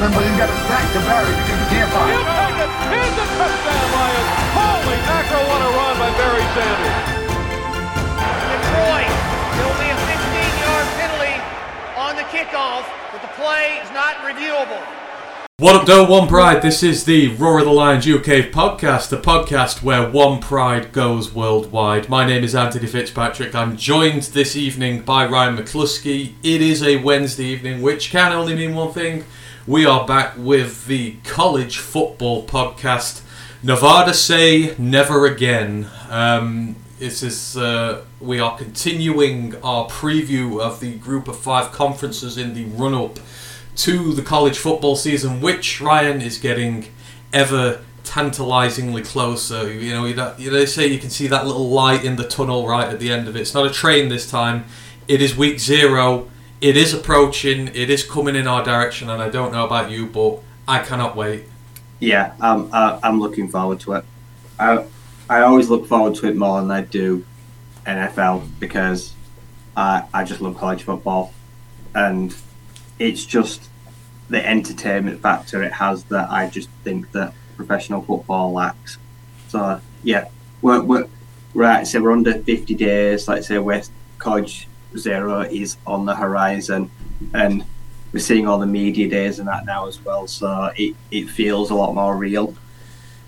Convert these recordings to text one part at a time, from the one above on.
him, but he's got his back to Barry because he can't find him. take. Here's a touchdown, Lions. Holy mackerel, what a run by Barry Sanders. Detroit. There'll be a 15-yard penalty on the kickoff, but the play is not reviewable. What up, though? One Pride. This is the Roar of the Lions UK podcast, the podcast where one pride goes worldwide. My name is Antony Fitzpatrick. I'm joined this evening by Ryan McCluskey. It is a Wednesday evening, which can only mean one thing. We are back with the college football podcast. Nevada say never again. Um, this is uh, we are continuing our preview of the group of five conferences in the run-up to the college football season, which Ryan is getting ever tantalizingly closer. You know, you they say you can see that little light in the tunnel right at the end of it. It's not a train this time. It is week zero. It is approaching. It is coming in our direction, and I don't know about you, but I cannot wait. Yeah, um, uh, I'm looking forward to it. I I always look forward to it more than I do NFL because I I just love college football, and it's just the entertainment factor it has that I just think that professional football lacks. So yeah, we're we're right. So we're under 50 days. Like say West College Zero is on the horizon, and we're seeing all the media days and that now as well. So it, it feels a lot more real.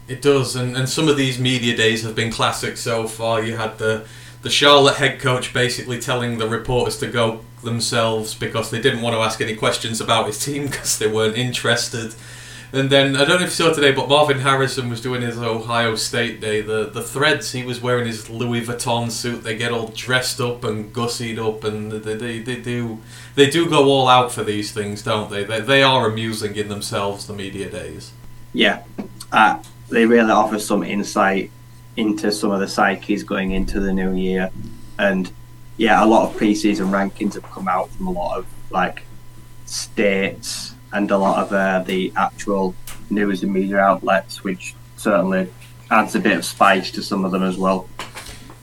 It does, and, and some of these media days have been classic so far. You had the the Charlotte head coach basically telling the reporters to go themselves because they didn't want to ask any questions about his team because they weren't interested. And then I don't know if you saw today, but Marvin Harrison was doing his Ohio State day. The the threads he was wearing his Louis Vuitton suit. They get all dressed up and gussied up, and they, they, they do they do go all out for these things, don't they? They they are amusing in themselves. The media days. Yeah, uh, they really offer some insight into some of the psyches going into the new year, and yeah, a lot of preseason rankings have come out from a lot of like states and a lot of uh, the actual news and media outlets, which certainly adds a bit of spice to some of them as well.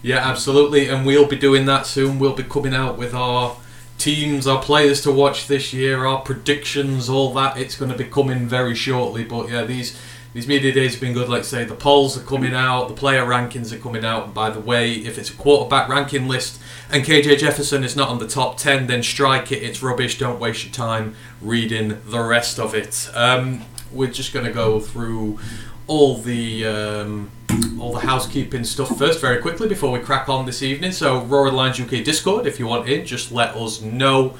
Yeah, absolutely, and we'll be doing that soon. We'll be coming out with our teams, our players to watch this year, our predictions, all that. It's going to be coming very shortly. But yeah, these these media days have been good. Like say, the polls are coming out, the player rankings are coming out. And by the way, if it's a quarterback ranking list and KJ Jefferson is not on the top ten, then strike it. It's rubbish. Don't waste your time reading the rest of it. Um, we're just going to go through all the um, all the housekeeping stuff first very quickly before we crack on this evening. So Roaring Lions UK Discord, if you want in, just let us know,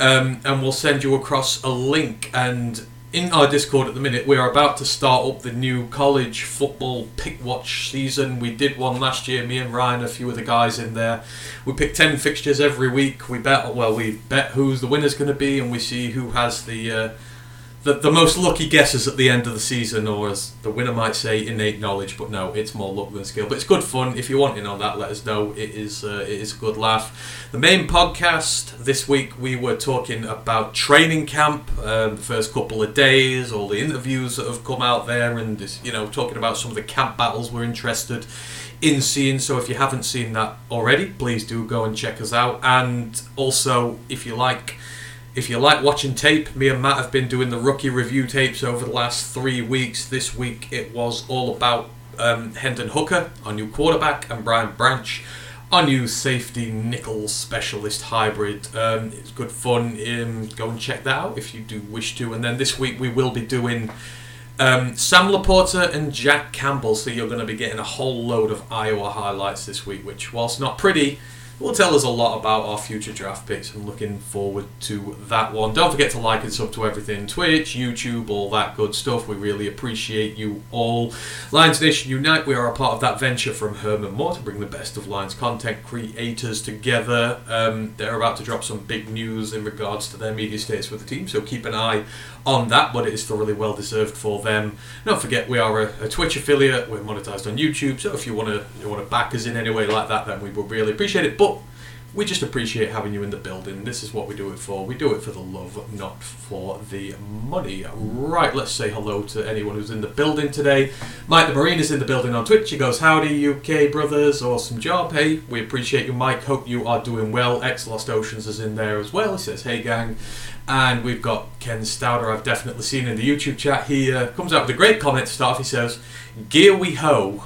um, and we'll send you across a link. And in our Discord at the minute, we are about to start up the new college football pick watch season. We did one last year. Me and Ryan, a few of the guys in there. We pick ten fixtures every week. We bet well, we bet who's the winner's going to be, and we see who has the. Uh, the, the most lucky guesses at the end of the season, or as the winner might say, innate knowledge. But no, it's more luck than skill. But it's good fun. If you want in on that, let us know. It is uh, it is a good laugh. The main podcast this week, we were talking about training camp, um, the first couple of days, all the interviews that have come out there, and this, you know, talking about some of the camp battles we're interested in seeing. So if you haven't seen that already, please do go and check us out. And also, if you like if you like watching tape, me and Matt have been doing the rookie review tapes over the last three weeks. This week it was all about um, Hendon Hooker, our new quarterback, and Brian Branch, our new safety nickel specialist hybrid. Um, it's good fun. Um, go and check that out if you do wish to. And then this week we will be doing um, Sam LaPorta and Jack Campbell. So you're going to be getting a whole load of Iowa highlights this week, which, whilst not pretty, will tell us a lot about our future draft picks. I'm looking forward to that one. Don't forget to like and sub to everything Twitch, YouTube, all that good stuff. We really appreciate you all. Lions Nation Unite, we are a part of that venture from Herman Moore to bring the best of Lions content creators together. Um, they're about to drop some big news in regards to their media status with the team, so keep an eye on that, but it is thoroughly well deserved for them. Don't forget, we are a, a Twitch affiliate. We're monetized on YouTube, so if you want to you want to back us in any way like that, then we would really appreciate it. But we just appreciate having you in the building. This is what we do it for. We do it for the love, not for the money. Right, let's say hello to anyone who's in the building today. Mike the Marine is in the building on Twitch. He goes, Howdy, UK brothers. Awesome job. Hey, we appreciate you, Mike. Hope you are doing well. X Lost Oceans is in there as well. He says, Hey, gang. And we've got Ken Stouder, I've definitely seen in the YouTube chat. He uh, comes out with a great comment to start. off. He says, Gear we ho.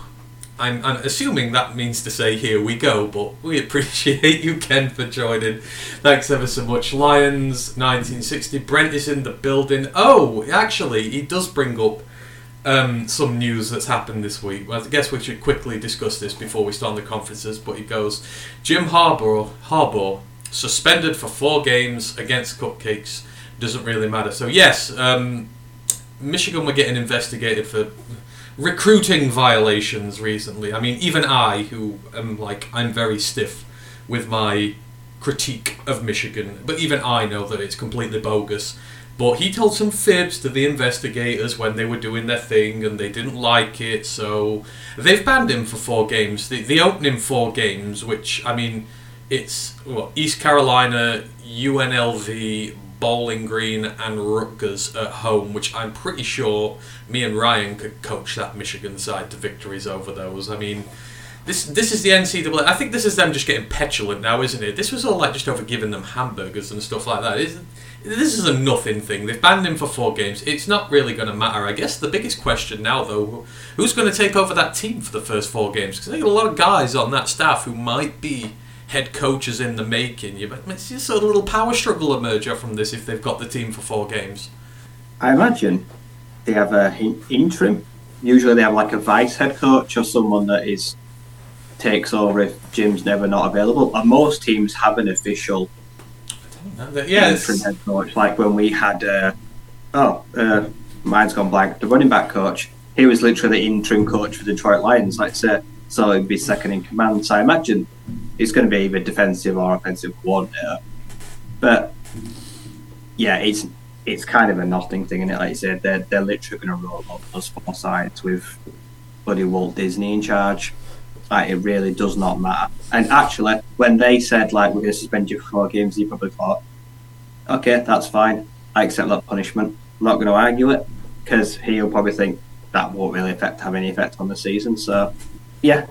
I'm, I'm assuming that means to say here we go, but we appreciate you, Ken, for joining. Thanks ever so much. Lions 1960. Brent is in the building. Oh, actually, he does bring up um, some news that's happened this week. Well, I guess we should quickly discuss this before we start the conferences. But he goes, Jim Harbour, Harbaugh suspended for four games against Cupcakes. Doesn't really matter. So yes, um, Michigan were getting investigated for recruiting violations recently. I mean, even I, who am like, I'm very stiff with my critique of Michigan, but even I know that it's completely bogus. But he told some fibs to the investigators when they were doing their thing and they didn't like it, so they've banned him for four games. The, the opening four games, which, I mean, it's East Carolina, UNLV, Bowling Green, and Rutgers at home, which I'm pretty sure me and Ryan could coach that Michigan side to victories over those. I mean, this this is the NCAA. I think this is them just getting petulant now, isn't it? This was all like just over giving them hamburgers and stuff like that. This is a nothing thing. They've banned him for four games. It's not really going to matter. I guess the biggest question now, though, who's going to take over that team for the first four games? Because they got a lot of guys on that staff who might be head coaches in the making. You might see a little power struggle emerge from this if they've got the team for four games. I imagine they have a interim. Usually they have like a vice head coach or someone that is takes over if Jim's never not available. And most teams have an official yeah, interim head coach. Like when we had, uh, oh, uh, mine's gone blank. The running back coach. He was literally the interim coach for the Detroit Lions. Like say, so he'd be second in command. So I imagine he's going to be either defensive or offensive coordinator. But yeah, it's it's kind of a nothing thing, and it? Like you said, they're they're literally going to roll up those four sides with bloody Walt Disney in charge. Like it really does not matter. And actually, when they said like we're going to suspend you for four games, he probably thought, okay, that's fine. I accept that punishment. I'm not going to argue it because he'll probably think that won't really affect have any effect on the season. So yeah,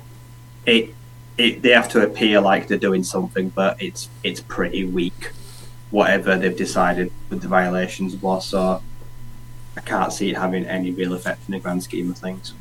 it it they have to appear like they're doing something, but it's it's pretty weak whatever they've decided with the violations was. So I can't see it having any real effect in the grand scheme of things.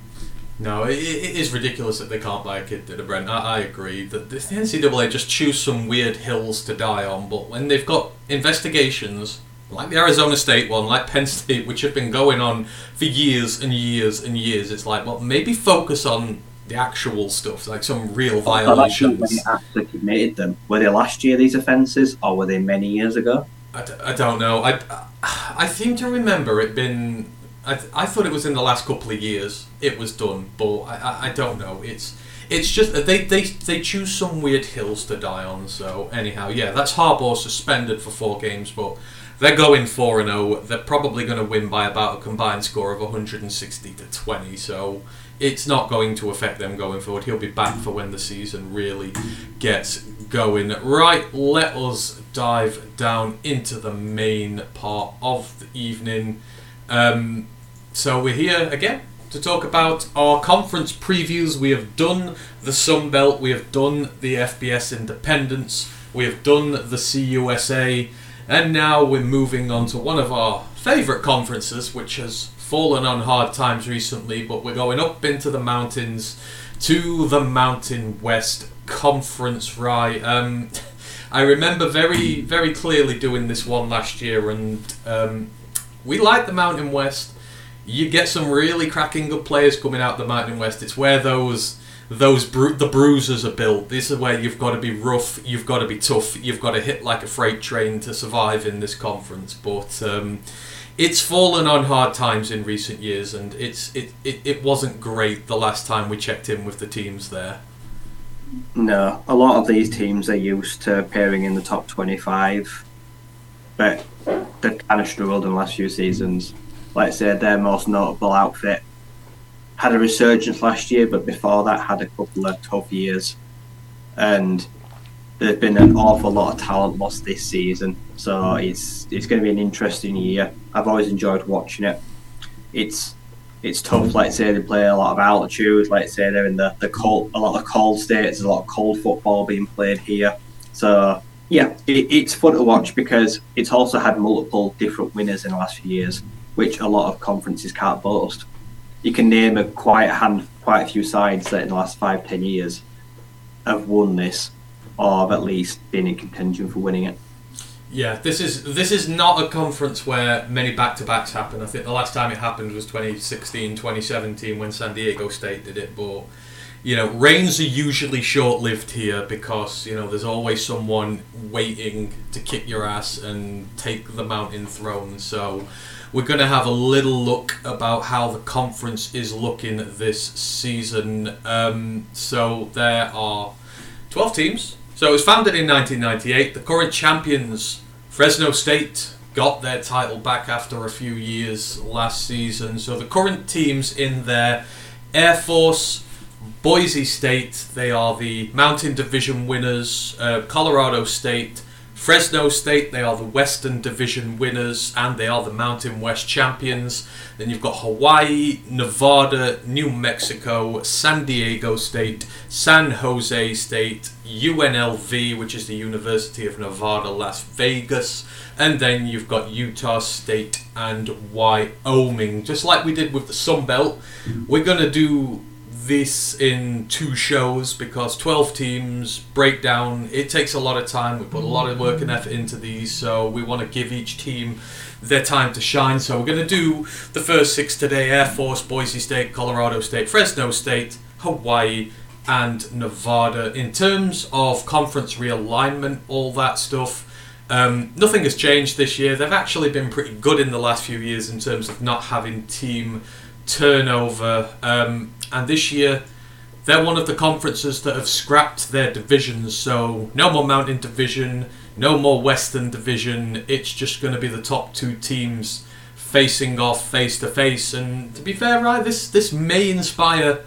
No, it, it is ridiculous that they can't buy a kid to the Brent. I, I agree that the NCAA just choose some weird hills to die on, but when they've got investigations like the Arizona State one, like Penn State, which have been going on for years and years and years, it's like, well, maybe focus on the actual stuff, like some real oh, violations. When they actually committed them, were they last year these offences, or were they many years ago? I, d- I don't know. I, I seem to remember it been. I, th- I thought it was in the last couple of years it was done, but I, I, I don't know. It's it's just they, they they choose some weird hills to die on. So anyhow, yeah, that's Harbaugh suspended for four games, but they're going four and zero. They're probably going to win by about a combined score of 160 to 20. So it's not going to affect them going forward. He'll be back for when the season really gets going. Right, let us dive down into the main part of the evening. Um, so we're here again to talk about our conference previews. We have done the Sun Belt, we have done the FBS Independents, we have done the CUSA, and now we're moving on to one of our favourite conferences, which has fallen on hard times recently, but we're going up into the mountains to the Mountain West Conference, right? Um, I remember very, very clearly doing this one last year, and um, we like the Mountain West. You get some really cracking good players coming out the Mountain West. It's where those those bru- the bruisers are built. This is where you've got to be rough, you've got to be tough, you've got to hit like a freight train to survive in this conference. But um, it's fallen on hard times in recent years, and it's it, it, it wasn't great the last time we checked in with the teams there. No, a lot of these teams are used to appearing in the top 25, but they've kind of struggled in the last few seasons. Like I said, their most notable outfit had a resurgence last year, but before that had a couple of tough years. And there's been an awful lot of talent lost this season, so it's it's going to be an interesting year. I've always enjoyed watching it. It's it's tough. Like say they play a lot of altitude. Like say they're in the the cold, a lot of cold states. There's a lot of cold football being played here. So yeah, it, it's fun to watch because it's also had multiple different winners in the last few years, which a lot of conferences can't boast. You can name a quite a hand, quite a few sides that in the last five, ten years have won this, or have at least been in contention for winning it. Yeah, this is this is not a conference where many back to backs happen. I think the last time it happened was 2016, 2017 when San Diego State did it. But you know, reigns are usually short lived here because you know there's always someone waiting to kick your ass and take the mountain throne. So we're going to have a little look about how the conference is looking this season. Um, so there are 12 teams. So it was founded in 1998. The current champions, Fresno State, got their title back after a few years last season. So the current teams in there Air Force, Boise State, they are the Mountain Division winners, uh, Colorado State, Fresno State, they are the Western Division winners and they are the Mountain West champions. Then you've got Hawaii, Nevada, New Mexico, San Diego State, San Jose State, UNLV, which is the University of Nevada, Las Vegas, and then you've got Utah State and Wyoming. Just like we did with the Sun Belt, we're going to do this in two shows because 12 teams break down. it takes a lot of time we put a lot of work and effort into these so we want to give each team their time to shine so we're going to do the first six today air force boise state colorado state fresno state hawaii and nevada in terms of conference realignment all that stuff um, nothing has changed this year they've actually been pretty good in the last few years in terms of not having team turnover. Um, and this year, they're one of the conferences that have scrapped their divisions. So no more Mountain Division, no more Western Division. It's just going to be the top two teams facing off face to face. And to be fair, right, this this may inspire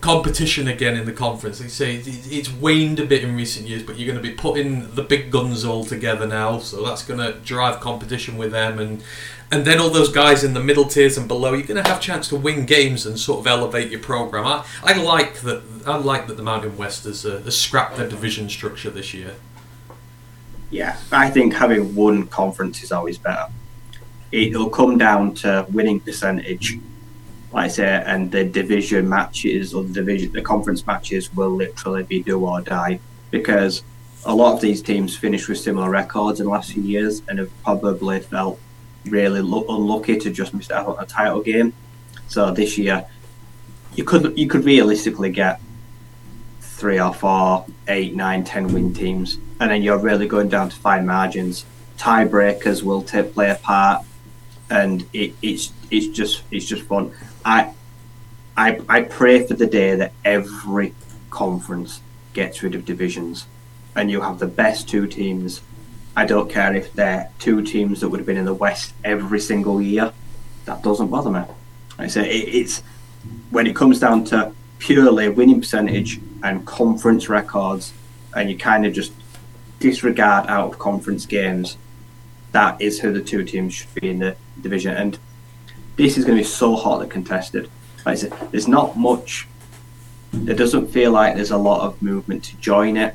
competition again in the conference. They say it's waned a bit in recent years, but you're going to be putting the big guns all together now, so that's going to drive competition with them, and and then all those guys in the middle tiers and below, you're going to have a chance to win games and sort of elevate your program. I, I like that. I like that the Mountain West has, uh, has scrapped their division structure this year. Yeah, I think having one conference is always better. It'll come down to winning percentage like I say, and the division matches or the division, the conference matches will literally be do or die because a lot of these teams finished with similar records in the last few years and have probably felt really lo- unlucky to just miss out on a title game. So this year, you could you could realistically get three or four, eight, nine, ten win teams, and then you're really going down to fine margins. Tiebreakers will take play a part, and it, it's it's just it's just fun. I, I, I pray for the day that every conference gets rid of divisions, and you have the best two teams. I don't care if they're two teams that would have been in the West every single year. That doesn't bother me. I say it, it's when it comes down to purely winning percentage and conference records, and you kind of just disregard out of conference games. That is who the two teams should be in the division, and this is going to be so hotly contested. Like I said, there's not much. It doesn't feel like there's a lot of movement to join it.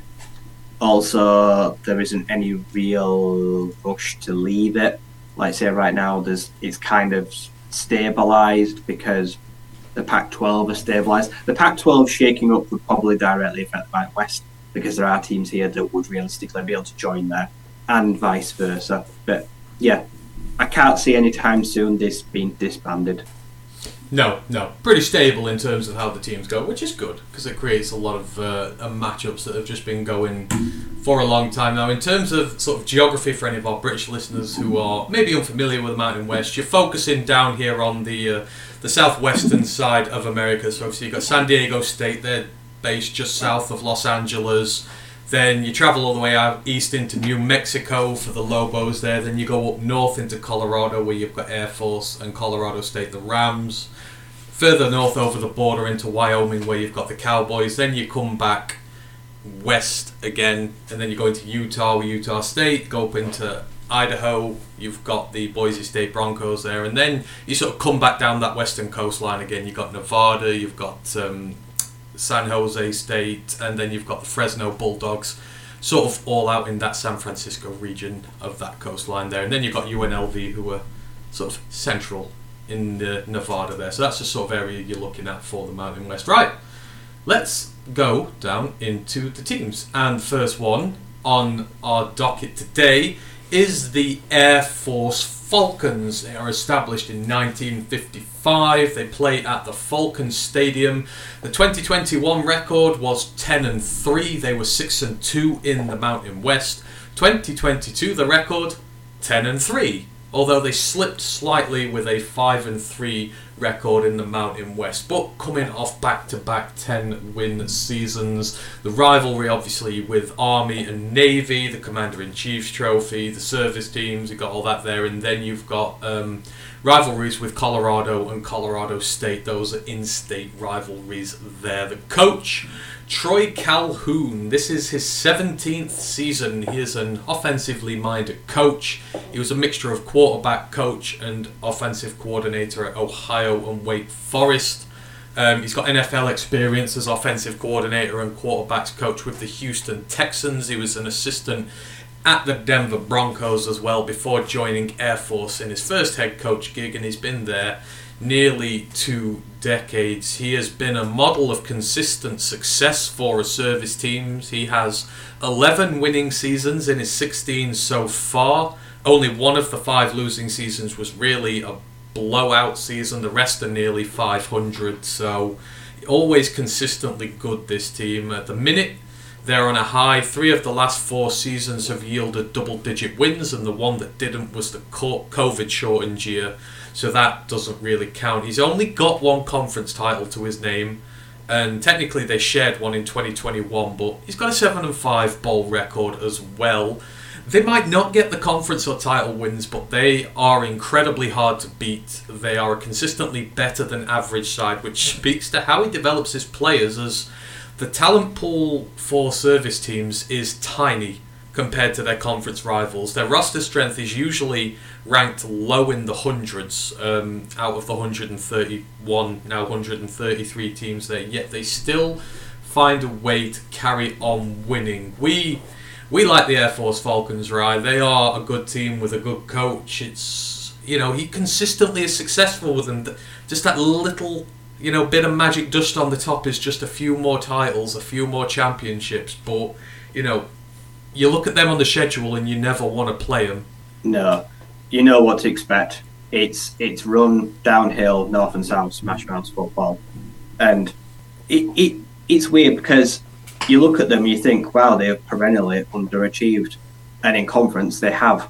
Also, there isn't any real rush to leave it. Like I say, right now, there's it's kind of stabilized because the Pac-12 is stabilized. The Pac-12 shaking up would probably directly affect the West because there are teams here that would realistically be able to join there, and vice versa. But yeah, I can't see any time soon this being disbanded. No, no, pretty stable in terms of how the teams go, which is good because it creates a lot of uh, matchups that have just been going for a long time now. In terms of sort of geography, for any of our British listeners who are maybe unfamiliar with the Mountain West, you're focusing down here on the uh, the southwestern side of America. So obviously you've got San Diego State, they're based just south of Los Angeles. Then you travel all the way out east into New Mexico for the Lobos there. Then you go up north into Colorado where you've got Air Force and Colorado State, the Rams. Further north over the border into Wyoming where you've got the Cowboys. Then you come back west again, and then you go into Utah with Utah State, go up into Idaho, you've got the Boise State Broncos there, and then you sort of come back down that western coastline again. You've got Nevada, you've got um, San Jose State, and then you've got the Fresno Bulldogs, sort of all out in that San Francisco region of that coastline there. And then you've got UNLV, who are sort of central in the Nevada there. So that's the sort of area you're looking at for the Mountain West. Right, let's go down into the teams. And first one on our docket today is the Air Force Falcons. Are established in 1955. They play at the Falcon Stadium. The 2021 record was 10 and 3. They were 6 and 2 in the Mountain West. 2022 the record 10 and 3 although they slipped slightly with a 5 and 3 record in the Mountain West, but coming off back to back 10 win seasons. The rivalry, obviously, with Army and Navy, the Commander in Chief's trophy, the service teams, you've got all that there, and then you've got um, rivalries with Colorado and Colorado State. Those are in state rivalries there. The coach. Troy Calhoun. This is his 17th season. He is an offensively minded coach. He was a mixture of quarterback coach and offensive coordinator at Ohio and Wake Forest. Um, he's got NFL experience as offensive coordinator and quarterbacks coach with the Houston Texans. He was an assistant at the Denver Broncos as well before joining Air Force in his first head coach gig, and he's been there nearly two decades. He has been a model of consistent success for a service teams. He has 11 winning seasons in his 16 so far. Only one of the five losing seasons was really a blowout season. The rest are nearly 500. So always consistently good this team. At the minute, they're on a high. Three of the last four seasons have yielded double digit wins, and the one that didn't was the COVID shortened year so that doesn't really count. He's only got one conference title to his name, and technically they shared one in 2021, but he's got a 7 and 5 bowl record as well. They might not get the conference or title wins, but they are incredibly hard to beat. They are a consistently better than average side, which speaks to how he develops his players as the talent pool for service teams is tiny compared to their conference rivals. Their roster strength is usually ranked low in the hundreds um, out of the 131, now 133 teams there, yet they still find a way to carry on winning. We we like the Air Force Falcons, right? They are a good team with a good coach. It's you know he consistently is successful with them. Just that little you know bit of magic dust on the top is just a few more titles, a few more championships. But you know you look at them on the schedule and you never want to play them. No, you know what to expect. It's it's run downhill, north and south, smash mouth football, and it, it it's weird because you look at them, you think, wow, they're perennially underachieved, and in conference they have,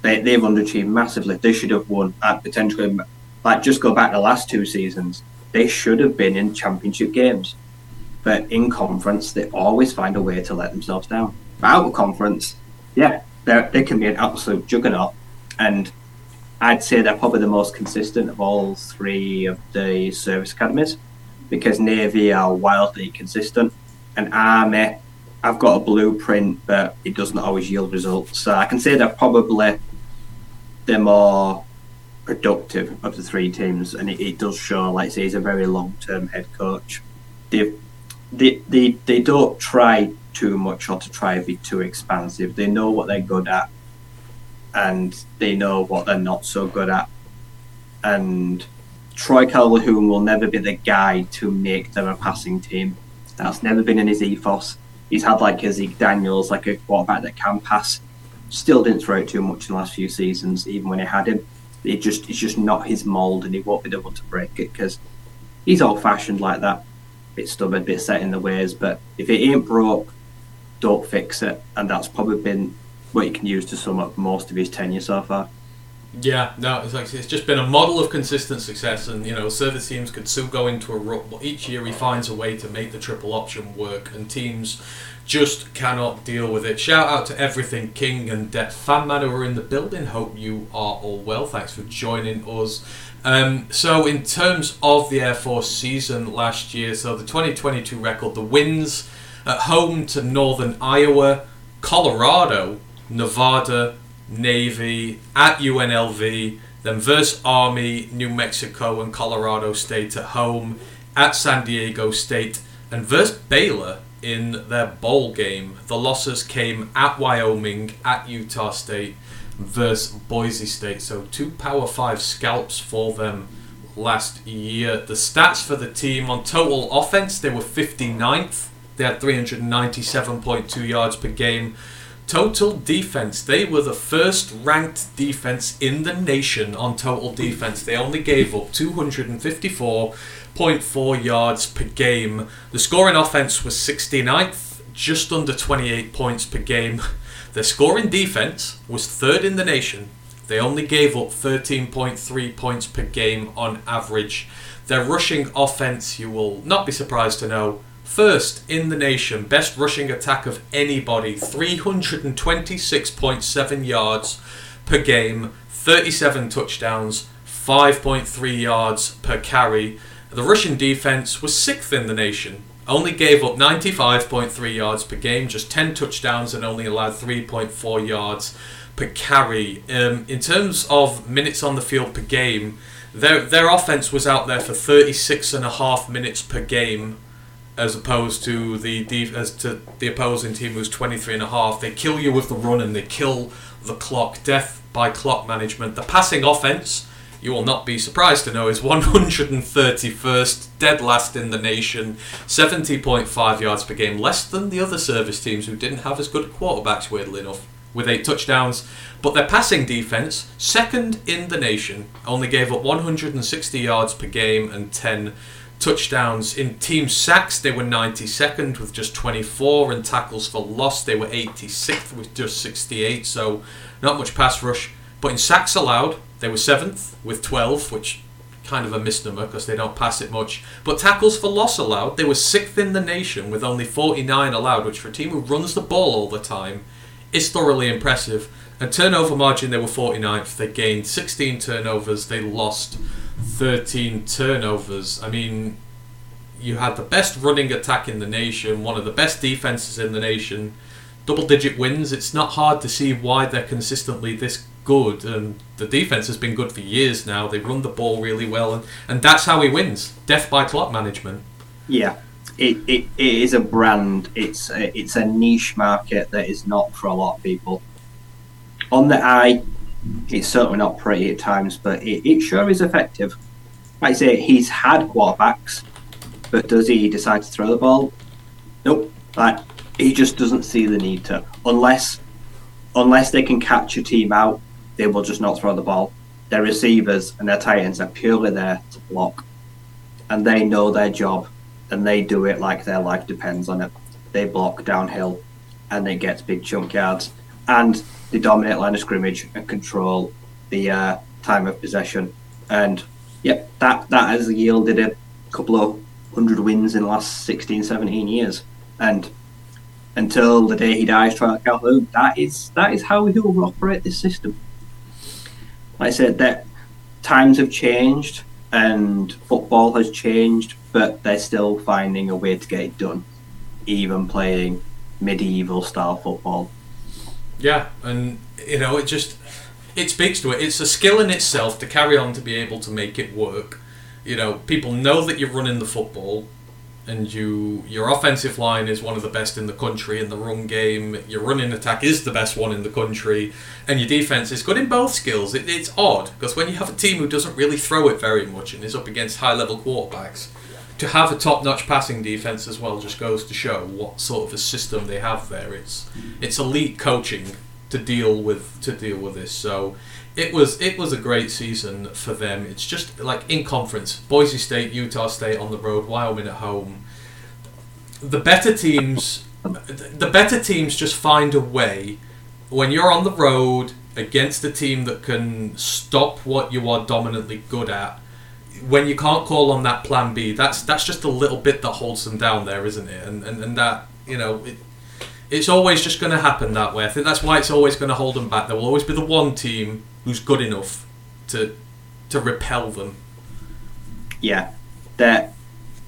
they they've underachieved massively. They should have won at potentially, like just go back the last two seasons, they should have been in championship games, but in conference they always find a way to let themselves down. Out of conference, yeah, they can be an absolute juggernaut and I'd say they're probably the most consistent of all three of the service academies because Navy are wildly consistent, and Army, I've got a blueprint, but it doesn't always yield results. So I can say they're probably the more productive of the three teams, and it, it does show. Like say, he's a very long-term head coach. They, they, they, they don't try too much or to try to be too expansive. They know what they're good at and they know what they're not so good at. And Troy Calhoun will never be the guy to make them a passing team. That's never been in his ethos. He's had like a Haaziq Daniels, like a quarterback that can pass. Still didn't throw it too much in the last few seasons, even when he had him. It just it's just not his mould, and he won't be able to break it because he's old fashioned like that. Bit stubborn, bit set in the ways. But if it ain't broke, don't fix it. And that's probably been what you can use to sum up most of his tenure so far. Yeah, no, it's like it's just been a model of consistent success, and you know, service teams could still go into a rut, but each year he finds a way to make the triple option work, and teams just cannot deal with it. Shout out to everything King and Debt Fan Man who are in the building. Hope you are all well. Thanks for joining us. Um, so, in terms of the Air Force season last year, so the 2022 record, the wins At home to Northern Iowa, Colorado, Nevada, Navy, at UNLV, then versus Army, New Mexico, and Colorado State at home, at San Diego State, and versus Baylor in their bowl game. The losses came at Wyoming, at Utah State, versus Boise State. So two Power 5 scalps for them last year. The stats for the team on total offense, they were 59th. They had 397.2 yards per game. Total defense, they were the first ranked defense in the nation on total defense. They only gave up 254.4 yards per game. The scoring offense was 69th, just under 28 points per game. Their scoring defense was third in the nation. They only gave up 13.3 points per game on average. Their rushing offense, you will not be surprised to know, first in the nation, best rushing attack of anybody, 326.7 yards per game, 37 touchdowns, 5.3 yards per carry. The rushing defense was sixth in the nation, only gave up 95.3 yards per game, just 10 touchdowns, and only allowed 3.4 yards per carry. Um, in terms of minutes on the field per game, their their offense was out there for 36 and a half minutes per game as opposed to the as to the opposing team who's 23 and a half. They kill you with the run and they kill the clock. Death by clock management. The passing offense you will not be surprised to know is 131st dead last in the nation 70.5 yards per game less than the other service teams who didn't have as good quarterbacks weirdly enough with eight touchdowns but their passing defense second in the nation only gave up 160 yards per game and 10 touchdowns. In team sacks, they were 92nd with just 24, and tackles for loss, they were 86th with just 68. So not much pass rush. But in sacks allowed, they were 7th with 12, which kind of a misnomer because they don't pass it much. But tackles for loss allowed, they were 6th in the nation with only 49 allowed, which for a team who runs the ball all the time is thoroughly impressive. And turnover margin, they were 49th. They gained 16 turnovers. They lost 13 turnovers. I mean, you had the best running attack in the nation, one of the best defenses in the nation, double digit wins. It's not hard to see why they're consistently this good. And the defense has been good for years now. They run the ball really well, and, and that's how he wins death by clock management. Yeah, it, it, it is a brand. It's a, it's a niche market that is not for a lot of people. On the eye, it's certainly not pretty at times, but it, it sure is effective. Like I say, he's had quarterbacks, but does he decide to throw the ball? Nope. Like he just doesn't see the need to, unless unless they can catch a team out, they will just not throw the ball. Their receivers and their tight ends are purely there to block, and they know their job, and they do it like their life depends on it. They block downhill, and they get big chunk yards, and they dominate line of scrimmage and control the uh, time of possession. And yep, that that has yielded a couple of hundred wins in the last 16, 17 years. And until the day he dies, to Calhoun, that is that is how he will operate this system. Like I said, that times have changed and football has changed, but they're still finding a way to get it done, even playing medieval style football. Yeah, and you know, it just it speaks to it. It's a skill in itself to carry on to be able to make it work. You know, people know that you're running the football, and you your offensive line is one of the best in the country in the run game. Your running attack is the best one in the country, and your defense is good in both skills. It, it's odd because when you have a team who doesn't really throw it very much and is up against high level quarterbacks, to have a top notch passing defense as well just goes to show what sort of a system they have there. It's it's elite coaching to deal with to deal with this. So it was it was a great season for them. It's just like in conference, Boise State, Utah State on the road, Wyoming at home. The better teams, the better teams just find a way when you're on the road against a team that can stop what you are dominantly good at. When you can't call on that plan B, that's that's just a little bit that holds them down there, isn't it? And and, and that you know. It, it's always just going to happen that way. I think that's why it's always going to hold them back. There will always be the one team who's good enough to to repel them. Yeah, they're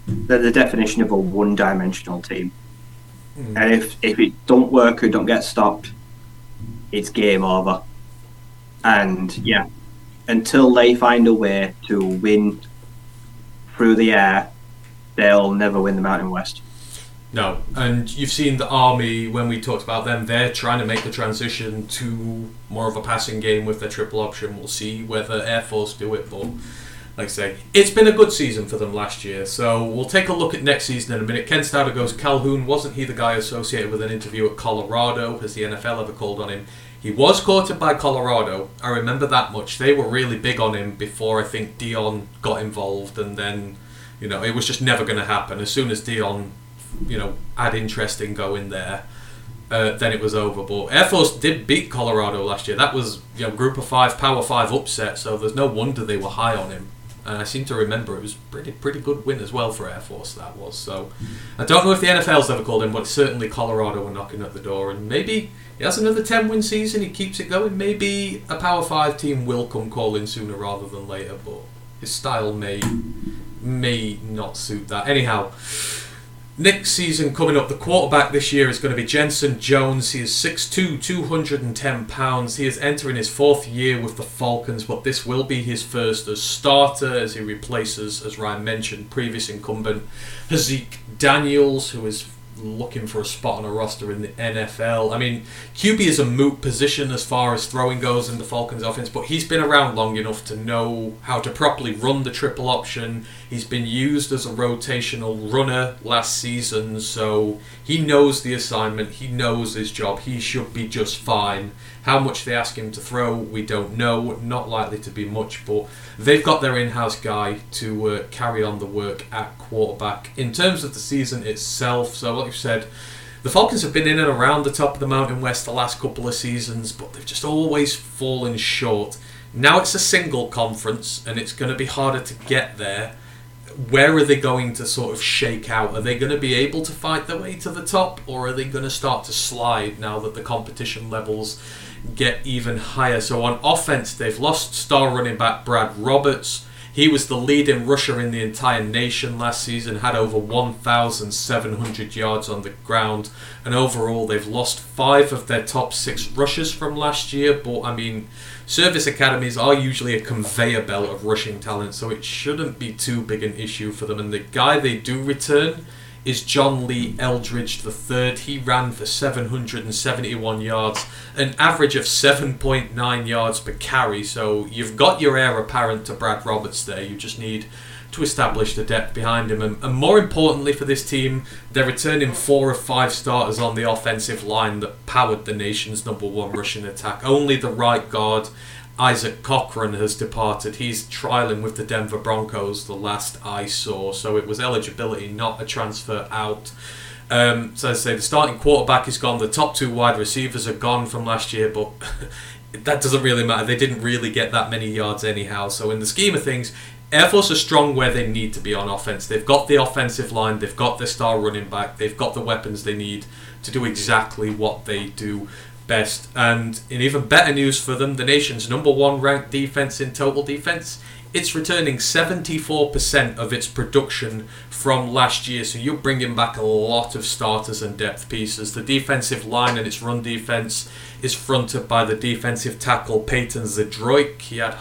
they're the definition of a one-dimensional team. Hmm. and if if it don't work or don't get stopped, it's game over. And yeah, until they find a way to win through the air, they'll never win the Mountain West. No, and you've seen the army when we talked about them. They're trying to make the transition to more of a passing game with their triple option. We'll see whether Air Force do it, but like I say, it's been a good season for them last year. So we'll take a look at next season in a minute. Ken Stauder goes, Calhoun wasn't he the guy associated with an interview at Colorado? Has the NFL ever called on him? He was courted by Colorado. I remember that much. They were really big on him before I think Deion got involved, and then you know it was just never going to happen. As soon as Deion, you know, had interest in going there, uh, then it was over. But Air Force did beat Colorado last year. That was you know Group of Five, Power Five upset. So there's no wonder they were high on him. And I seem to remember it was pretty pretty good win as well for Air Force. That was so. I don't know if the NFL's ever called him, but certainly Colorado were knocking at the door, and maybe he has another 10 win season, he keeps it going. Maybe a Power 5 team will come calling sooner rather than later, but his style may may not suit that. Anyhow, next season coming up, the quarterback this year is going to be Jensen Jones. He is 6'2, 210 pounds. He is entering his fourth year with the Falcons, but this will be his first as starter as he replaces, as Ryan mentioned, previous incumbent Haaziq Daniels, who is looking for a spot on a roster in the NFL. I mean, QB is a moot position as far as throwing goes in the Falcons offense, but he's been around long enough to know how to properly run the triple option. He's been used as a rotational runner last season, so he knows the assignment, he knows his job, he should be just fine. How much they ask him to throw, we don't know. Not likely to be much, but they've got their in house guy to uh, carry on the work at quarterback. In terms of the season itself, so like you said, the Falcons have been in and around the top of the Mountain West the last couple of seasons, but they've just always fallen short. Now it's a single conference, and it's going to be harder to get there. Where are they going to sort of shake out? Are they going to be able to fight their way to the top, or are they going to start to slide now that the competition levels get even higher. So on offense, they've lost star running back Brad Roberts. He was the leading rusher in the entire nation last season, had over 1,700 yards on the ground, and overall they've lost five of their top six rushers from last year. But I mean, service academies are usually a conveyor belt of rushing talent, so it shouldn't be too big an issue for them. And the guy they do return is John Lee Eldridge III. He ran for 771 yards, an average of 7.9 yards per carry. So you've got your heir apparent to Brad Roberts there. You just need to establish the depth behind him. And, and more importantly for this team, they're returning four of five starters on the offensive line that powered the nation's number one rushing attack. Only the right guard Isaac Cochran has departed. He's trialing with the Denver Broncos the last I saw, so it was eligibility, not a transfer out. Um, so I say the starting quarterback is gone. The top two wide receivers are gone from last year, but that doesn't really matter. They didn't really get that many yards anyhow. So in the scheme of things, Air Force are strong where they need to be on offense. They've got the offensive line, they've got the star running back, they've got the weapons they need to do exactly what they do best. And in even better news for them, the nation's number one ranked defense in total defense. It's returning 74% of its production from last year, so you're bringing back a lot of starters and depth pieces. The defensive line and its run defense is fronted by the defensive tackle Payton Zdroik. He had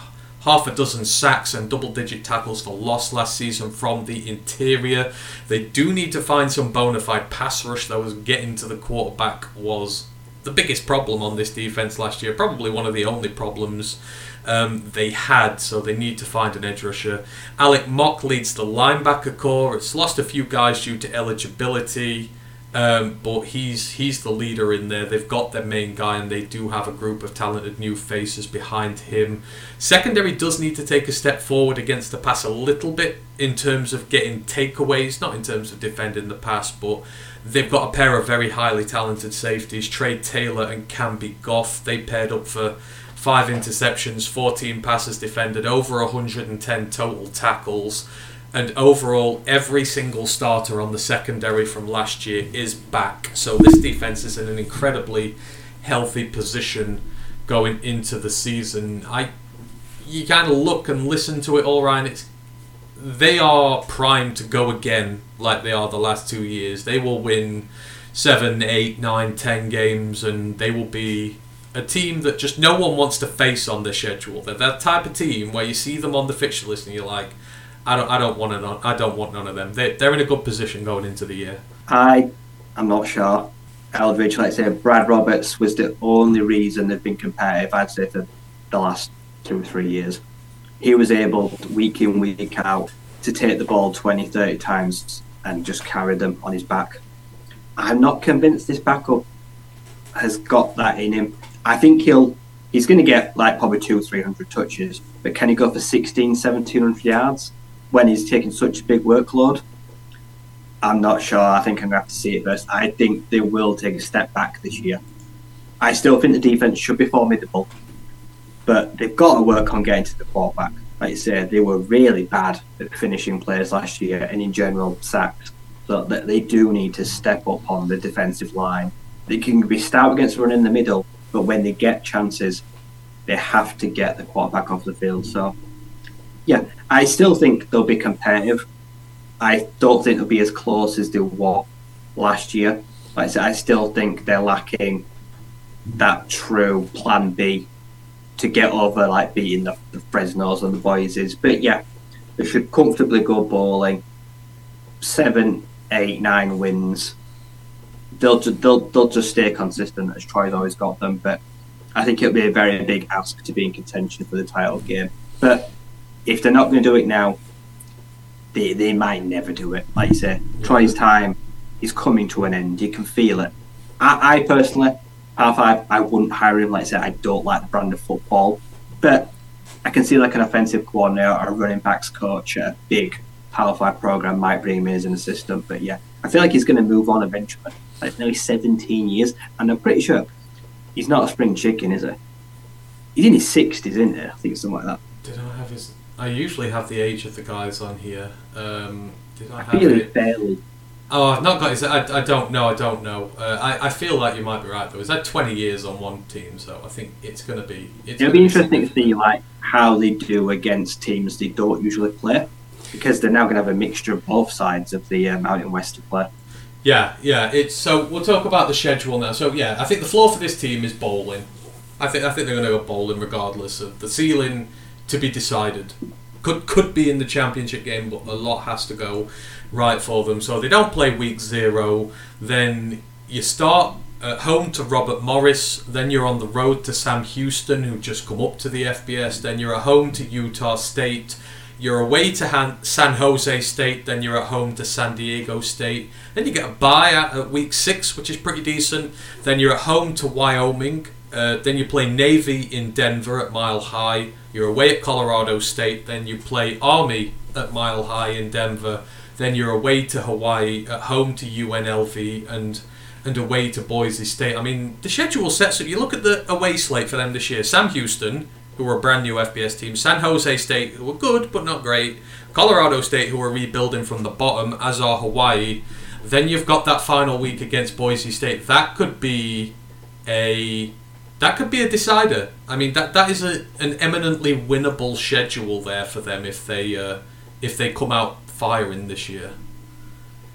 half a dozen sacks and double digit tackles for loss last season from the interior. They do need to find some bona fide pass rush, though, as getting to the quarterback was the biggest problem on this defense last year, probably one of the only problems um, they had, so they need to find an edge rusher. Alec Mock leads the linebacker corps. It's lost a few guys due to eligibility, um, but he's he's the leader in there. They've got their main guy, and they do have a group of talented new faces behind him. Secondary does need to take a step forward against the pass a little bit in terms of getting takeaways, not in terms of defending the pass, but They've got a pair of very highly talented safeties, Trey Taylor and Camby Goff. They paired up for five interceptions, 14 passes defended, over 110 total tackles. And overall, every single starter on the secondary from last year is back. So this defense is in an incredibly healthy position going into the season. I, you kind of look and listen to it all, Ryan. It's they are primed to go again like they are the last two years. They will win seven, eight, nine, ten games, and they will be a team that just no one wants to face on their schedule. They're that type of team where you see them on the fixture list and you're like, I don't, I don't want none, I don't want none of them. They, they're in a good position going into the year. I am not sure. Eldridge, like I say, Brad Roberts was the only reason they've been competitive, I'd say, for the last two or three years. He was able, week in, week out, to take the ball 20, 30 times and just carry them on his back. I'm not convinced this backup has got that in him. I think he'll he's going to get like probably two, three hundred touches, but can he go for 16, 1700 yards when he's taking such a big workload? I'm not sure. I think I'm going to have to see it first. I think they will take a step back this year. I still think the defense should be formidable, but they've got to work on getting to the quarterback. Like you said, they were really bad at finishing plays last year and in general sacks. So that they do need to step up on the defensive line. They can be stout against run in the middle, but when they get chances, they have to get the quarterback off the field. So, yeah, I still think they'll be competitive. I don't think they'll be as close as they were last year. Like I said, I still think they're lacking that true plan B to get over like beating the, the Fresnos and the Boises. But yeah, they should comfortably go bowling. Seven, eight, nine wins. They'll ju- they'll they'll just stay consistent as Troy's always got them. But I think it'll be a very big ask to be in contention for the title game. But if they're not going to do it now, they they might never do it. Like you say, Troy's time is coming to an end. You can feel it. I, I personally, half five, I wouldn't hire him. Like I said, I don't like the brand of football, but I can see like an offensive coordinator or a running backs coach at a big Power Five program might bring him in as an assistant. But yeah, I feel like he's going to move on eventually. Like nearly 17 years, and I'm pretty sure he's not a spring chicken, is he? He's in his 60s, isn't he? I think it's something like that. I have his? I usually have the age of the guys on here. Um, did I I have feel it? barely. Oh, I've not got his. I, I don't know. I don't know. Uh, I, I feel like you might be right though. He's had 20 years on one team, so I think it's going to be. It'll gonna be interesting to see like how they do against teams they don't usually play, because they're now going to have a mixture of both sides of the uh, Mountain West to play. Yeah, yeah. It's so we'll talk about the schedule now. So yeah, I think the floor for this team is bowling. I think I think they're going to go bowling regardless of the ceiling to be decided. Could could be in the championship game, but a lot has to go right for them. So they don't play week zero. Then you start at home to Robert Morris. Then you're on the road to Sam Houston, who just come up to the FBS. Then you're at home to Utah State. You're away to Han- San Jose State, then you're at home to San Diego State. Then you get a bye at, at week six, which is pretty decent. Then you're at home to Wyoming. Uh, then you play Navy in Denver at Mile High. You're away at Colorado State. Then you play Army at Mile High in Denver. Then you're away to Hawaii, at home to UNLV, and and away to Boise State. I mean, the schedule sets up. You look at the away slate for them this year. Sam Houston, who are a brand new FBS team. San Jose State, who were good but not great. Colorado State, who are rebuilding from the bottom, as are Hawaii. Then you've got that final week against Boise State. That could be a that could be a decider. I mean, that that is a, an eminently winnable schedule there for them if they uh, if they come out firing this year.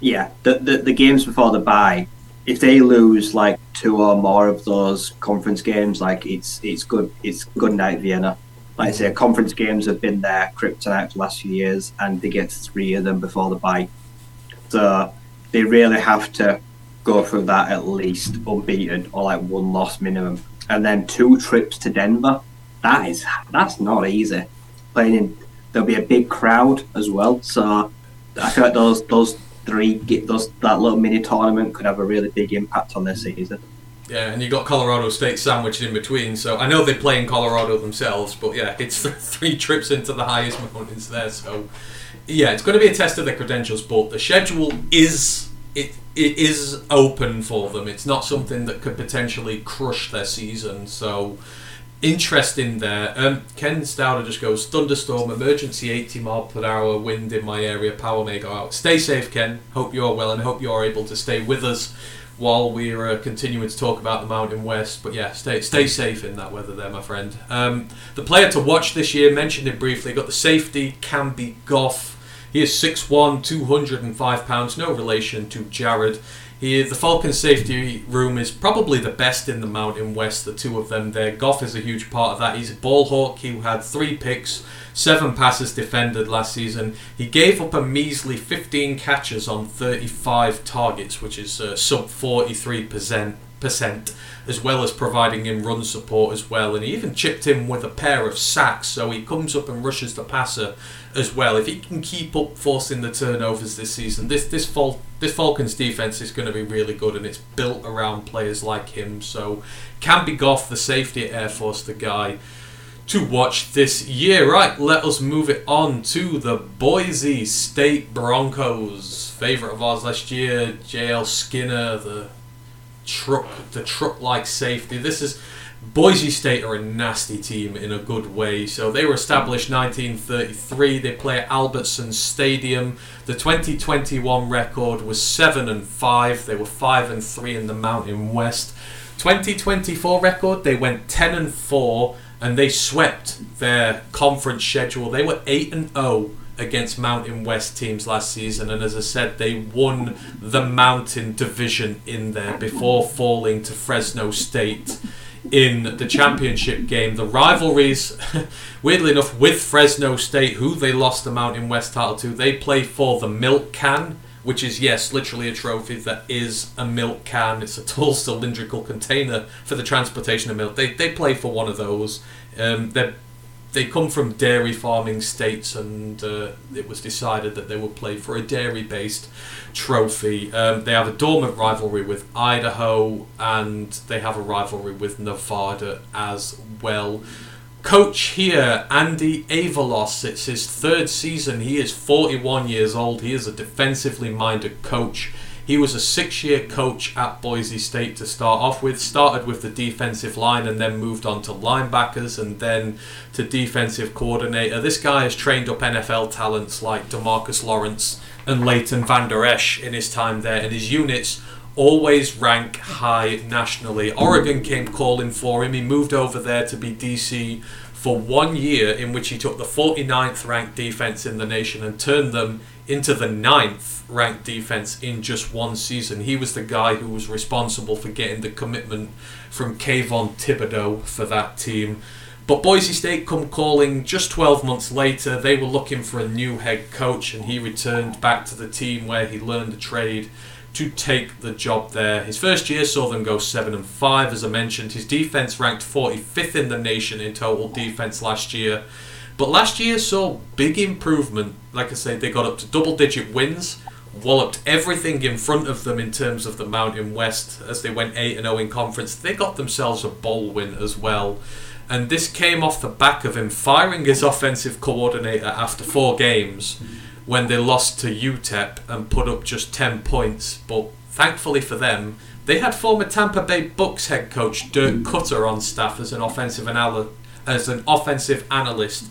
Yeah, the, the the games before the bye, if they lose like two or more of those conference games, like it's it's good it's good night Vienna. Like I say, conference games have been their kryptonite for the last few years, and they get three of them before the bye. So they really have to go through that at least unbeaten or like one loss minimum, and then two trips to Denver. That is that's not easy. Playing in there'll be a big crowd as well, so I feel like those those three those that little mini tournament could have a really big impact on their season. Yeah, and you got Colorado State sandwiched in between. So I know they play in Colorado themselves, but yeah, it's three trips into the highest mountains there. So yeah, it's going to be a test of their credentials. But the schedule is it it is open for them. It's not something that could potentially crush their season. So interesting there. Um, Ken Stouder just goes thunderstorm, emergency 80 mile per hour wind in my area. Power may go out. Stay safe, Ken. Hope you're well and hope you're able to stay with us while we're uh, continuing to talk about the Mountain West. But yeah, stay stay safe in that weather there, my friend. Um, the player to watch this year, mentioned it briefly, got the safety, Camby Goff. He is 6'1", 205 pounds, no relation to Jared. He, the Falcons safety room is probably the best in the Mountain West. The two of them there. Goff is a huge part of that. He's a ball hawk. He had three picks, seven passes defended last season. He gave up a measly 15 catches on 35 targets, which is uh, sub 43 percent as well as providing him run support as well. And he even chipped him with a pair of sacks, so he comes up and rushes the passer as well. If he can keep up forcing the turnovers this season, this this Fal- this Falcons defense is going to be really good, and it's built around players like him. So, be Goff, the safety at Air Force, the guy to watch this year. Right, let us move it on to the Boise State Broncos. Favorite of ours last year, JL Skinner, the truck, the truck-like safety. This is Boise State are a nasty team in a good way. So they were established 1933. They play at Albertson Stadium. The 2021 record was seven and five. They were five and three in the Mountain West. 2024 record they went 10 and four and they swept their conference schedule. They were eight and zero against Mountain West teams last season, and as I said, they won the Mountain Division in there before falling to Fresno State in the championship game. The rivalries, weirdly enough, with Fresno State, who they lost the Mountain West title to, they play for the milk can. Which is yes, literally a trophy that is a milk can. It's a tall cylindrical container for the transportation of milk. They, they play for one of those. Um, they're they come from dairy farming states, and uh, it was decided that they would play for a dairy based trophy. Um, they have a dormant rivalry with Idaho, and they have a rivalry with Nevada as well. Coach here, Andy Avalos, it's his third season. He is 41 years old. He is a defensively minded coach. He was a six year coach at Boise State to start off with. Started with the defensive line and then moved on to linebackers and then to defensive coordinator. This guy has trained up NFL talents like Demarcus Lawrence and Leighton Vander Esch in his time there, and his units always rank high nationally. Oregon came calling for him. He moved over there to be DC for one year, in which he took the 49th ranked defense in the nation and turned them into the ninth ranked defense in just one season. He was the guy who was responsible for getting the commitment from Kayvon Thibodeaux for that team. But Boise State come calling just 12 months later. They were looking for a new head coach, and he returned back to the team where he learned the trade to take the job there. His first year saw them go 7 and 5, as I mentioned. His defense ranked 45th in the nation in total defense last year. But last year saw big improvement. Like I say, they got up to double digit wins, walloped everything in front of them in terms of the Mountain West as they went 8 0 in conference. They got themselves a bowl win as well. And this came off the back of him firing his offensive coordinator after four games when they lost to UTEP and put up just 10 points. But thankfully for them, they had former Tampa Bay Bucks head coach Dirk Koetter on staff as an offensive analyst. As an offensive analyst,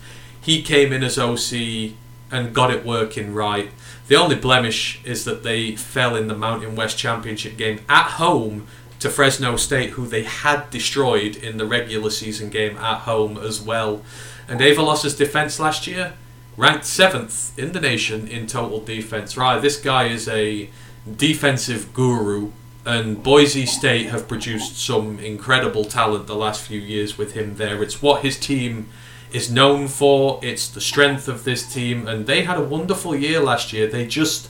he came in as OC and got it working right. The only blemish is that they fell in the Mountain West Championship game at home to Fresno State, who they had destroyed in the regular season game at home as well. And Avalos's defense last year ranked seventh in the nation in total defense. Right, this guy is a defensive guru, and Boise State have produced some incredible talent the last few years with him there. It's what his team is known for. It's the strength of this team, and they had a wonderful year last year. They just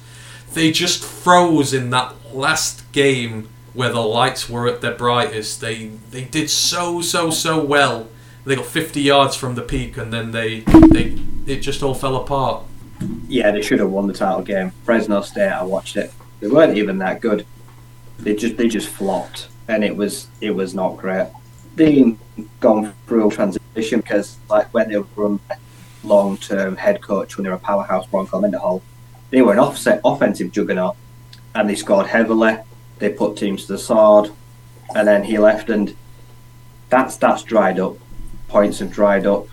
they just froze in that last game where the lights were at their brightest. They they did so so so well. They got 50 yards from the peak, and then they they it just all fell apart. Yeah, they should have won the title game. Fresno State, I watched it. They weren't even that good. They just they just flopped, and it was it was not great. They gone through a transition because like when they were long term head coach when they were a powerhouse Bronco Mendenhall, they were an offset offensive juggernaut and they scored heavily. They put teams to the sword and then he left and that's that's dried up. Points have dried up.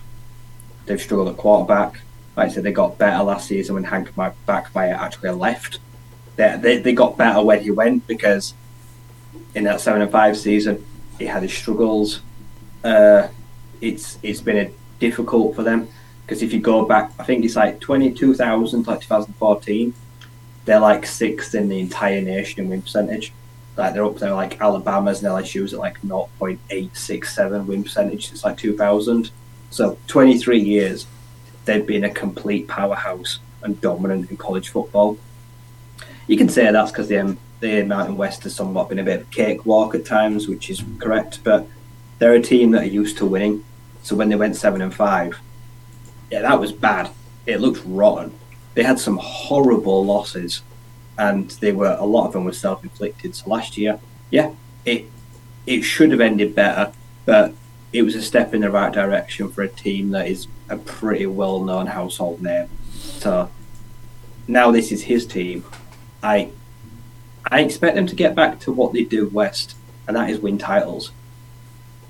They've struggled at quarterback. Like I said, they got better last season when Hank Bachmeier actually left. They, they, they got better when he went because in that seven and five season he had his struggles. Uh, it's it's been a difficult for them because if you go back, I think it's like twenty two thousand like two thousand fourteen. they're like sixth in the entire nation in win percentage. Like they're up there like Alabama's and LSU's at like 0.867 win percentage since like 2000. So 23 years, they've been a complete powerhouse and dominant in college football. You can say that's because the the Mountain West has somewhat been a bit of a cakewalk at times, which is correct. But they're a team that are used to winning. So when they went seven and five, yeah, that was bad. It looked rotten. They had some horrible losses, and they were a lot of them were self inflicted. So last year, yeah, it it should have ended better, but it was a step in the right direction for a team that is a pretty well known household name. So now this is his team. I I expect them to get back to what they do west, and that is win titles.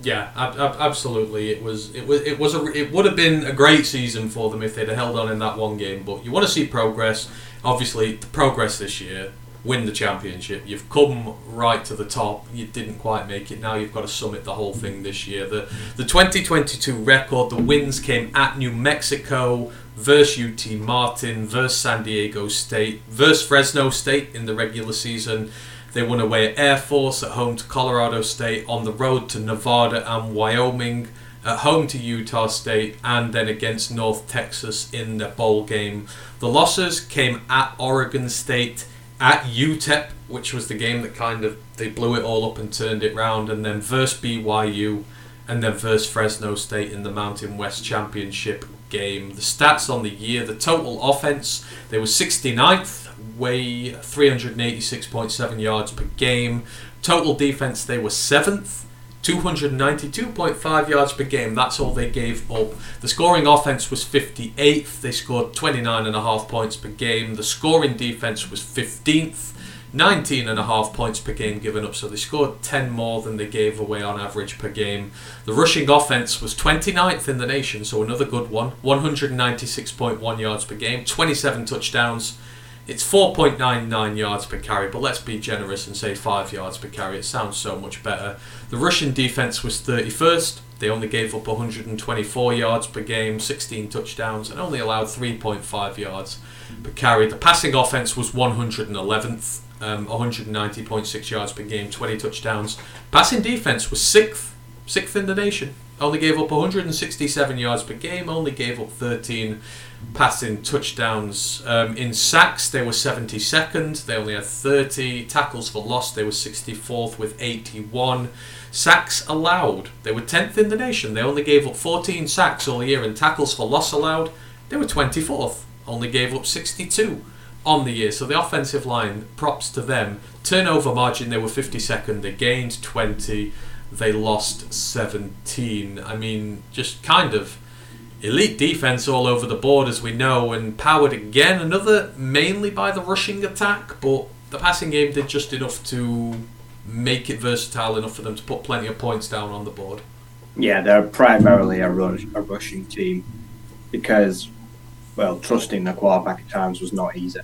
Yeah, ab- ab- absolutely. It was it was it was a it would have been a great season for them if they'd have held on in that one game. But you want to see progress. Obviously, the progress this year. Win the championship. You've come right to the top. You didn't quite make it. Now you've got to summit the whole thing this year. The the 2022 record. The wins came at New Mexico versus UT Martin versus San Diego State versus Fresno State in the regular season. They won away at Air Force, at home to Colorado State, on the road to Nevada and Wyoming, at home to Utah State, and then against North Texas in the bowl game. The losses came at Oregon State, at UTEP, which was the game that kind of they blew it all up and turned it round, and then versus BYU, and then versus Fresno State in the Mountain West Championship game. The stats on the year, the total offense, they were 69th way 386.7 yards per game. Total defense, they were seventh, 292.5 yards per game. That's all they gave up. The scoring offense was 58th. They scored 29.5 points per game. The scoring defense was 15th. 19 and a half points per game given up, so they scored 10 more than they gave away on average per game. The rushing offense was 29th in the nation, so another good one 196.1 yards per game, 27 touchdowns. It's 4.99 yards per carry, but let's be generous and say 5 yards per carry. It sounds so much better. The rushing defense was 31st. They only gave up 124 yards per game, 16 touchdowns, and only allowed 3.5 yards per carry. The passing offense was 111th, um, 190.6 yards per game, 20 touchdowns. Passing defense was 6th, 6th in the nation. Only gave up 167 yards per game, only gave up 13 passing touchdowns. Um, in sacks, they were 72nd. They only had 30. Tackles for loss, they were 64th with 81. Sacks allowed, they were 10th in the nation. They only gave up 14 sacks all year. And tackles for loss allowed, they were 24th. Only gave up 62 on the year. So the offensive line, props to them. Turnover margin, they were 52nd. They gained 20. They lost 17. I mean, just kind of elite defense all over the board, as we know, and powered again, another mainly by the rushing attack, but the passing game did just enough to make it versatile enough for them to put plenty of points down on the board. Yeah, they're primarily a, rush, a rushing team because, well, trusting the quarterback at times was not easy.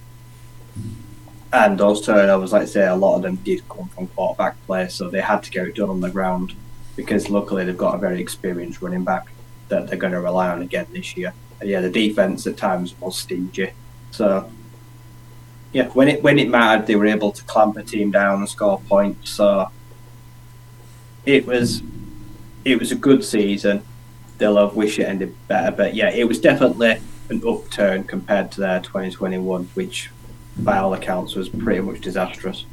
And those turnovers, like I say, a lot of them did come from quarterback play, so they had to get it done on the ground because luckily they've got a very experienced running back that they're going to rely on again this year. And yeah, the defense at times was stingy. So yeah, when it when it mattered, they were able to clamp a team down and score points. So it was it was a good season. They'll have wish it ended better, but yeah, it was definitely an upturn compared to their 2021, which by all accounts was pretty much disastrous.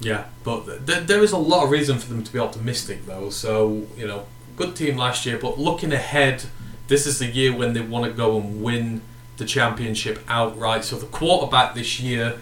Yeah, but th- there is a lot of reason for them to be optimistic, though. So you know, good team last year, but looking ahead, this is the year when they want to go and win the championship outright. So the quarterback this year,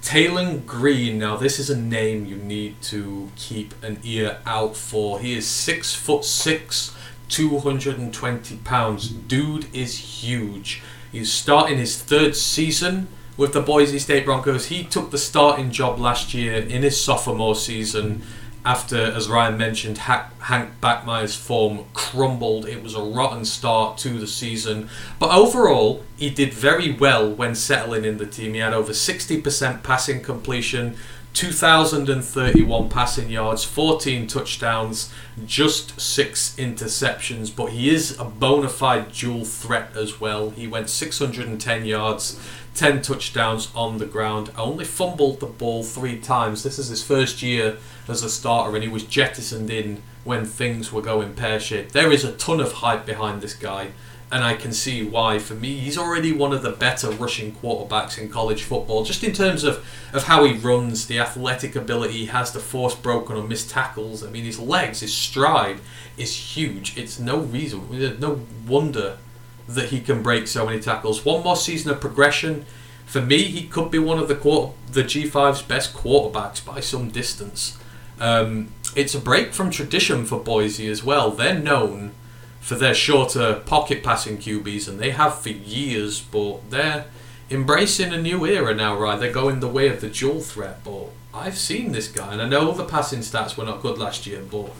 Taylen Green. Now this is a name you need to keep an ear out for. He is six foot six, two hundred and twenty pounds. Dude is huge. He's starting his third season with the Boise State Broncos. He took the starting job last year in his sophomore season after, as Ryan mentioned, Hank Bachmeier's form crumbled. It was a rotten start to the season. But overall, he did very well when settling in the team. He had over 60% passing completion, 2,031 passing yards, 14 touchdowns, just six interceptions, but he is a bona fide dual threat as well. He went 610 yards, 10 touchdowns on the ground, only fumbled the ball three times. This is his first year as a starter, and he was jettisoned in when things were going pear shaped. There is a ton of hype behind this guy and I can see why. For me, he's already one of the better rushing quarterbacks in college football, just in terms of, of how he runs, the athletic ability he has, the force broken or missed tackles. I mean, his legs, his stride is huge. It's no reason, no wonder that he can break so many tackles. One more season of progression. For me, he could be one of the quarter, the G5's best quarterbacks by some distance. Um, it's a break from tradition for Boise as well. They're known for their shorter pocket passing QBs, and they have for years, but they're embracing a new era now, right? They're going the way of the dual threat, but I've seen this guy, and I know the passing stats were not good last year, but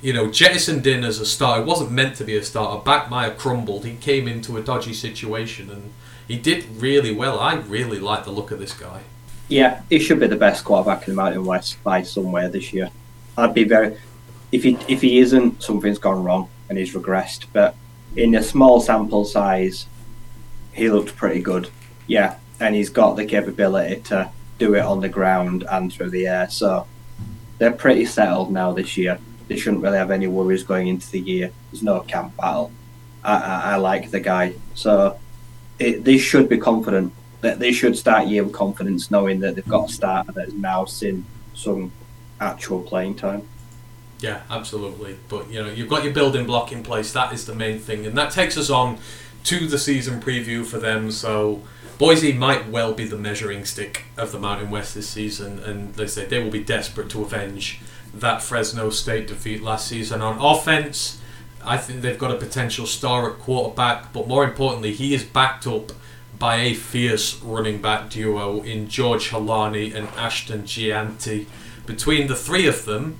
you know, jettisoned in as a. It wasn't meant to be a starter. Bachmeier crumbled. He came into a dodgy situation, and he did really well. I really like the look of this guy. Yeah, he should be the best quarterback in the Mountain West by somewhere this year. I'd be very if he if he isn't, something's gone wrong and he's regressed. But in a small sample size, he looked pretty good. Yeah, and he's got the capability to do it on the ground and through the air. So they're pretty settled now this year. They shouldn't really have any worries going into the year. There's no camp battle. I, I, I like the guy. So it, they should be confident. That they should start year with confidence, knowing that they've got a starter that has now seen some actual playing time. Yeah, absolutely. But you know, you've got your building block in place. That is the main thing, and that takes us on to the season preview for them. So Boise might well be the measuring stick of the Mountain West this season, and they say they will be desperate to avenge that Fresno State defeat last season. On offense, I think they've got a potential star at quarterback, but more importantly, he is backed up by a fierce running back duo in George Holani and Ashton Jeanty. Between the three of them,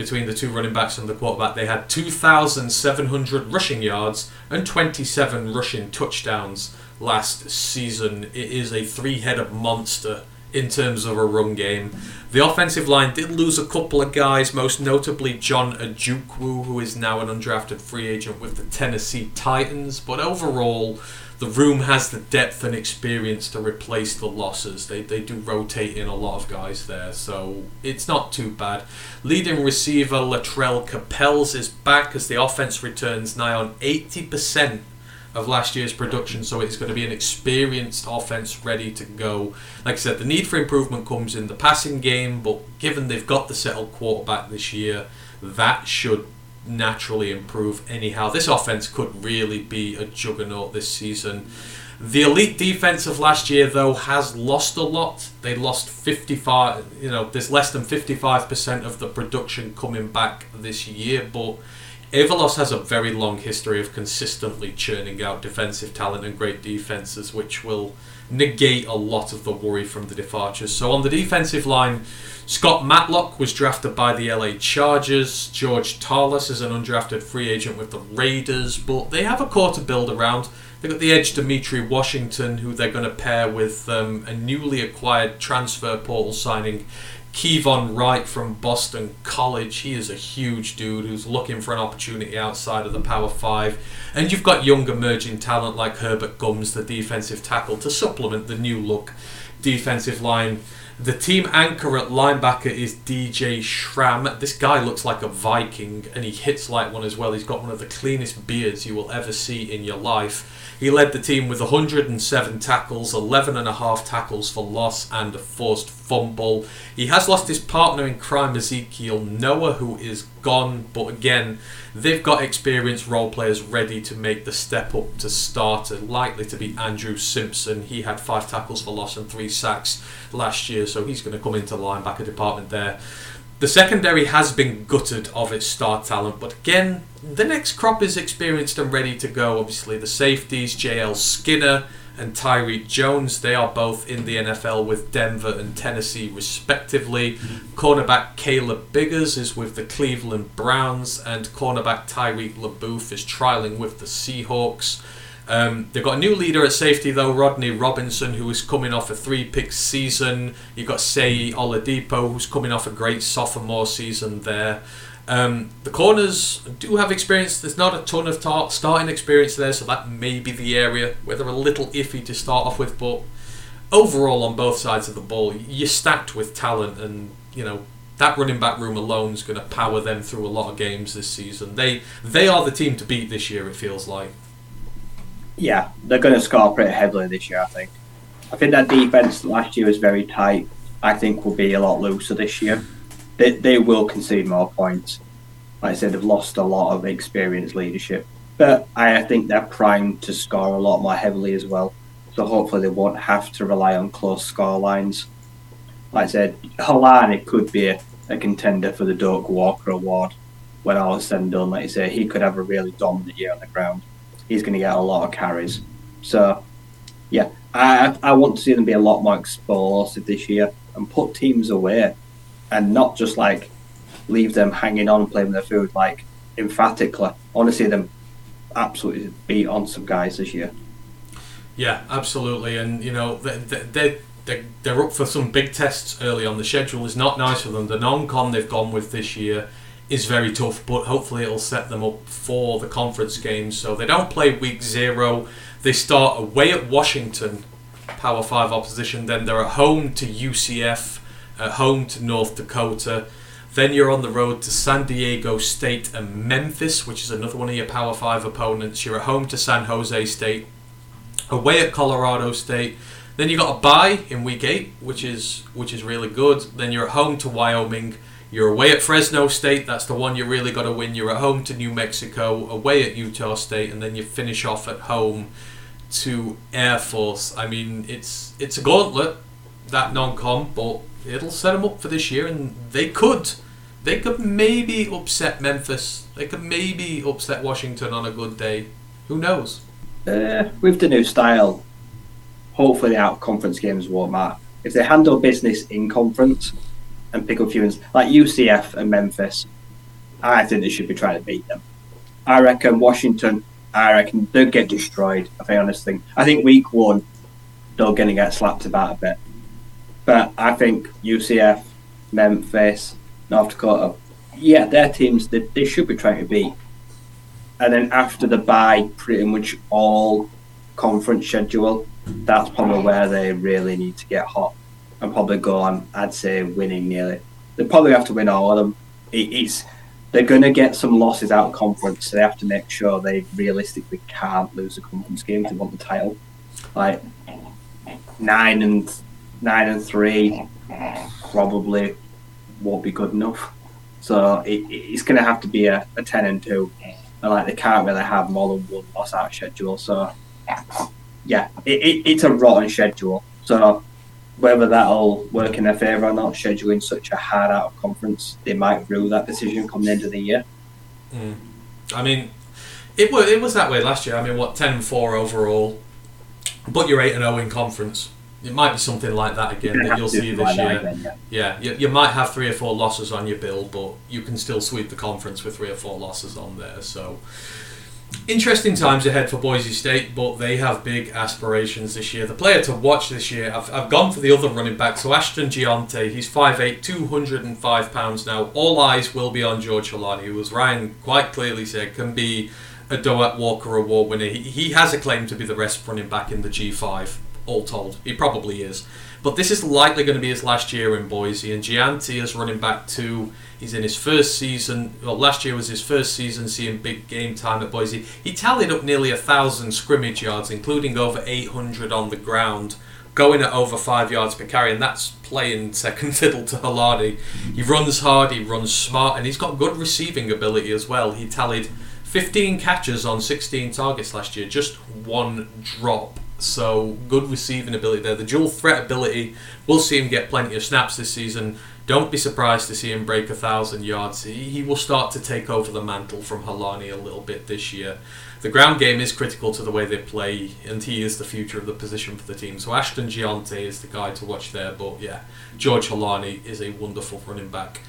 between the two running backs and the quarterback, they had 2,700 rushing yards and 27 rushing touchdowns last season. It is a three headed monster in terms of a run game. The offensive line did lose a couple of guys, most notably John Ojukwu, who is now an undrafted free agent with the Tennessee Titans, but overall, the room has the depth and experience to replace the losses. They, they do rotate in a lot of guys there, so it's not too bad. Leading receiver Latrell Caples is back as the offense returns nigh on 80% of last year's production, so it's going to be an experienced offense ready to go. Like I said, the need for improvement comes in the passing game, but given they've got the settled quarterback this year, that should naturally improve anyhow. This offense could really be a juggernaut this season. The elite defense of last year, though, has lost a lot. They lost 55, you know, there's less than 55% of the production coming back this year, but Avalos has a very long history of consistently churning out defensive talent and great defenses, which will negate a lot of the worry from the departures. So on the defensive line, Scott Matlock was drafted by the LA Chargers. George Tarlas is an undrafted free agent with the Raiders, but they have a core to build around. They've got the edge Demitri Washington, who they're going to pair with um, a newly acquired transfer portal signing, Kevon Wright from Boston College. He is a huge dude who's looking for an opportunity outside of the Power Five. And you've got young emerging talent like Herbert Gums, the defensive tackle, to supplement the new look defensive line. The team anchor at linebacker is DJ Schramm. This guy looks like a Viking and he hits like one as well. He's got one of the cleanest beards you will ever see in your life. He led the team with 107 tackles, 11 and a half tackles for loss, and a forced fumble. He has lost his partner in crime, Ezekiel Noah, who is gone, but again, they've got experienced role players ready to make the step up to starter, likely to be Andrew Simpson. He had five tackles for loss and three sacks last year, so he's going to come into the linebacker department there. The secondary has been gutted of its star talent, but again, the next crop is experienced and ready to go. Obviously, the safeties, JL Skinner and Tyreque Jones, they are both in the NFL with Denver and Tennessee, respectively. Mm-hmm. Cornerback Caleb Biggers is with the Cleveland Browns, and cornerback Tyric LeBeauf is trialing with the Seahawks. Um, they've got a new leader at safety though, Rodney Robinson, who is coming off a three-pick season. You've got Seyi Oladipo, who's coming off a great sophomore season there. Um, the corners do have experience. There's not a ton of ta- starting experience there, so that may be the area where they're a little iffy to start off with. But overall, on both sides of the ball, you're stacked with talent, and you know that running back room alone is going to power them through a lot of games this season. They they are the team to beat this year. It feels like. Yeah, they're going to score pretty heavily this year. I think. I think that defense last year was very tight. I think will be a lot looser this year. They they will concede more points. Like I said, they've lost a lot of experienced leadership, but I think they're primed to score a lot more heavily as well. So hopefully they won't have to rely on close score lines. Like I said, Holani could be a, a contender for the Doak Walker Award when all is said and done. Like you say, he could have a really dominant year on the ground. He's going to get a lot of carries. So, yeah, I I want to see them be a lot more explosive this year and put teams away, and not just like leave them hanging on and playing with their food like emphatically. I want to see them absolutely beat on some guys this year. Yeah, absolutely, and you know they they they they're up for some big tests early on. The schedule is not nice for them. The non-con they've gone with this year is very tough, but hopefully it'll set them up for the conference games. So they don't play week zero. They start away at Washington, Power Five opposition. Then they're at home to UCF, at home to North Dakota. Then you're on the road to San Diego State and Memphis, which is another one of your Power Five opponents. You're at home to San Jose State, away at Colorado State. Then you got a bye in week eight, which is which is really good. Then you're at home to Wyoming. You're away at Fresno State. That's the one you really got to win. You're at home to New Mexico, away at Utah State, and then you finish off at home to Air Force. I mean, it's it's a gauntlet that non-com, but it'll set them up for this year, and they could they could maybe upset Memphis. They could maybe upset Washington on a good day. Who knows? Uh, with the new style, hopefully the out conference games won't matter. If they handle business in conference and pick up few like UCF and Memphis, I think they should be trying to beat them. I reckon Washington, I reckon they'll get destroyed. If I think honest thing. I think week one they're going to get slapped about a bit, but I think UCF, Memphis, North Dakota, yeah, their teams they, they should be trying to beat. And then after the bye, pretty much all conference schedule, that's probably where they really need to get hot and probably go on. I'd say winning nearly. They probably have to win all of them. It, it's they're going to get some losses out of conference, so they have to make sure they realistically can't lose a conference game to want the title. Like nine and nine and three probably won't be good enough. So it, it's going to have to be a, a ten and two, and like they can't really have more than one loss out schedule. So yeah, it, it, it's a rotten schedule. So whether that'll work in their favour or not, scheduling such a hard out of conference, they might rule that decision come the end of the year. Mm. I mean, it was it was that way last year. I mean, what ten and four overall, but you're eight and zero in conference. It might be something like that again that you'll see this year. Again, yeah. Yeah, you, you might have three or four losses on your bill, but you can still sweep the conference with three or four losses on there. So, interesting times ahead for Boise State, but they have big aspirations this year. The player to watch this year, I've, I've gone for the other running back, so Ashton Jeanty. He's 5'8, 205 pounds now. All eyes will be on George Holani, who, as Ryan quite clearly said, can be a Doak Walker Award winner. He, he has a claim to be the best running back in the G5 all told. He probably is. But this is likely going to be his last year in Boise, and Jeanty is running back two. He's in his first season. Well, last year was his first season seeing big game time at Boise. He tallied up nearly a thousand scrimmage yards, including over 800 on the ground, going at over five yards per carry, and that's playing second fiddle to Holani. He runs hard, he runs smart, and he's got good receiving ability as well. He tallied 15 catches on 16 targets last year, just one drop. So good receiving ability there. The dual threat ability, we'll see him get plenty of snaps this season. Don't be surprised to see him break a thousand yards. He, he will start to take over the mantle from Holani a little bit this year. The ground game is critical to the way they play, and he is the future of the position for the team. So Ashton Jeanty is the guy to watch there. But yeah, George Holani is a wonderful running back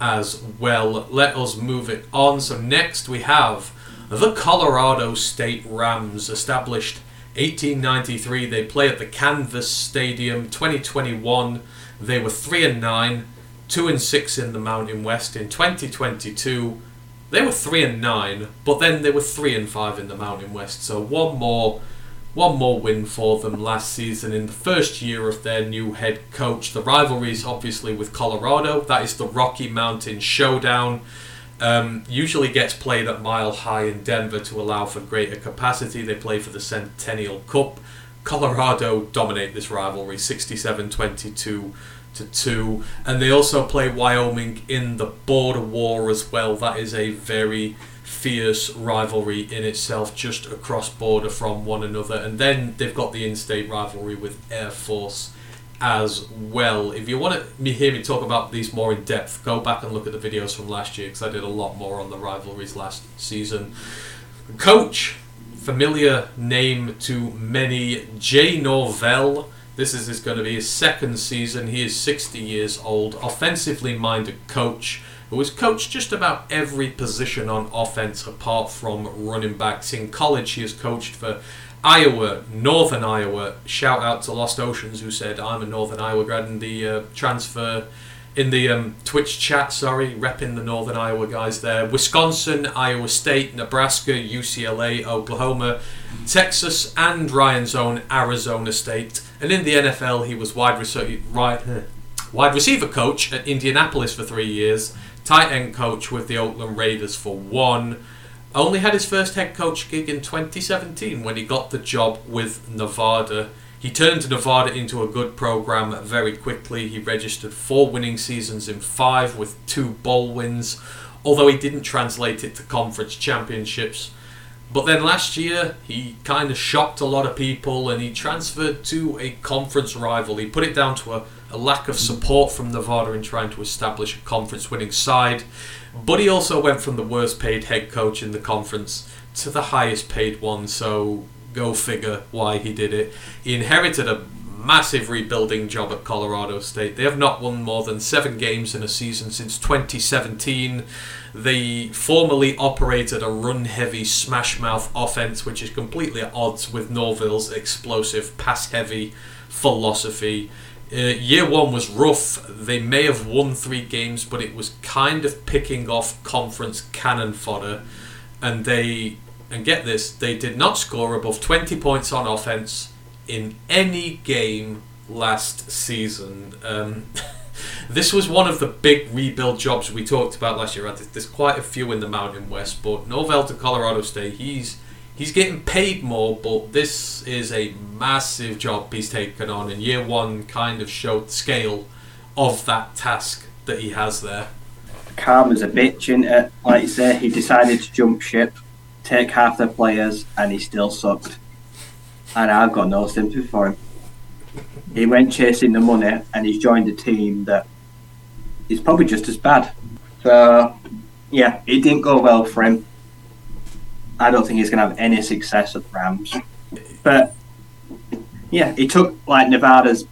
as well. Let us move it on. So next we have The Colorado State Rams, established 1893, they play at the Canvas Stadium. 2021, they were 3 and 9, 2 and 6 in the Mountain West. In 2022, they were 3 and 9, but then they were 3 and 5 in the Mountain West. So one more one more win for them last season in the first year of their new head coach. The rivalries obviously with Colorado, that is the Rocky Mountain Showdown. Um, usually gets played at Mile High in Denver to allow for greater capacity. They play for the Centennial Cup. Colorado dominate this rivalry 67 22 to 2 and they also play Wyoming in the border war as well that is a very fierce rivalry in itself just across border from one another and then they've got the in-state rivalry with Air Force as well if you want to hear me talk about these more in depth go back and look at the videos from last year because I did a lot more on the rivalries last season coach familiar name to many, Jay Norvell. This is, going to be his second season. He is 60 years old, offensively minded coach who has coached just about every position on offense apart from running backs. In college, he has coached for Iowa, Northern Iowa. Shout out to Lost Oceans who said, I'm a Northern Iowa grad in the uh, transfer in the um, Twitch chat, sorry, repping the Northern Iowa guys there. Wisconsin, Iowa State, Nebraska, UCLA, Oklahoma, Texas, and Ryan's own Arizona State. And in the NFL, he was wide, rece- right, wide receiver coach at Indianapolis for three years, tight end coach with the Oakland Raiders for one. Only had his first head coach gig in 2017 when he got the job with Nevada. He turned Nevada into a good program very quickly. He registered four winning seasons in five with two bowl wins, although he didn't translate it to conference championships. But then last year, he kind of shocked a lot of people and he transferred to a conference rival. He put it down to a, a lack of support from Nevada in trying to establish a conference winning side. But he also went from the worst paid head coach in the conference to the highest paid one, so go figure why he did it. He inherited a massive rebuilding job at Colorado State. They have not won more than seven games in a season since 2017. They formerly operated a run heavy smash mouth offense, which is completely at odds with Norvell's explosive pass heavy philosophy. Uh, year one was rough. They may have won three games, but it was kind of picking off conference cannon fodder. And they, and get this, they did not score above 20 points on offense in any game last season. Um, this was one of the big rebuild jobs we talked about last year. There's quite a few in the Mountain West, but Norvell to Colorado State, he's he's getting paid more, but this is a massive job he's taken on, and year one kind of showed the scale of that task that he has there. Calm a bitch, in it. Like you say, he decided to jump ship, take half the players, and he still sucked. And I've got no sympathy for him. He went chasing the money, and he's joined a team that is probably just as bad. So, yeah, it didn't go well for him. I don't think he's going to have any success at the Rams. But yeah, he took like Nevada's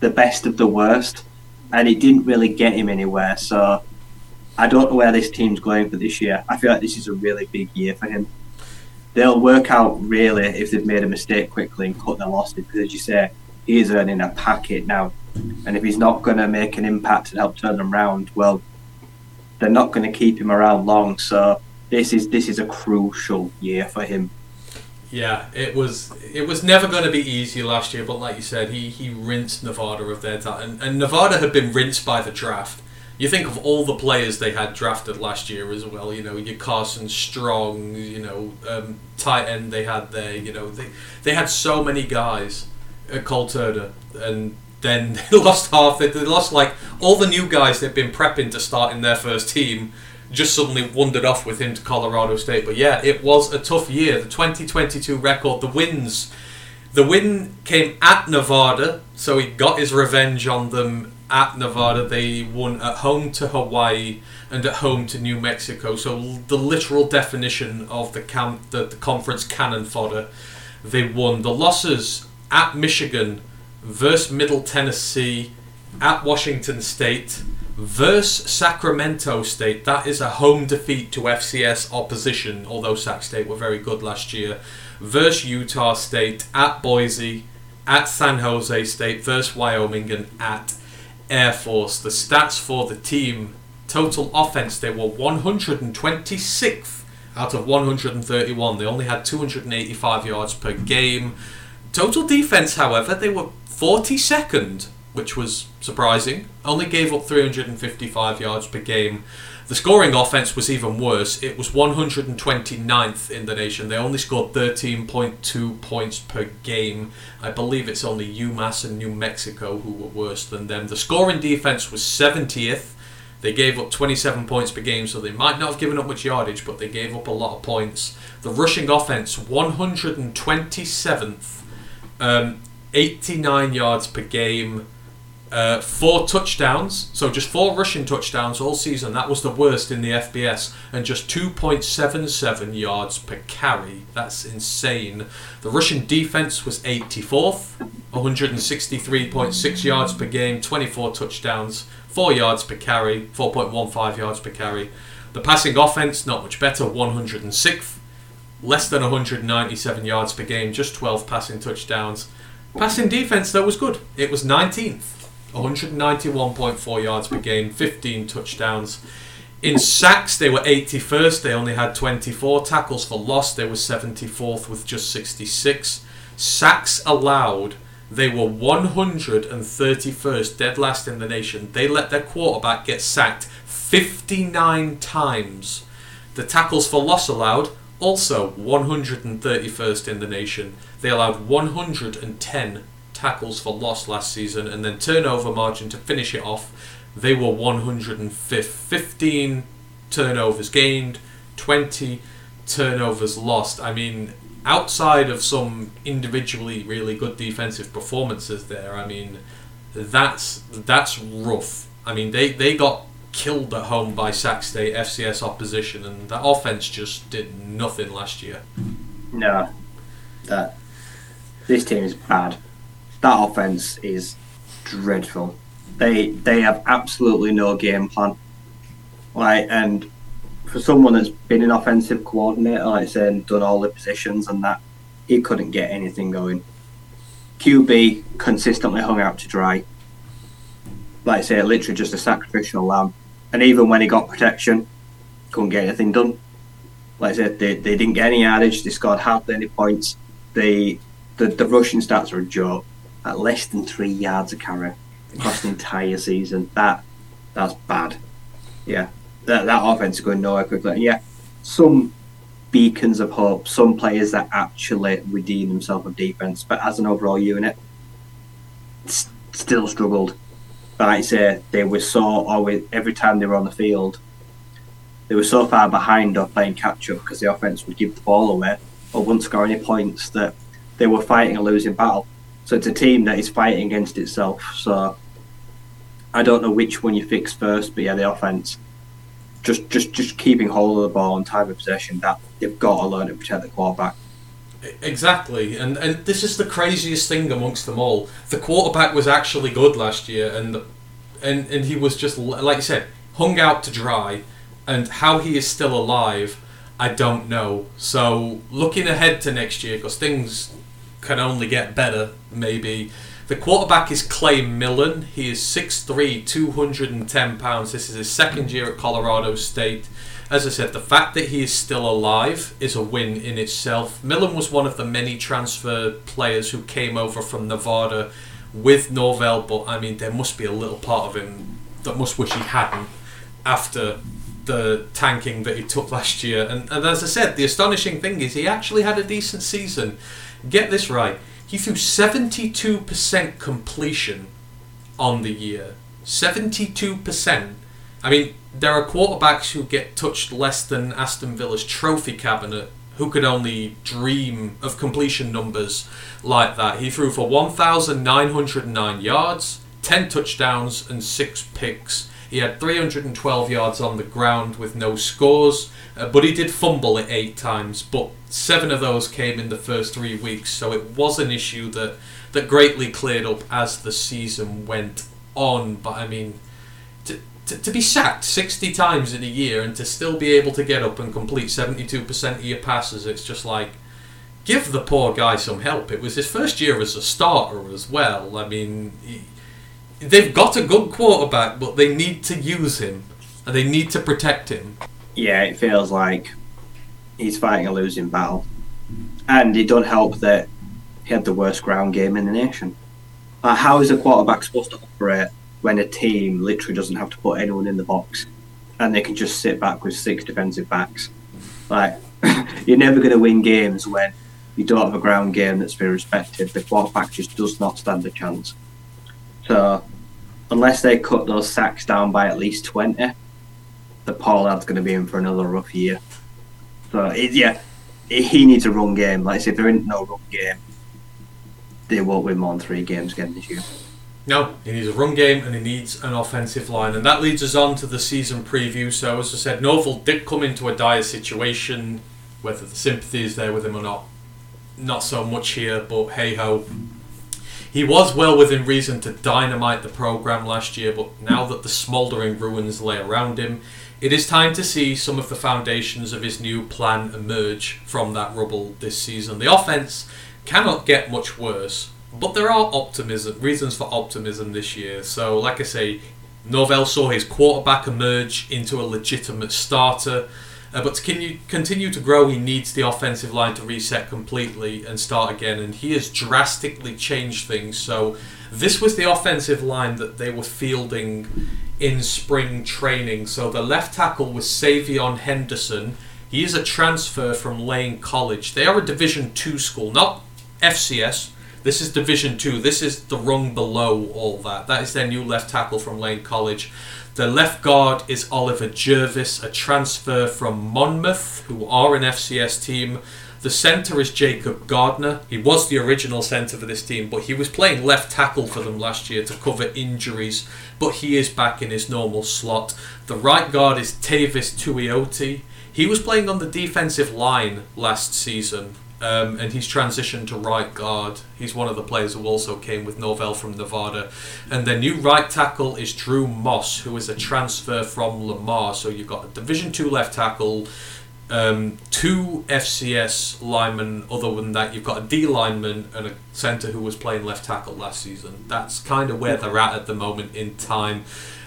the best of the worst, and it didn't really get him anywhere. So I don't know where this team's going for this year. I feel like this is a really big year for him. They'll work out really if they've made a mistake quickly and cut their losses because, as you say, he is earning a packet now, and if he's not going to make an impact and help turn them around, well, they're not going to keep him around long. So this is this is a crucial year for him. Yeah, it was it was never going to be easy last year, but like you said, he, he rinsed Nevada of their talent, and, and Nevada had been rinsed by the draft. You think of all the players they had drafted last year as well. You know, your Carson Strong, you know, um, tight end they had there. You know, they they had so many guys at Cole Turner, and then they lost half. They, they lost like all the new guys they've been prepping to start in their first team just suddenly wandered off with him to Colorado State. But yeah, it was a tough year. The 2022 record, the wins. The win came at Nevada, so he got his revenge on them at Nevada. They won at home to Hawaii and at home to New Mexico. So the literal definition of the camp, the, the conference cannon fodder. They won the losses at Michigan, versus Middle Tennessee, at Washington State, versus Sacramento State. That is a home defeat to FCS opposition, although Sac State were very good last year. Versus Utah State at Boise, at San Jose State, versus Wyoming, and at Air Force. The stats for the team total offense, they were 126th out of 131. They only had 285 yards per game. Total defense, however, they were 42nd, which was surprising. Only gave up 355 yards per game. The scoring offense was even worse. It was 129th in the nation. They only scored 13.2 points per game. I believe it's only UMass and New Mexico who were worse than them. The scoring defense was 70th. They gave up 27 points per game, so they might not have given up much yardage, but they gave up a lot of points. The rushing offense, 127th, um, 89 yards per game, uh, four touchdowns, so just four rushing touchdowns all season. That was the worst in the FBS, and just 2.77 yards per carry. That's insane. The rushing defense was 84th, 163.6 yards per game, 24 touchdowns, 4 yards per carry, 4.15 yards per carry. The passing offense, not much better, 106th, less than 197 yards per game, just 12 passing touchdowns. Passing defense, though, was good. It was 19th. 191.4 yards per game, 15 touchdowns. In sacks, they were 81st. They only had 24 tackles for loss. They were 74th with just 66. Sacks allowed, they were 131st, dead last in the nation. They let their quarterback get sacked 59 times. The tackles for loss allowed, also 131st in the nation. They allowed 110 tackles for loss last season, and then turnover margin to finish it off, they were 105th. 15 turnovers gained, 20 turnovers lost. I mean, outside of some individually really good defensive performances there, I mean, that's that's rough. I mean, they, they got killed at home by Sac State FCS opposition, and that offense just did nothing last year. No, that this team is bad. That offense is dreadful. They they have absolutely no game plan. Like, and for someone that's been an offensive coordinator, like I say, done all the positions and that, he couldn't get anything going. QB consistently hung out to dry. Like I say, literally just a sacrificial lamb. And even when he got protection, couldn't get anything done. Like I said, they, they didn't get any yardage. They scored hardly any points. They the, the rushing stats are a joke. At less than three yards a carry across the entire season. That that's bad. Yeah, that that offense is going nowhere quickly. And yeah, some beacons of hope, some players that actually redeem themselves of defense, but as an overall unit, still struggled. But like I say, they were so always every time they were on the field, they were so far behind or playing catch up because the offense would give the ball away or wouldn't score any points that they were fighting a losing battle. So it's a team that is fighting against itself. So I don't know which one you fix first, but yeah, the offense. Just, just, just keeping hold of the ball and time of possession. That they've got to learn to protect the quarterback. Exactly, and and this is the craziest thing amongst them all. The quarterback was actually good last year, and and and he was just like you said, hung out to dry. And how he is still alive, I don't know. So looking ahead to next year, because things can only get better, maybe. The quarterback is Clay Millen. He is 6'3", 210 pounds. This is his second year at Colorado State. As I said, the fact that he is still alive is a win in itself. Millen was one of the many transfer players who came over from Nevada with Norvell, but I mean, there must be a little part of him that must wish he hadn't after the tanking that he took last year. And, and as I said, the astonishing thing is he actually had a decent season. Get this right. He threw 72% completion on the year. 72%. I mean, there are quarterbacks who get touched less than Aston Villa's trophy cabinet who could only dream of completion numbers like that. He threw for 1,909 yards, 10 touchdowns, and 6 picks. He had 312 yards on the ground with no scores, uh, but he did fumble it eight times. But seven of those came in the first three weeks, so it was an issue that that greatly cleared up as the season went on. But I mean, to to, to be sacked 60 times in a year and to still be able to get up and complete 72% of your passes, it's just like, give the poor guy some help. It was his first year as a starter as well. I mean, they've got a good quarterback, but they need to use him and they need to protect him. Yeah, it feels like he's fighting a losing battle. And it don't help that he had the worst ground game in the nation. Uh, how is a quarterback supposed to operate when a team literally doesn't have to put anyone in the box and they can just sit back with six defensive backs? Like, you're never going to win games when you don't have a ground game that's been respected. The quarterback just does not stand a chance. So, unless they cut those sacks down by at least 20, the Pollard's going to be in for another rough year. So, it, yeah, he needs a run game. Like I said, if there ain't no run game, they won't win more than three games again this year. No, he needs a run game and he needs an offensive line. And that leads us on to the season preview. So, as I said, Norvell did come into a dire situation. Whether the sympathy is there with him or not, not so much here, but hey ho. He was well within reason to dynamite the program last year, but now that the smouldering ruins lay around him, it is time to see some of the foundations of his new plan emerge from that rubble this season. The offense cannot get much worse, but there are optimism reasons for optimism this year. So, like I say, Norvell saw his quarterback emerge into a legitimate starter. Uh, but to continue, continue to grow, he needs the offensive line to reset completely and start again. And he has drastically changed things. So, this was the offensive line that they were fielding in spring training. So, the left tackle was Savion Henderson. He is a transfer from Lane College. They are a Division two school, not FCS. This is Division Two. This is the rung below all that. That is their new left tackle from Lane College. The left guard is Oliver Jervis, a transfer from Monmouth, who are an FCS team. The centre is Jacob Gardner. He was the original centre for this team, but he was playing left tackle for them last year to cover injuries. But he is back in his normal slot. The right guard is Tavis Tuioti. He was playing on the defensive line last season, um, and he's transitioned to right guard. He's one of the players who also came with Norvell from Nevada. And their new right tackle is Drew Moss, who is a transfer from Lamar. So you've got a Division two left tackle, um, two FCS linemen. Other than that, you've got a D lineman and a centre who was playing left tackle last season. That's kind of where they're at at the moment in time.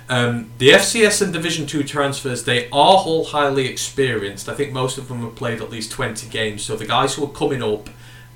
Um, the FCS and Division Two transfers, they are all highly experienced. I think most of them have played at least 20 games. So the guys who are coming up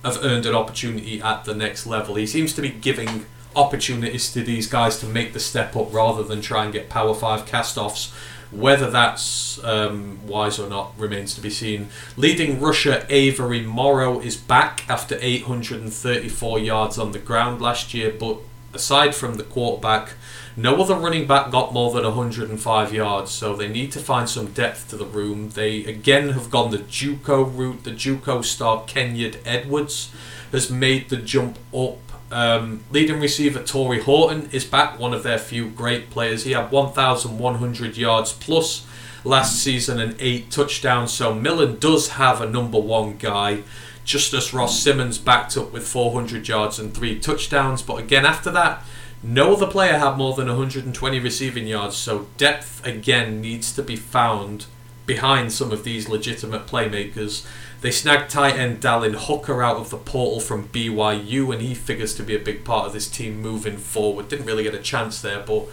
have earned an opportunity at the next level. He seems to be giving opportunities to these guys to make the step up rather than try and get Power 5 cast offs. Whether that's um, wise or not remains to be seen. Leading rusher Avery Morrow is back after 834 yards on the ground last year, but aside from the quarterback, no other running back got more than 105 yards, so they need to find some depth to the room. They again have gone the JUCO route. The JUCO star Kenyon Edwards has made the jump up. Um, leading receiver Tory Horton is back, one of their few great players. He had 1,100 yards plus last season and eight touchdowns. So Millen does have a number one guy. Justus Ross-Simmons backed up with 400 yards and three touchdowns. But again, after that, no other player had more than 120 receiving yards, so depth again needs to be found behind some of these legitimate playmakers. They snagged tight end Dallin Holker out of the portal from BYU, and he figures to be a big part of this team moving forward. Didn't really get a chance there, but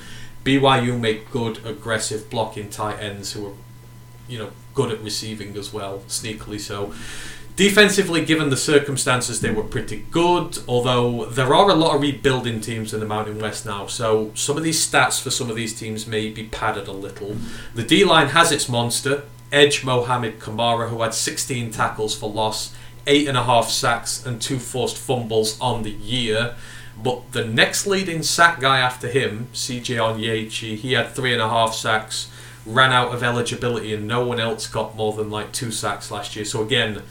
BYU make good, aggressive blocking tight ends who are, you know, good at receiving as well, sneakily so. Defensively, given the circumstances, they were pretty good, although there are a lot of rebuilding teams in the Mountain West now, so some of these stats for some of these teams may be padded a little. The D line has its monster, Edge Mohamed Kamara, who had 16 tackles for loss, 8.5 sacks, and 2 forced fumbles on the year. But the next leading sack guy after him, CJ Onyechi, he had 3.5 sacks, ran out of eligibility, and no one else got more than like 2 sacks last year. So again,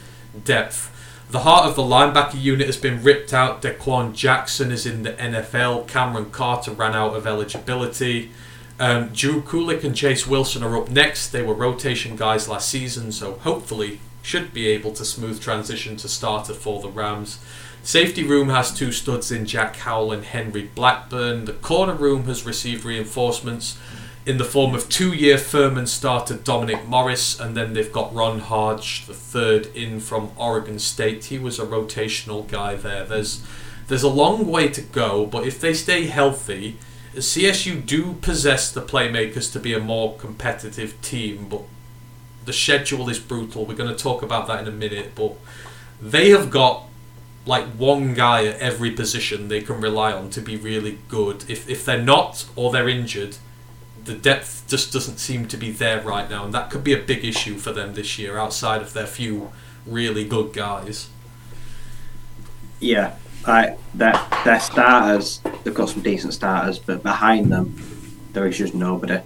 depth. The heart of the linebacker unit has been ripped out. Dequan Jackson is in the NFL. Cameron Carter ran out of eligibility. Um, Drew Kulik and Chase Wilson are up next. They were rotation guys last season, so hopefully should be able to smooth transition to starter for the Rams. Safety room has two studs in Jack Howell and Henry Blackburn. The corner room has received reinforcements in the form of two-year Furman starter Dominic Morris, and then they've got Ron Hardge, the third in from Oregon State. He was a rotational guy there. There's there's a long way to go, but if they stay healthy, CSU do possess the playmakers to be a more competitive team, but the schedule is brutal. We're going to talk about that in a minute, but they have got like one guy at every position they can rely on to be really good. If if they're not or they're injured, the depth just doesn't seem to be there right now, and that could be a big issue for them this year. Outside of their few really good guys. Yeah, I that their starters, they've got some decent starters, but behind them, there is just nobody.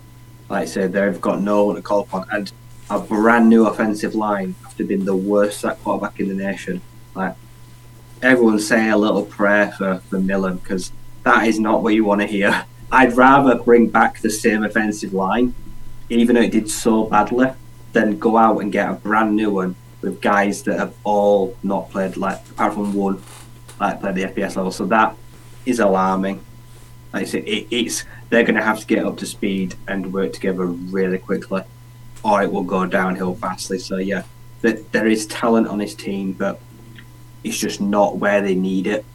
Like I said, they've got no one to call upon, and a brand new offensive line after being the worst sack quarterback in the nation. Like everyone say a little prayer for for Millen because that is not what you want to hear. I'd rather bring back the same offensive line, even though it did so badly, than go out and get a brand new one with guys that have all not played like apart from one like played the FBS level. So that is alarming. Like I said, it, it's they're going to have to get up to speed and work together really quickly, or it will go downhill fastly. So yeah, that there is talent on this team, but it's just not where they need it.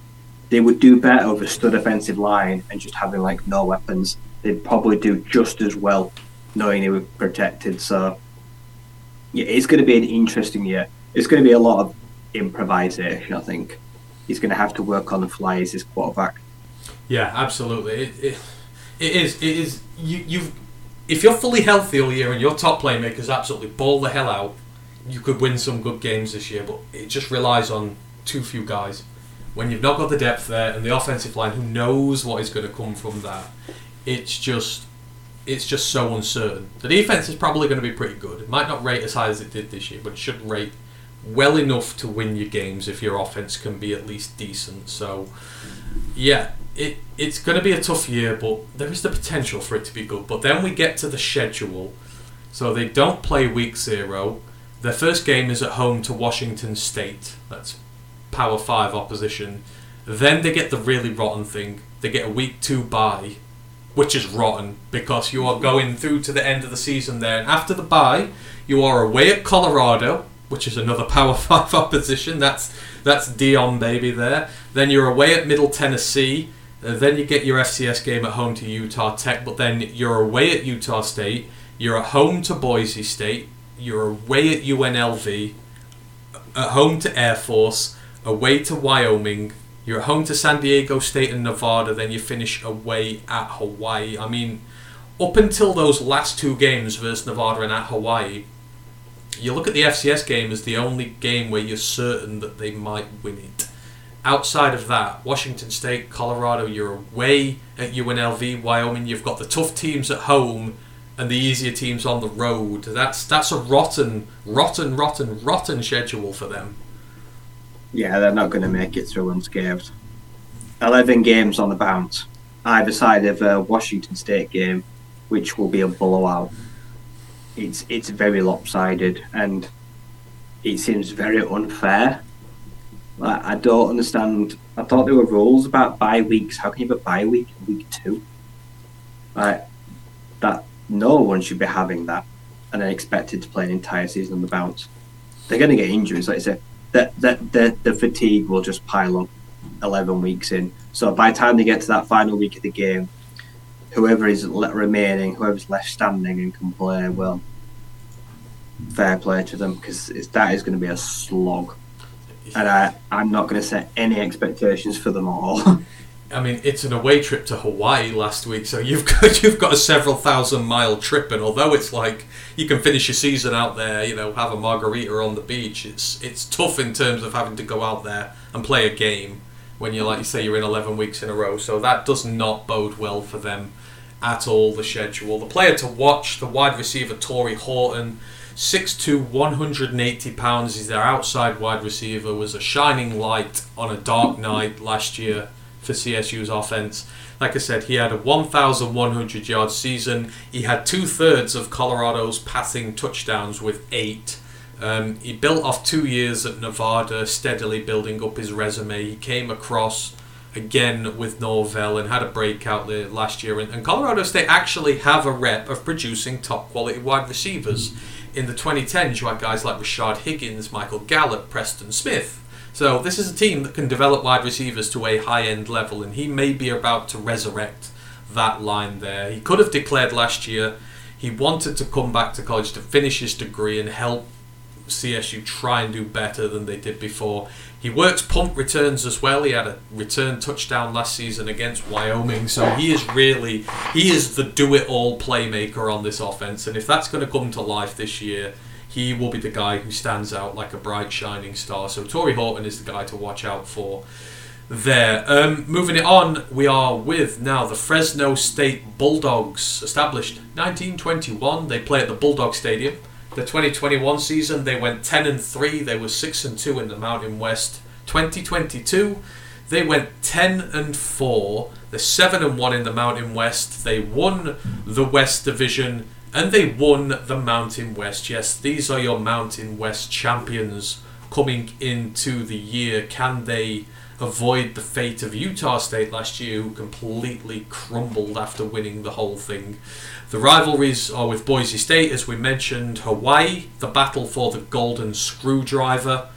They would do better with a stud offensive line and just having like no weapons. They'd probably do just as well knowing they were protected. So yeah, it's going to be an interesting year. It's going to be a lot of improvisation. I think he's going to have to work on the fly as his quarterback. Yeah, absolutely. It, it, it is. It is. You, you've. If you're fully healthy all year and your top playmakers absolutely ball the hell out, you could win some good games this year. But it just relies on too few guys. When you've not got the depth there and the offensive line, who knows what is going to come from that? It's just. It's just so uncertain. The defense is probably going to be pretty good. It might not rate as high as it did this year, but it should rate well enough to win your games if your offense can be at least decent. So, yeah, it it's going to be a tough year, but there is the potential for it to be good. But then we get to the schedule. So they don't play week zero. Their first game is at home to Washington State. That's Power Five opposition. Then they get the really rotten thing. They get a week two bye, which is rotten because you are going through to the end of the season there. And after the bye, you are away at Colorado, which is another Power Five opposition. That's that's Deion baby there. Then you're away at Middle Tennessee. Uh, then you get your FCS game at home to Utah Tech. But then you're away at Utah State. You're at home to Boise State. You're away at UNLV. At home to Air Force. Away to Wyoming. You're at home to San Diego State and Nevada. Then you finish away at Hawaii. I mean, up until those last two games versus Nevada and at Hawaii, you look at the FCS game as the only game where you're certain that they might win it. Outside of that, Washington State, Colorado, you're away at UNLV, Wyoming. You've got the tough teams at home and the easier teams on the road. That's that's a rotten, rotten, rotten, rotten schedule for them. Yeah, they're not going to make it through unscathed. Eleven games on the bounce, either side of a Washington State game, which will be a blowout it's it's very lopsided and it seems very unfair. Like, I don't understand. I thought there were rules about bye weeks. How can you have a bye week in week two? Like that, no one should be having that and then expected to play an entire season on the bounce. They're going to get injuries. Like I said, that that the, the fatigue will just pile up. Eleven weeks in, so by the time they get to that final week of the game, whoever is remaining, whoever's left standing and can play, well, fair play to them because that is going to be a slog. And I, I'm not going to set any expectations for them all. I mean, it's an away trip to Hawaii last week, so you've got you've got a several thousand mile trip, and although it's like you can finish your season out there, you know, have a margarita on the beach, it's it's tough in terms of having to go out there and play a game when you're like you say you're in 11 weeks in a row. So that does not bode well for them at all. The schedule, the player to watch, the wide receiver Tory Horton. 6'2", 180 pounds. He's their outside wide receiver. Was a shining light on a dark night last year for CSU's offense. Like I said, he had a 1,100 yard season. He had two thirds of Colorado's passing touchdowns with eight. Um, he built off two years at Nevada, steadily building up his resume. He came across again with Norvell and had a breakout there last year. And, and Colorado State actually have a rep of producing top quality wide receivers. In the 2010s, you had guys like Rashard Higgins, Michael Gallup, Preston Smith. So this is a team that can develop wide receivers to a high end level, and he may be about to resurrect that line there. He could have declared last year he wanted to come back to college to finish his degree and help CSU try and do better than they did before. He works punt returns as well. He had a return touchdown last season against Wyoming, so he is really he is the do-it-all playmaker on this offense. And if that's going to come to life this year, he will be the guy who stands out like a bright shining star. So Tory Horton is the guy to watch out for there. Um, moving it on, we are with now the Fresno State Bulldogs, established 1921. They play at the Bulldog Stadium. The 2021 season, they went 10 and 3. They were 6 and 2 in the Mountain West. 2022, they went 10 and 4. They're 7 and 1 in the Mountain West. They won the West Division and they won the Mountain West. Yes, these are your Mountain West champions coming into the year. Can they avoid the fate of Utah State last year, who completely crumbled after winning the whole thing? The rivalries are with Boise State, as we mentioned, Hawaii, the battle for the golden screwdriver,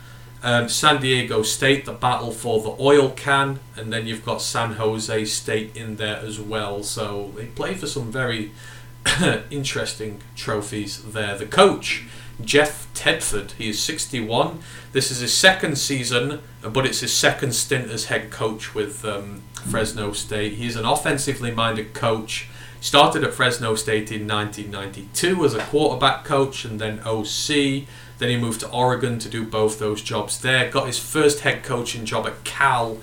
um, San Diego State, the battle for the oil can, and then you've got San Jose State in there as well. So they play for some very interesting trophies there. The coach, Jeff Tedford, he is 61. This is his second season, but it's his second stint as head coach with um, Fresno State. He's an offensively minded coach. Started at Fresno State in 1992 as a quarterback coach and then OC. Then he moved to Oregon to do both those jobs there. Got his first head coaching job at Cal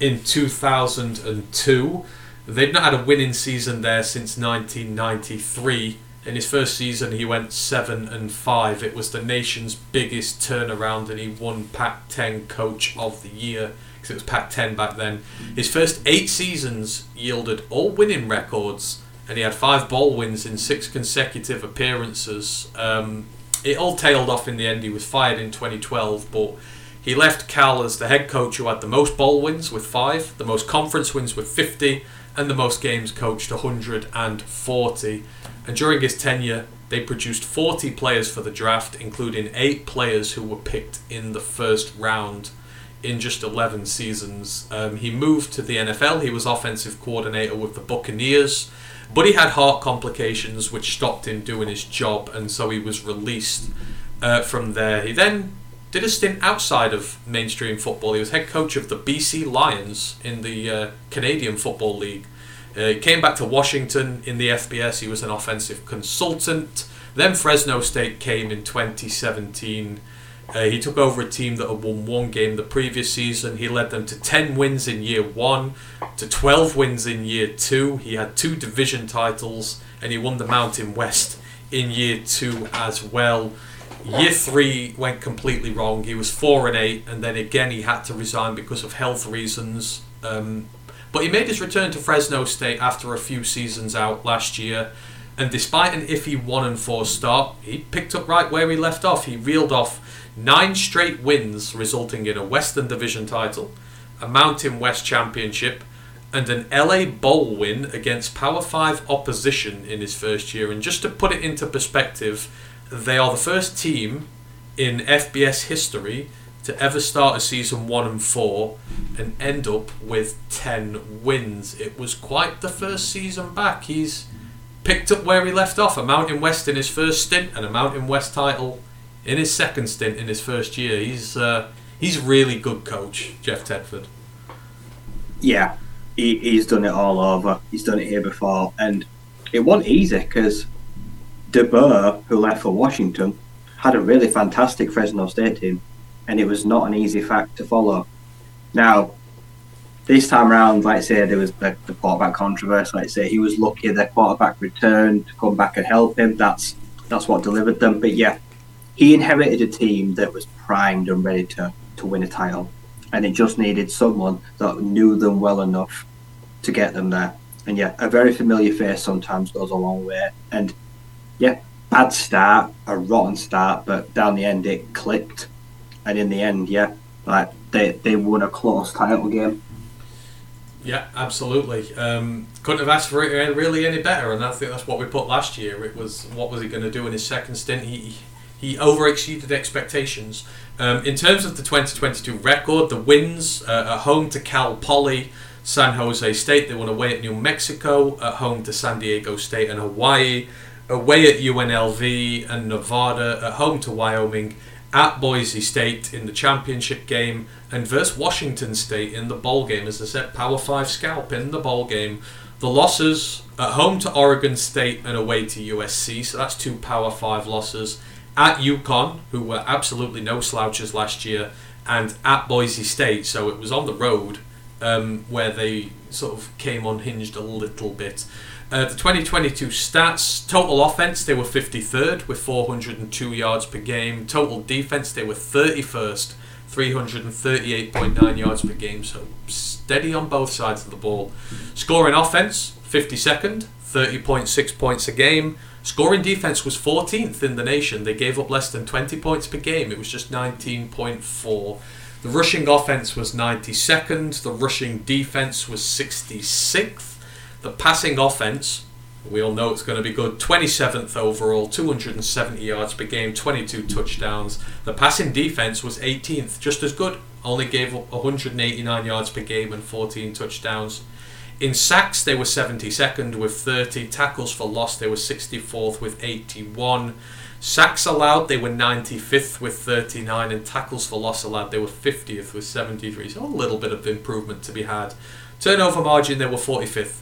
in 2002. They'd not had a winning season there since 1993. In his first season, he went seven and five. It was the nation's biggest turnaround, and he won Pac-10 Coach of the Year because it was Pac-10 back then. His first eight seasons yielded all winning records, and he had five bowl wins in six consecutive appearances. Um, it all tailed off in the end. He was fired in 2012, but he left Cal as the head coach who had the most bowl wins with five, the most conference wins with 50, and the most games coached 140. And during his tenure, they produced 40 players for the draft, including eight players who were picked in the first round in just 11 seasons. Um, he moved to the NFL. He was offensive coordinator with the Buccaneers, but he had heart complications which stopped him doing his job, and so he was released uh, from there. He then did a stint outside of mainstream football. He was head coach of the BC Lions in the uh, Canadian Football League. Uh, he came back to Washington in the FBS. He was an offensive consultant. Then Fresno State came in 2017. Uh, he took over a team that had won one game the previous season. He led them to 10 wins in year one, to 12 wins in year two. He had two division titles, and he won the Mountain West in year two as well. Year three went completely wrong. He was four and eight, and then again he had to resign because of health reasons. Um, but he made his return to Fresno State after a few seasons out last year, and despite an iffy one and four start, he picked up right where he left off. He reeled off nine straight wins, resulting in a Western Division title, a Mountain West Championship, and an LA Bowl win against Power 5 opposition in his first year. And just to put it into perspective, they are the first team in FBS history to ever start a season one and four and end up with 10 wins. It was quite the first season back. He's picked up where he left off a Mountain West in his first stint and a Mountain West title in his second stint in his first year. He's uh, he's really good coach, Jeff Tedford. Yeah, he, he's done it all over. He's done it here before, and it wasn't easy because DeBoer, who left for Washington, had a really fantastic Fresno State team, and it was not an easy fact to follow. Now, this time around, like I say, there was the, the quarterback controversy. Like I say, he was lucky the quarterback returned to come back and help him. That's that's what delivered them. But yeah, he inherited a team that was primed and ready to, to win a title, and it just needed someone that knew them well enough to get them there. And yeah, a very familiar face sometimes goes a long way. And yeah, bad start, a rotten start, but down the end it clicked, and in the end, yeah, like they they won a close title game. Yeah, absolutely. Um, couldn't have asked for it really any better, and I think that's what we put last year. It was what was he going to do in his second stint? He he over exceeded expectations. Um, in terms of the 2022 record, the wins uh, at home to Cal Poly, San Jose State, they won away at New Mexico, at home to San Diego State and Hawaii, away at UNLV and Nevada, at home to Wyoming, at Boise State in the championship game, and versus Washington State in the bowl game. As I said, Power 5 scalp in the bowl game. The losses at home to Oregon State and away to USC, so that's two Power 5 losses. At UConn, who were absolutely no slouches last year, and at Boise State, so it was on the road um, where they sort of came unhinged a little bit. Uh, the 2022 stats total offense, they were 53rd with 402 yards per game. Total defense, they were 31st, 338.9 yards per game. So steady on both sides of the ball. Scoring offense, 52nd, 30.6 points a game. Scoring defense was 14th in the nation. They gave up less than 20 points per game. It was just 19.4. The rushing offense was 92nd. The rushing defense was 66th. The passing offense, we all know it's going to be good. 27th overall, 270 yards per game, 22 touchdowns. The passing defense was 18th, just as good. Only gave up 189 yards per game and 14 touchdowns. In sacks, they were 72nd with 30. Tackles for loss, they were 64th with 81. Sacks allowed, they were 95th with 39. And tackles for loss allowed, they were 50th with 73. So a little bit of improvement to be had. Turnover margin, they were 45th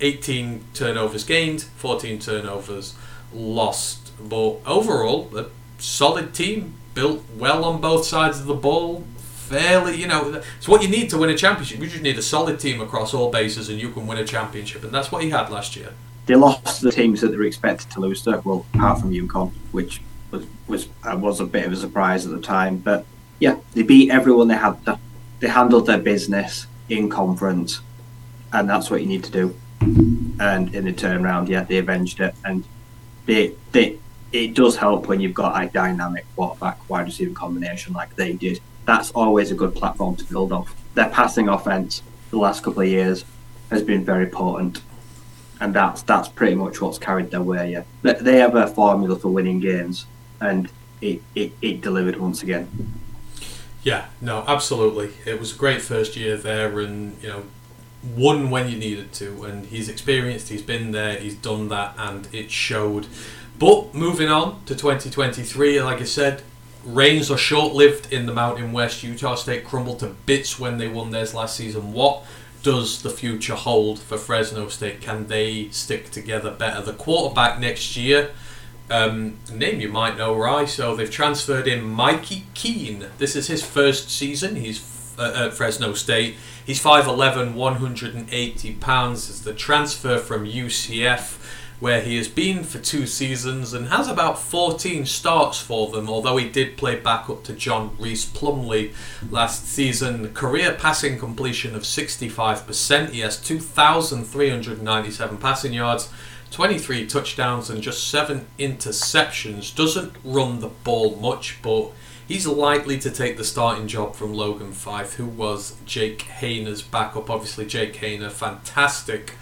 18 turnovers gained, 14 turnovers lost. But overall, a solid team, built well on both sides of the ball. Fairly, you know, it's what you need to win a championship. You just need a solid team across all bases, and you can win a championship. And that's what he had last year. They lost the teams that they were expected to lose to. Well, apart from UConn, which was was uh, was a bit of a surprise at the time. But yeah, they beat everyone they had. To. They handled their business in conference, and that's what you need to do and in the turnaround, yeah, they avenged it, and they they it does help when you've got a dynamic quarterback wide receiver combination like they did. That's always a good platform to build off. Their passing offense the last couple of years has been very potent, and that's that's pretty much what's carried their way. Yeah, they have a formula for winning games, and it, it, it delivered once again. Yeah, no, absolutely. It was a great first year there, and you know won when you needed to, and he's experienced, he's been there, he's done that, and it showed. But moving on to 2023, like I said, reigns are short lived in the Mountain West. Utah State crumbled to bits when they won theirs last season. What does the future hold for Fresno State? Can they stick together better? The quarterback next year. Um, name you might know, right? So they've transferred in Mikey Keene. This is his first season. He's at Fresno State. He's 5'11, 180 pounds. Is the transfer from UCF, where he has been for two seasons and has about 14 starts for them, although he did play back up to John Rhys Plumlee last season. Career passing completion of 65%. He has 2,397 passing yards. 23 touchdowns and just 7 interceptions. Doesn't run the ball much, but He's likely to take the starting job from Logan Fife, who was Jake Haener's backup. Obviously, Jake Haener, fantastic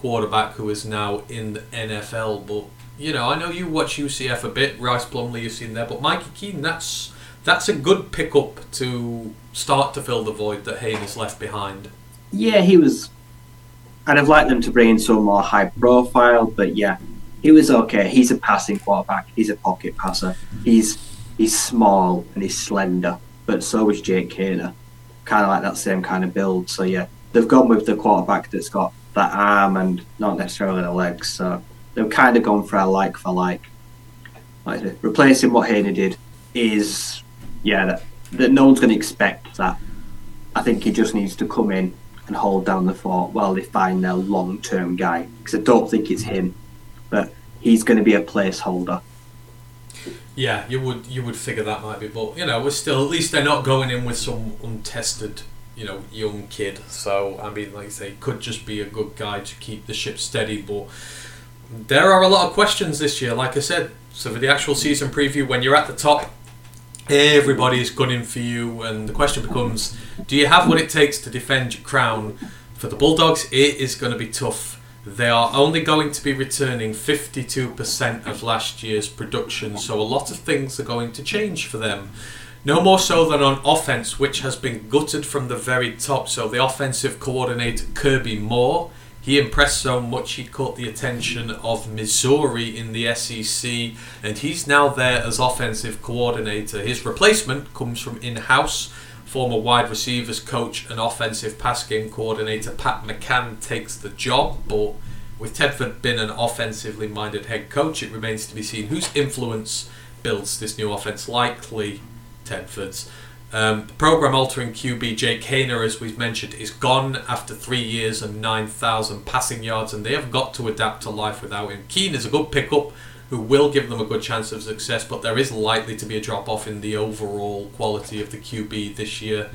quarterback who is now in the NFL. But you know, I know you watch UCF a bit. Rhys Plumlee, you've seen there, but Mikey Keene, that's that's a good pickup to start to fill the void that Haener's left behind. Yeah, he was. I'd have liked them to bring in some more high profile, but yeah, he was okay. He's a passing quarterback. He's a pocket passer. He's he's small and he's slender, but so is Jake Haener. Kind of like that same kind of build. So yeah, they've gone with the quarterback that's got that arm and not necessarily the legs. So they've kind of gone for a like for like. like replacing what Haener did is yeah that, that no one's going to expect that. I think he just needs to come in and hold down the fort while they find their long term guy. Because I don't think it's him, but he's going to be a placeholder yeah, you would you would figure that might be, but you know, we're still at least they're not going in with some untested, you know, young kid. So I mean, like I say, could just be a good guy to keep the ship steady. But there are a lot of questions this year. Like I said, so for the actual season preview, when you're at the top, everybody is gunning for you, and the question becomes, do you have what it takes to defend your crown? For the Bulldogs, it is going to be tough. They are only going to be returning 52% of last year's production, so a lot of things are going to change for them. No more so than on offense, which has been gutted from the very top. So the offensive coordinator Kirby Moore, he impressed so much he caught the attention of Missouri in the SEC, and he's now there as offensive coordinator. His replacement comes from in-house. Former wide receivers coach and offensive pass game coordinator Pat McCann takes the job, but with Tedford being an offensively minded head coach, it remains to be seen whose influence builds this new offense. Likely Tedford's. Um, program altering QB Jake Haener, as we've mentioned, is gone after three years and 9,000 passing yards, and they have got to adapt to life without him. Keene is a good pickup who will give them a good chance of success, but there is likely to be a drop off in the overall quality of the QB this year.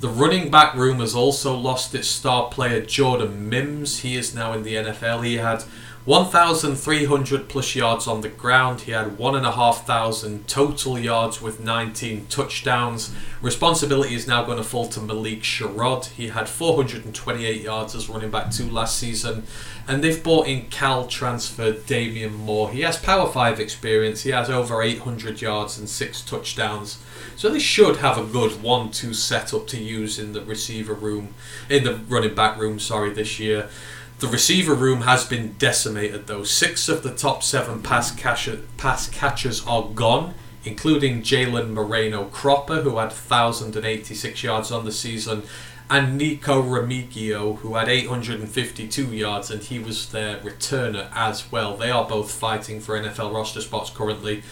The running back room has also lost its star player Jordan Mims. He is now in the NFL. He had 1,300 plus yards on the ground. He had 1,500 total yards with 19 touchdowns. Responsibility is now going to fall to Malik Sherrod. He had 428 yards as running back two last season. And they've bought in Cal transfer Damian Moore. He has Power 5 experience. He has over 800 yards and six touchdowns. So they should have a good 1 2 setup to use in the receiver room, in the running back room, sorry, this year. The receiver room has been decimated though. Six of the top seven pass, catcher, pass catchers are gone, including Jalen Moreno Cropper, who had 1,086 yards on the season, and Nico Remigio, who had 852 yards, and he was their returner as well. They are both fighting for NFL roster spots currently.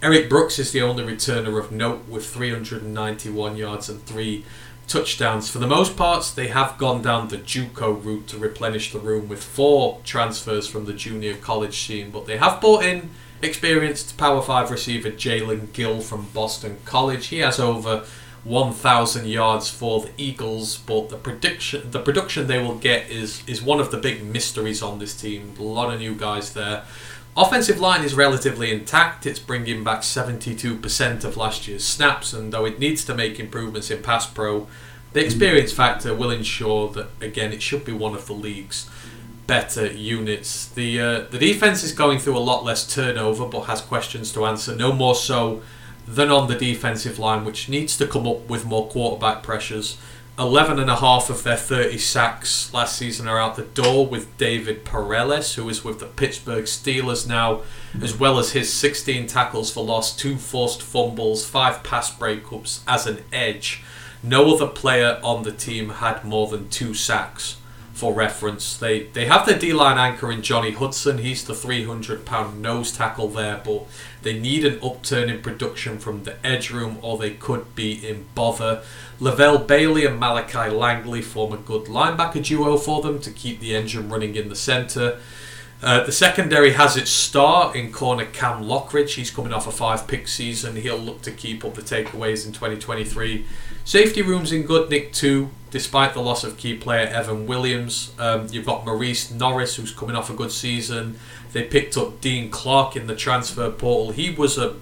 Erik Brooks is the only returner of note with 391 yards and three touchdowns. For the most part, they have gone down the JUCO route to replenish the room with four transfers from the junior college scene, but they have brought in experienced Power 5 receiver Jaelen Gill from Boston College. He has over 1,000 yards for the Eagles, but the prediction, the production they will get is is one of the big mysteries on this team. A lot of new guys there. Offensive line is relatively intact. It's bringing back 72% of last year's snaps, and though it needs to make improvements in pass pro, the experience factor will ensure that again it should be one of the league's better units. The uh, the defense is going through a lot less turnover, but has questions to answer. No more so than on the defensive line, which needs to come up with more quarterback pressures. 11 and a half of their 30 sacks last season are out the door with David Perales, who is with the Pittsburgh Steelers now, as well as his 16 tackles for loss, two forced fumbles, five pass breakups as an edge. No other player on the team had more than two sacks. For reference, they they have their D line anchor in Johnny Hudson. He's the 300 pound nose tackle there, but they need an upturn in production from the edge room, or they could be in bother. Lavelle Bailey and Malachi Langley form a good linebacker duo for them to keep the engine running in the centre. Uh, the secondary has its star in corner Cam Lockridge. He's coming off a five pick season. He'll look to keep up the takeaways in 2023. Safety room's in good nick too, despite the loss of key player Evan Williams. Um, you've got Maurice Norris, who's coming off a good season. They picked up Dean Clark in the transfer portal. He was a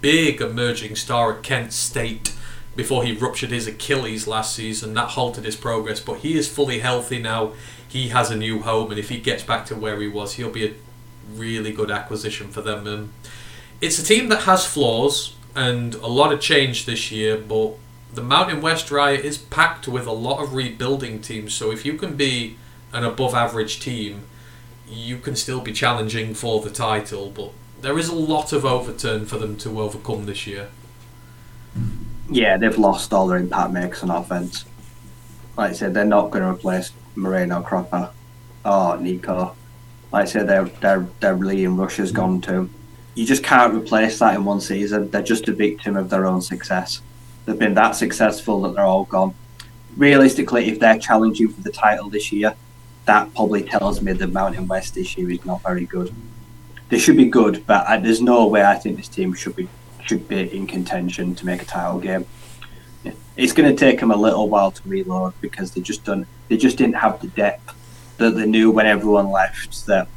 big emerging star at Kent State before he ruptured his Achilles last season. That halted his progress, but he is fully healthy now. He has a new home, and if he gets back to where he was, he'll be a really good acquisition for them. Um, it's a team that has flaws and a lot of change this year, but the Mountain West Riot is packed with a lot of rebuilding teams. So if you can be an above average team, you can still be challenging for the title. But there is a lot of overturn for them to overcome this year. Yeah, they've lost all their impact makers on offense. Like I said, they're not going to replace Moreno Cropper or Nico. Like I said, their their their Liam Rush has gone to. You just can't replace that in one season. They're just a victim of their own success. They've been that successful that they're all gone. Realistically, if they're challenging for the title this year, that probably tells me the Mountain West year is not very good. They should be good, but I, there's no way I think this team should be should be in contention to make a title game. It's going to take them a little while to reload because they just don't they just didn't have the depth that they knew when everyone left that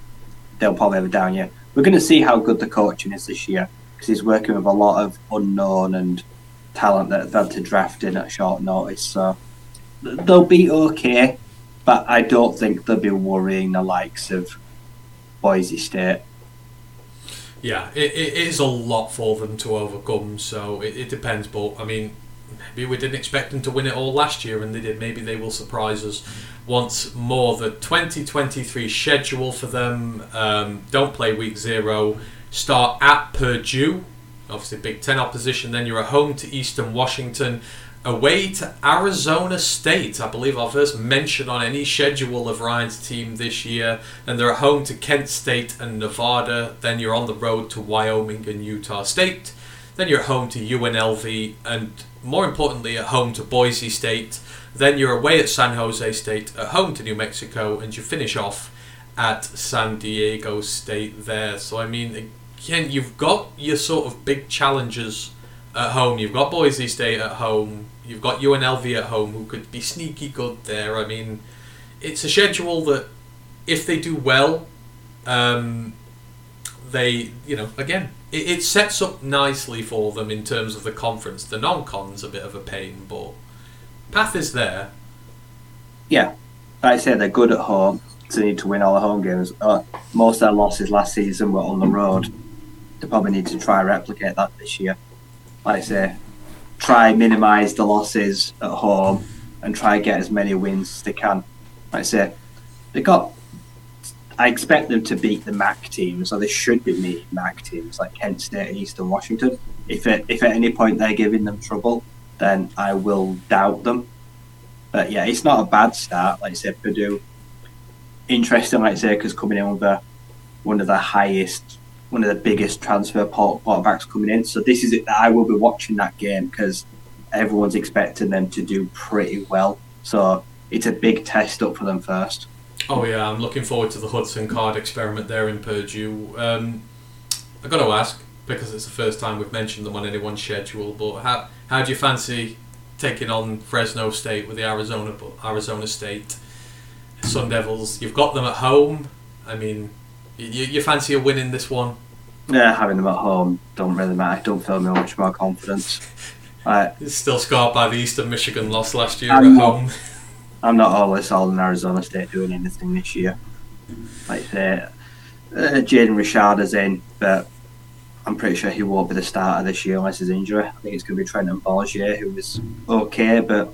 they'll probably have a down year. We're going to see how good the coaching is this year because he's working with a lot of unknown and talent that they've had to draft in at short notice. So they'll be okay. but I don't think they'll be worrying the likes of Boise State. Yeah, it, it is a lot for them to overcome, so it, it depends. But I mean, maybe we didn't expect them to win it all last year, and they did. Maybe they will surprise us once more. The 2023 schedule for them um, don't play week zero, start at Purdue, obviously Big Ten opposition. Then you're at home to Eastern Washington, away to Arizona State. I believe our first mention on any schedule of Ryan's team this year. And they're at home to Kent State and Nevada. Then you're on the road to Wyoming and Utah State. Then you're home to UNLV and more importantly at home to Boise State. Then you're away at San Jose State, at home to New Mexico, and you finish off at San Diego State there. So I mean, again, you've got your sort of big challenges at home. You've got Boise State at home. You've got UNLV at home, who could be sneaky good there. I mean, it's a schedule that, if they do well, um, they, you know, again, it, it sets up nicely for them in terms of the conference. The non-con's a bit of a pain, but path is there. Yeah, like I say, they're good at home. So they need to win all the home games. Uh, most of their losses last season were on the road. They probably need to try replicate that this year. Like I say, try minimise the losses at home and try get as many wins as they can. Like I say, they got. I expect them to beat the MAC teams, or they should be meeting MAC teams like Kent State and Eastern Washington. If at, if at any point they're giving them trouble, then I will doubt them. But yeah, it's not a bad start. Like I said, Purdue, interesting. Like I say, because coming in with a, one of the highest, one of the biggest transfer quarterbacks coming in. So this is it. I will be watching that game because everyone's expecting them to do pretty well. So it's a big test up for them first. Oh yeah, I'm looking forward to the Hudson Card experiment there in Purdue. Um, I got to ask because it's the first time we've mentioned them on anyone's schedule. But how how do you fancy taking on Fresno State with the Arizona Arizona State Sun Devils? You've got them at home. I mean, you, you fancy a win in this one? Yeah, having them at home don't really matter. Don't feel much more confidence. Uh, It's still scarred by the Eastern Michigan loss last year I'm at not- home. I'm not always sold on Arizona State doing anything this year. Like say, uh, Jaden Rashada is in, but I'm pretty sure he won't be the starter this year unless his injury. I think it's going to be Trenton Bourguet, who was okay, but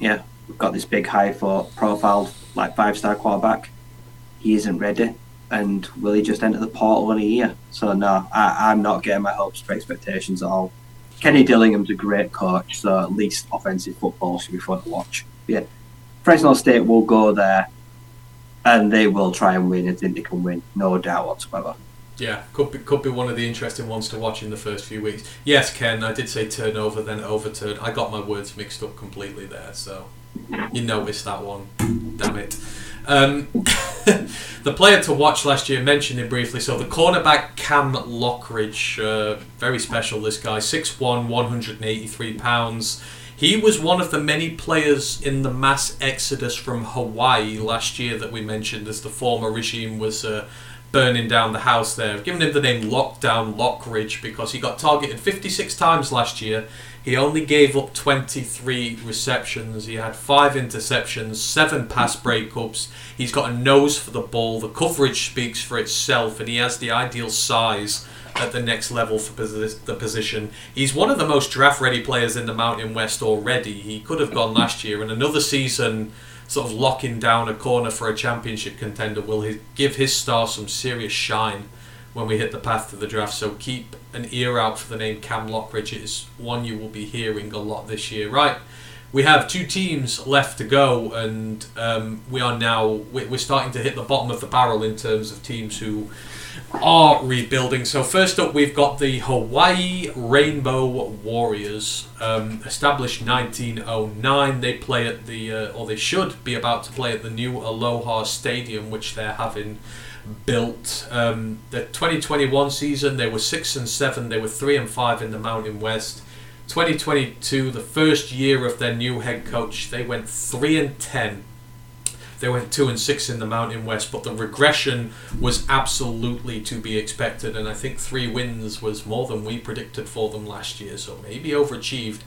yeah, we've got this big high for profile, like five star quarterback. He isn't ready, and will he just enter the portal in a year? So no, I, I'm not getting my hopes for expectations at all. Kenny Dillingham's a great coach, so at least offensive football should be fun to watch. Yeah, Fresno State will go there, and they will try and win. I think they can win, no doubt whatsoever. Yeah, could be could be one of the interesting ones to watch in the first few weeks. Yes, Ken, I did say turnover, then overturn. I got my words mixed up completely there, so you noticed that one. Damn it. Um, the player to watch last year, mentioned him briefly. So the cornerback Cam Lockridge, uh, very special. This guy, 6'1", 183 pounds. He was one of the many players in the mass exodus from Hawaii last year that we mentioned as the former regime was uh, burning down the house there. I've given him the name Lockdown Lockridge because he got targeted 56 times last year. He only gave up 23 receptions. He had five interceptions, seven pass breakups. He's got a nose for the ball. The coverage speaks for itself, and he has the ideal size at the next level for the position. He's one of the most draft ready players in the Mountain West already. He could have gone last year, and another season sort of locking down a corner for a championship contender will give his star some serious shine when we hit the path to the draft. So keep an ear out for the name Cam Lockridge. It is one you will be hearing a lot this year. Right, we have two teams left to go, and um, we are now we- we're starting to hit the bottom of the barrel in terms of teams who are rebuilding. So first up, we've got the Hawaii Rainbow Warriors, um, established 1909. They play at the, uh, or they should be about to play at the new Aloha Stadium, which they're having built. Um, the 2021 season, they were six and seven. They were three and five in the Mountain West. 2022, the first year of their new head coach, they went three and ten. they went two and six in the Mountain West, but the regression was absolutely to be expected, and I think three wins was more than we predicted for them last year, so maybe overachieved.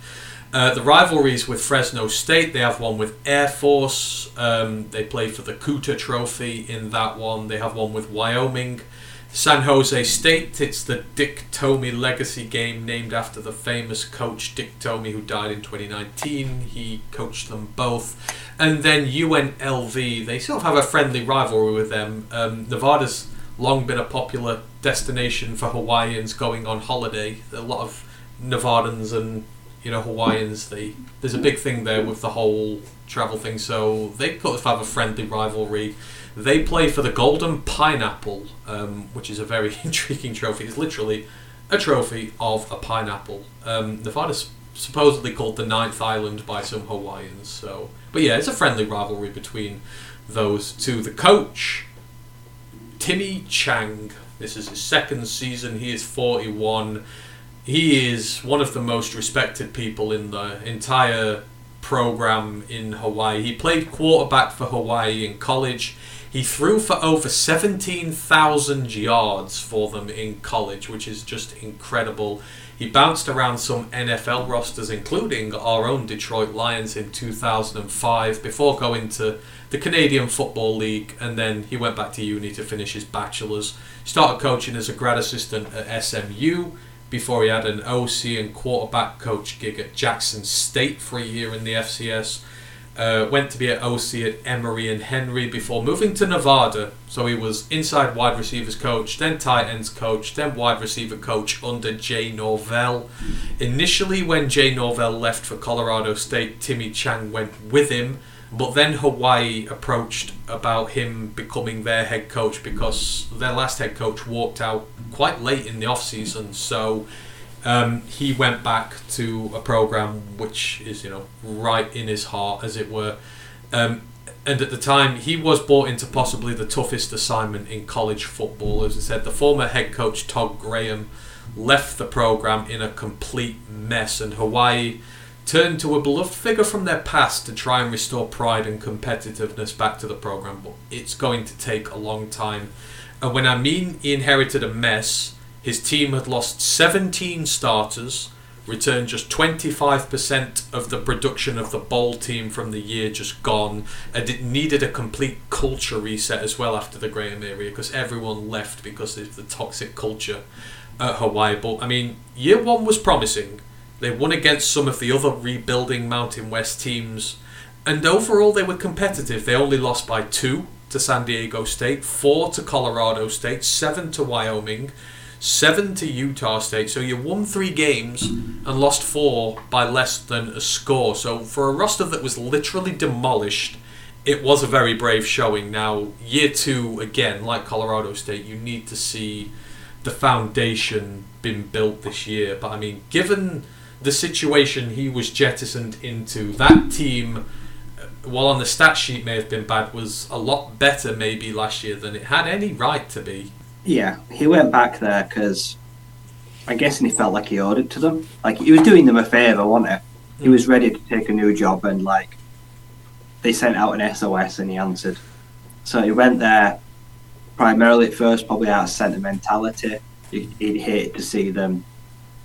Uh, the rivalries with Fresno State, they have one with Air Force. Um, they play for the Kuter Trophy in that one. They have one with Wyoming. San Jose State, it's the Dick Tomey legacy game named after the famous coach Dick Tomey who died in 2019. He coached them both. And then UNLV, they sort of have a friendly rivalry with them. Um, Nevada's long been a popular destination for Hawaiians going on holiday. A lot of Nevadans and you know Hawaiians, they there's a big thing there with the whole travel thing. So they sort have a friendly rivalry. They play for the Golden Pineapple, um, which is a very intriguing trophy. It's literally a trophy of a pineapple. Um, Nevada's supposedly called the Ninth Island by some Hawaiians. So, but yeah, it's a friendly rivalry between those two. The coach, Timmy Chang. This is his second season. He is 41. He is one of the most respected people in the entire program in Hawaii. He played quarterback for Hawaii in college. He threw for over 17,000 yards for them in college, which is just incredible. He bounced around some NFL rosters, including our own Detroit Lions in 2005, before going to the Canadian Football League, and then he went back to uni to finish his bachelor's. Started coaching as a grad assistant at SMU before he had an OC and quarterback coach gig at Jackson State for a year in the FCS. Uh, went to be an OC at Emory and Henry before moving to Nevada. So he was inside wide receivers coach, then tight ends coach, then wide receiver coach under Jay Norvell. Initially, when Jay Norvell left for Colorado State, Timmy Chang went with him. But then Hawaii approached about him becoming their head coach because their last head coach walked out quite late in the off season. So um, he went back to a program which is you know right in his heart, as it were. Um, and at the time, he was brought into possibly the toughest assignment in college football. As I said, the former head coach Todd Graham left the program in a complete mess, and Hawaii turned to a beloved figure from their past to try and restore pride and competitiveness back to the program. But it's going to take a long time. And when I mean he inherited a mess, his team had lost 17 starters, returned just 25% of the production of the bowl team from the year just gone, and it needed a complete culture reset as well after the Graham area because everyone left because of the toxic culture at Hawaii. But I mean, year one was promising. They won against some of the other rebuilding Mountain West teams, and overall they were competitive. They only lost by two to San Diego State, four to Colorado State, seven to Wyoming seven to Utah State. So you won three games and lost four by less than a score. So for a roster that was literally demolished, it was a very brave showing. Now, year two, again, like Colorado State, you need to see the foundation been built this year. But I mean, given the situation he was jettisoned into, that team, while on the stat sheet may have been bad, was a lot better maybe last year than it had any right to be. Yeah, he went back there because I guess he felt like he owed it to them. Like he was doing them a favour, wasn't it? He hmm. was ready to take a new job, and like they sent out an SOS, and he answered. So he went there primarily at first, probably out of sentimentality. He, he'd hate to see them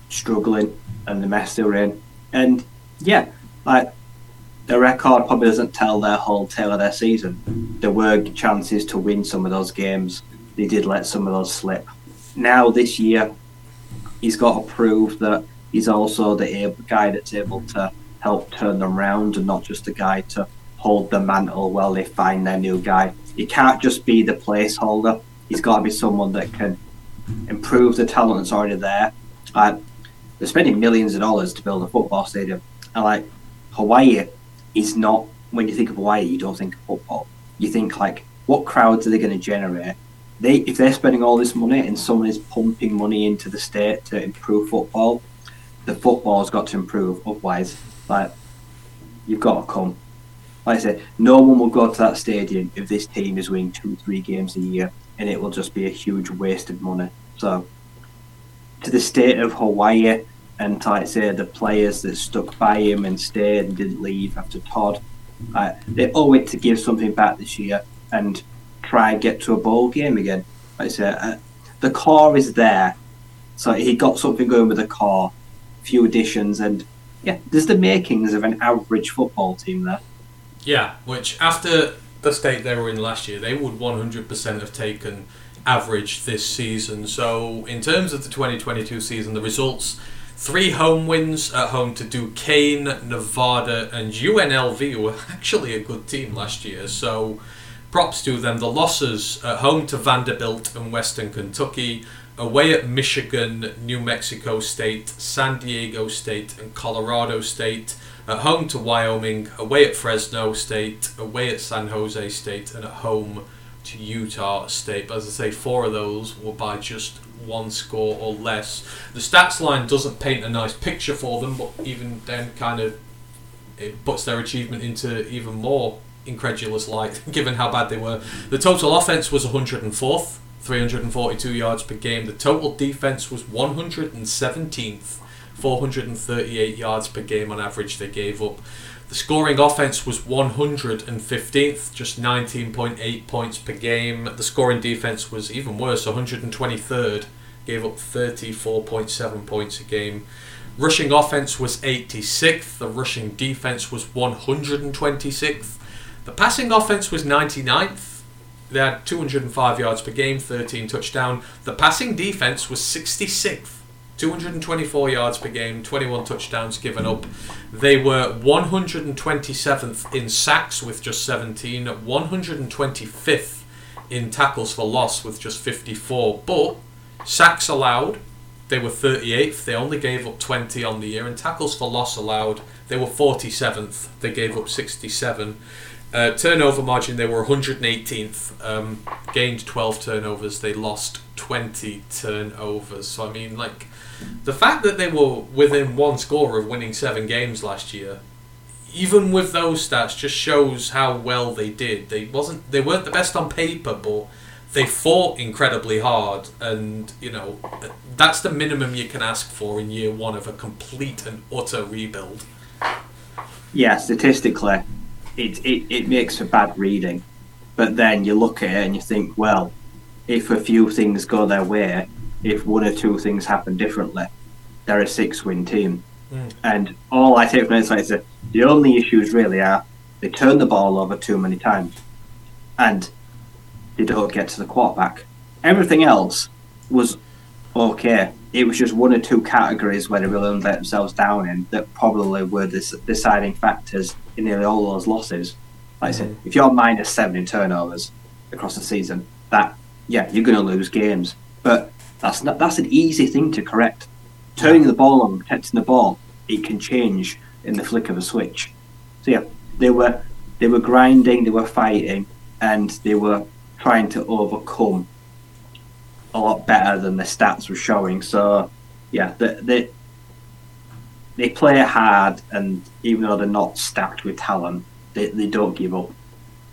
struggling and the mess they were in, and yeah, like the record probably doesn't tell their whole tale of their season. There were chances to win some of those games they did let some of those slip. Now this year, he's got to prove that he's also the guy that's able to help turn them around and not just the guy to hold the mantle while they find their new guy. He can't just be the placeholder. He's got to be someone that can improve the talent that's already there. Uh, they're spending millions of dollars to build a football stadium, and like Hawaii is not. When you think of Hawaii, you don't think of football. You think like, what crowds are they going to generate? they if they're spending all this money and someone is pumping money into the state to improve football, the football's got to improve. Otherwise, like you've got to come. Like I said, no one will go to that stadium if this team is winning two, three games a year, and it will just be a huge waste of money. So, to the state of Hawaii, and like I say, the players that stuck by him and stayed and didn't leave after Todd, Uh, they owe it to give something back this year and try and get to a bowl game again. Like I say, uh, the core is there, so he got something going with the core, few additions, and yeah, there's the makings of an average football team there. Yeah, which after the state they were in last year, they would 100% have taken average this season. So, in terms of the 2022 season, the results three home wins at home to Duquesne, Nevada, and UNLV, who were actually a good team last year. So, props to them. The losses at home to Vanderbilt and Western Kentucky, away at Michigan, New Mexico State, San Diego State, and Colorado State at home to Wyoming, away at Fresno State, away at San Jose State, and at home to Utah State. But as I say, four of those were by just one score or less. The stats line doesn't paint a nice picture for them, but even then, kind of, it puts their achievement into even more incredulous light, given how bad they were. The total offense was 104th, 342 yards per game. The total defense was 117th. 438 yards per game on average they gave up. The scoring offense was 115th, just 19.8 points per game. The scoring defense was even worse, 123rd, gave up 34.7 points a game. Rushing offense was 86th, the rushing defense was 126th. The passing offense was 99th. They had 205 yards per game, 13 touchdown. The passing defense was 66th. 224 yards per game, 21 touchdowns given up. They were 127th in sacks with just 17, 125th in tackles for loss with just 54. But sacks allowed, they were 38th. They only gave up 20 on the year. And tackles for loss allowed, they were 47th. They gave up 67. Uh, turnover margin, they were 118th. Um, gained 12 turnovers. They lost 20 turnovers. So, I mean, like, the fact that they were within one score of winning seven games last year, even with those stats, just shows how well they did. They wasn't they weren't the best on paper, but they fought incredibly hard, and you know that's the minimum you can ask for in year one of a complete and utter rebuild. Yeah, statistically, it, it, it makes for bad reading. But then you look at it and you think, well, if a few things go their way, if one or two things happen differently, they're a six win team. Mm. And all I take from this is that the only issues really are they turn the ball over too many times and they don't get to the quarterback. Everything else was okay. It was just one or two categories where they really let themselves down in that probably were the deciding factors in nearly all those losses. Like I said, if you're minus seven in turnovers across the season, that yeah, you're going to lose games. But that's not, that's an easy thing to correct. Turning the ball on, protecting the ball, it can change in the flick of a switch. So yeah, they were they were grinding, they were fighting, and they were trying to overcome a lot better than the stats were showing. So yeah, they they, they play hard, and even though they're not stacked with talent, they, they don't give up.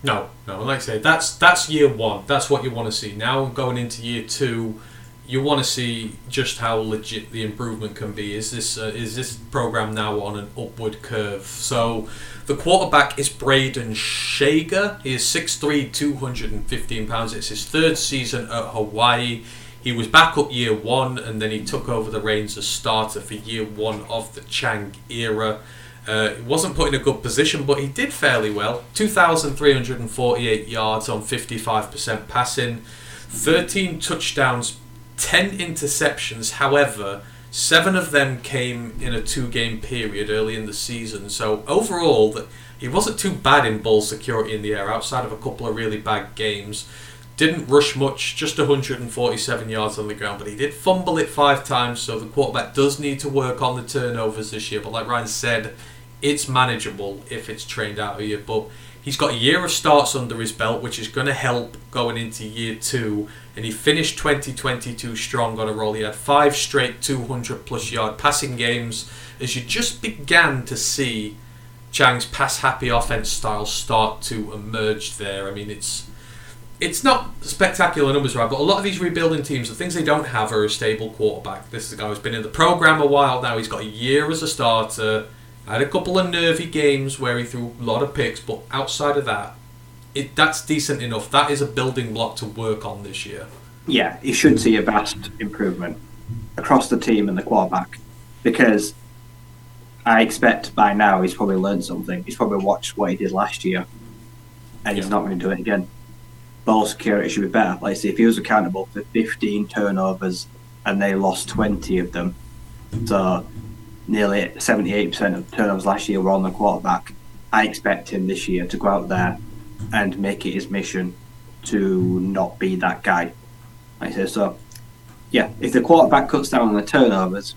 No, no, like I say, that's that's year one. That's what you want to see. Now going into year two, you want to see just how legit the improvement can be. Is this uh, is this program now on an upward curve? So the quarterback is Brayden Schager. He is 6'3", 215 pounds. It's his third season at Hawaii. He was back up year one, and then he took over the reins as starter for year one of the Chang era. Uh, he wasn't put in a good position, but he did fairly well. 2,348 yards on 55% passing, 13 touchdowns 10 interceptions. However, seven of them came in a two game period early in the season. So, overall, he wasn't too bad in ball security in the air outside of a couple of really bad games. Didn't rush much, just 147 yards on the ground, but he did fumble it five times. So, the quarterback does need to work on the turnovers this year. But, like Ryan said, it's manageable if it's trained out of you. But he's got a year of starts under his belt, which is going to help going into year two and he finished 2022 strong on a roll. He had five straight 200 plus yard passing games as you just began to see Chang's pass happy offense style start to emerge there. I mean, it's it's not spectacular numbers, right? But a lot of these rebuilding teams, the things they don't have are a stable quarterback. This is a guy who's been in the program a while now. He's got a year as a starter, Had a couple of nervy games where he threw a lot of picks, but outside of that, it that's decent enough. That is a building block to work on this year. Yeah, he should see a vast improvement across the team and the quarterback because I expect by now he's probably learned something. He's probably watched what he did last year and he's not going to do it again. Ball security should be better. Like, say, if he was accountable for 15 turnovers and they lost 20 of them, so nearly 78% of turnovers last year were on the quarterback, I expect him this year to go out there and make it his mission to not be that guy. Like I say, so yeah, if the quarterback cuts down on the turnovers,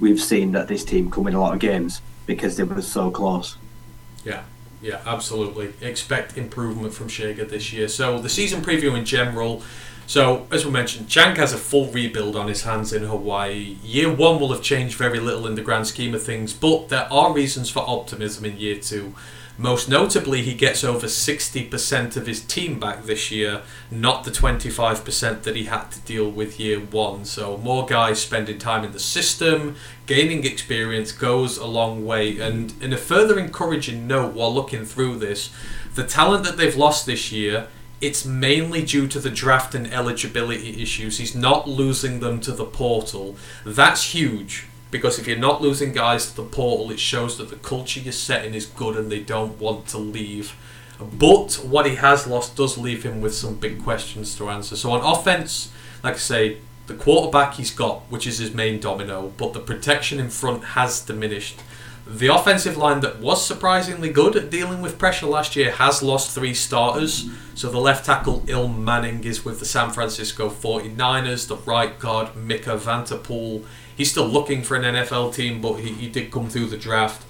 we've seen that this team can win a lot of games because they were so close. Yeah, yeah, absolutely. Expect improvement from Schager this year. So the season preview in general. So as we mentioned, Chang has a full rebuild on his hands in Hawaii. Year one will have changed very little in the grand scheme of things, but there are reasons for optimism in year two. Most notably, he gets over 60% of his team back this year, not the 25% that he had to deal with year one. So, more guys spending time in the system, gaining experience goes a long way. And, in a further encouraging note while looking through this, the talent that they've lost this year it's mainly due to the draft and eligibility issues. He's not losing them to the portal. That's huge because if you're not losing guys to the portal, it shows that the culture you're setting is good and they don't want to leave. But what he has lost does leave him with some big questions to answer. So on offense, like I say, the quarterback he's got, which is his main domino, but the protection in front has diminished. The offensive line that was surprisingly good at dealing with pressure last year has lost three starters. So the left tackle Ilm Manning is with the San Francisco 49ers, the right guard Micah Vanterpool. He's still looking for an NFL team, but he, he did come through the draft.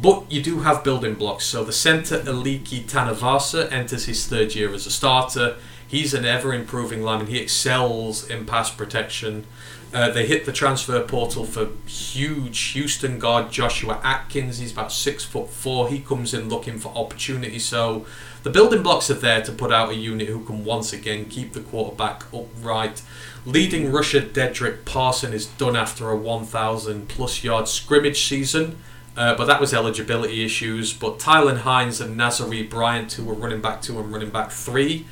But you do have building blocks. So the center Eliki Tanavaea enters his third year as a starter. He's an ever improving lineman. He excels in pass protection. Uh, they hit the transfer portal for huge Houston guard Joshua Atkins. He's about six foot four. He comes in looking for opportunity. So the building blocks are there to put out a unit who can once again keep the quarterback upright. Leading rusher Dedrick Parson is done after a 1,000 plus yard scrimmage season. Uh, but that was eligibility issues. But Tylan Hines and Nazari Bryant, who were running back two and running back three,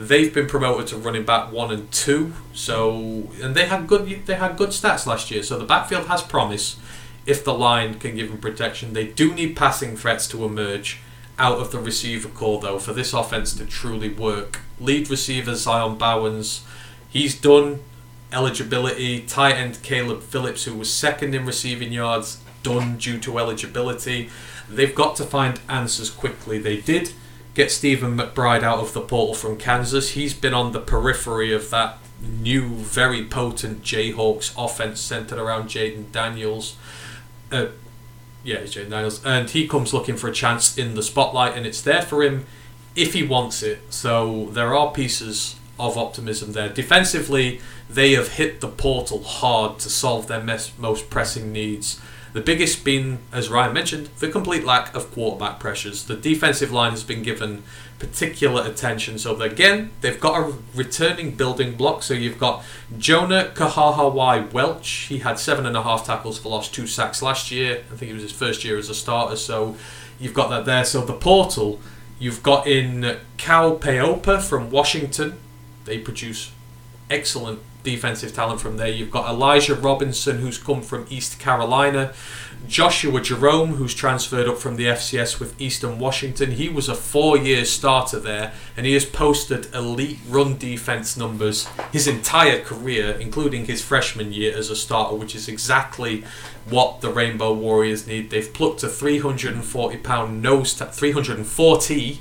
they've been promoted to running back one and two. So and they had good they had good stats last year. So the backfield has promise if the line can give them protection. They do need passing threats to emerge out of the receiver corps though for this offense to truly work. Lead receiver Zion Bowens, he's done eligibility. Tight end Caleb Phillips, who was second in receiving yards, done due to eligibility. They've got to find answers quickly. They did get Steven McBride out of the portal from Kansas. He's been on the periphery of that new, very potent Jayhawks offense centered around Jaden Daniels. Uh, yeah, it's Jaden Daniels. And he comes looking for a chance in the spotlight, and it's there for him if he wants it. So there are pieces of optimism there. Defensively, they have hit the portal hard to solve their mes- most pressing needs. The biggest being, as Ryan mentioned, the complete lack of quarterback pressures. The defensive line has been given particular attention. So again, they've got a returning building block. So you've got Jonah Kahahawai Welch. He had seven and a half tackles for loss, two sacks last year. I think it was his first year as a starter. So you've got that there. So the portal, you've got in Kuao Peihopa from Washington. They produce excellent defensive talent from there. You've got Elijah Robinson, who's come from East Carolina. Joshua Jerome, who's transferred up from the FCS with Eastern Washington. He was a four year starter there, and he has posted elite run defense numbers his entire career, including his freshman year as a starter, which is exactly what the Rainbow Warriors need. They've plucked a 340 pound nose, ta- 340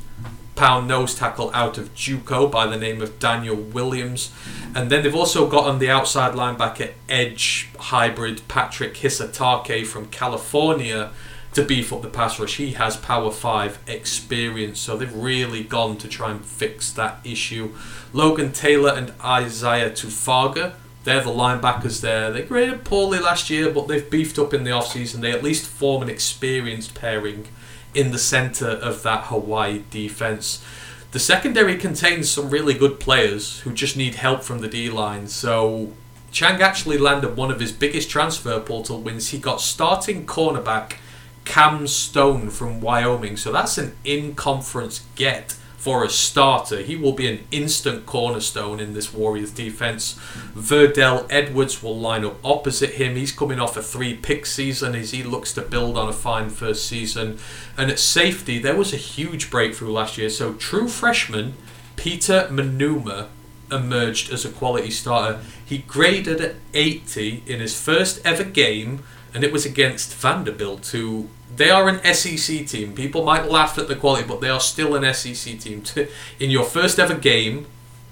pound nose tackle out of JUCO by the name of Daniel Williams. And then they've also got on the outside linebacker edge hybrid Patrick Hisatake from California to beef up the pass rush. He has Power 5 experience, so they've really gone to try and fix that issue. Logan Taylor and Isaiah Tufaga, they're the linebackers there. They graded poorly last year, but they've beefed up in the offseason. They at least form an experienced pairing in the centre of that Hawaii defence. The secondary contains some really good players who just need help from the D line. So Chang actually landed one of his biggest transfer portal wins. He got starting cornerback Cam Stone from Wyoming. So that's an in conference get for a starter. He will be an instant cornerstone in this Warriors defense. Virdel Edwards will line up opposite him. He's coming off a three pick season as he looks to build on a fine first season. And at safety, there was a huge breakthrough last year. So, true freshman Peter Manuma emerged as a quality starter. He graded at 80 in his first ever game, and it was against Vanderbilt, who they are an SEC team. People might laugh at the quality, but they are still an SEC team. In your first ever game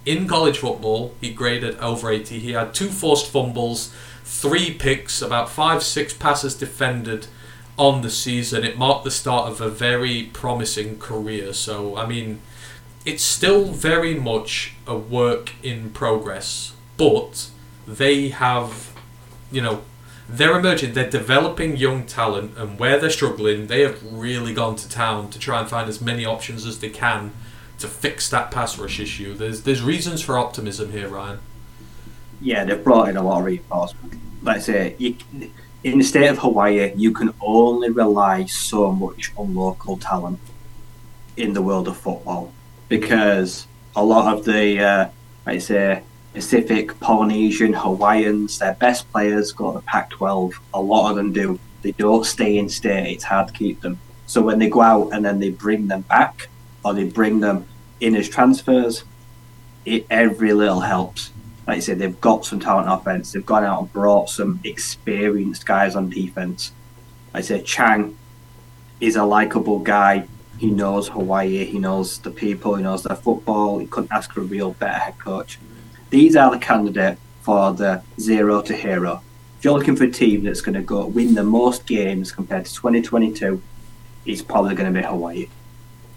in college football, he graded over 80. He had two forced fumbles, three picks, about five, six passes defended on the season. It marked the start of a very promising career. So, I mean, it's still very much a work in progress, but they have, you know, they're emerging, they're developing young talent, and where they're struggling, they have really gone to town to try and find as many options as they can to fix that pass rush issue. There's there's reasons for optimism here, Ryan. Yeah, they've brought in a lot of reinforcement. Like I say, you, in the state of Hawaii, you can only rely so much on local talent in the world of football because a lot of the, uh, I say, Pacific, Polynesian, Hawaiians, their best players go to the Pac 12. A lot of them do. They don't stay in state, it's hard to keep them. So when they go out and then they bring them back, or they bring them in as transfers, it, every little helps. Like I said, they've got some talent offense. They've gone out and brought some experienced guys on defense. Like I said, Chang is a likable guy. He knows Hawaii. He knows the people. He knows their football. He couldn't ask for a real better head coach these are the candidate for the zero to hero. If you're looking for a team that's going to go win the most games compared to 2022, it's probably going to be Hawaii.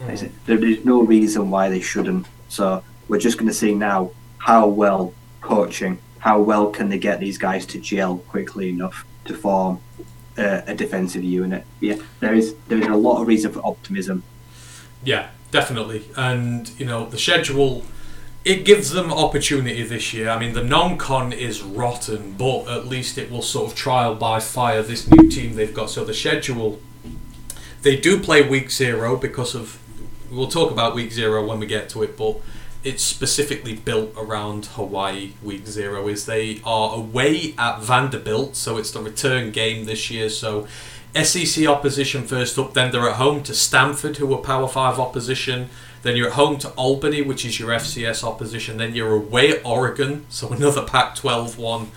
Mm. There is no reason why they shouldn't. So we're just going to see now how well coaching, how well can they get these guys to gel quickly enough to form a, a defensive unit. Yeah, there is there is a lot of reason for optimism. Yeah, definitely, and you know the schedule it gives them opportunity this year. I mean, the non-con is rotten, but at least it will sort of trial by fire this new team they've got. So the schedule, they do play week zero because of. We'll talk about week zero when we get to it, but it's specifically built around Hawaii. Week zero is they are away at Vanderbilt, so it's the return game this year. So SEC opposition first up, then they're at home to Stanford, who are Power Five opposition. Then you're at home to Albany, which is your FCS opposition. Then you're away at Oregon, so another Pac 12 one.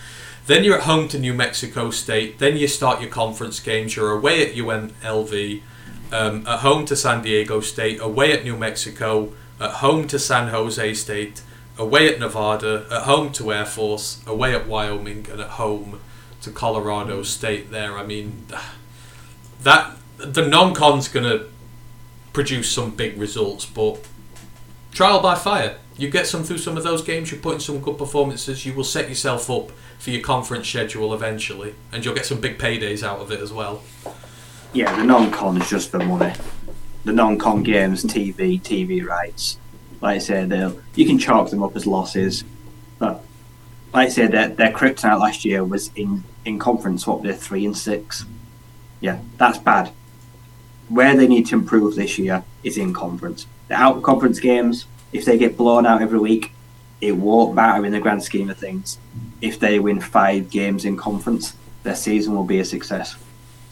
Then you're at home to New Mexico State. Then you start your conference games. You're away at UNLV, um, at home to San Diego State, away at New Mexico, at home to San Jose State, away at Nevada, at home to Air Force, away at Wyoming, and at home to Colorado State. There, I mean, that the non-con's gonna produce some big results, but trial by fire. You get some through some of those games, you put in some good performances, you will set yourself up for your conference schedule eventually, and you'll get some big paydays out of it as well. Yeah, the non-con is just for money. The non-con games, TV, TV rights. Like I said, they'll you can chalk them up as losses, but like I said, their their kryptonite last year was in in conference. What they're three and six. Yeah, that's bad where they need to improve this year is in conference. The out conference games, if they get blown out every week, it won't matter in the grand scheme of things. If they win five games in conference, their season will be a success.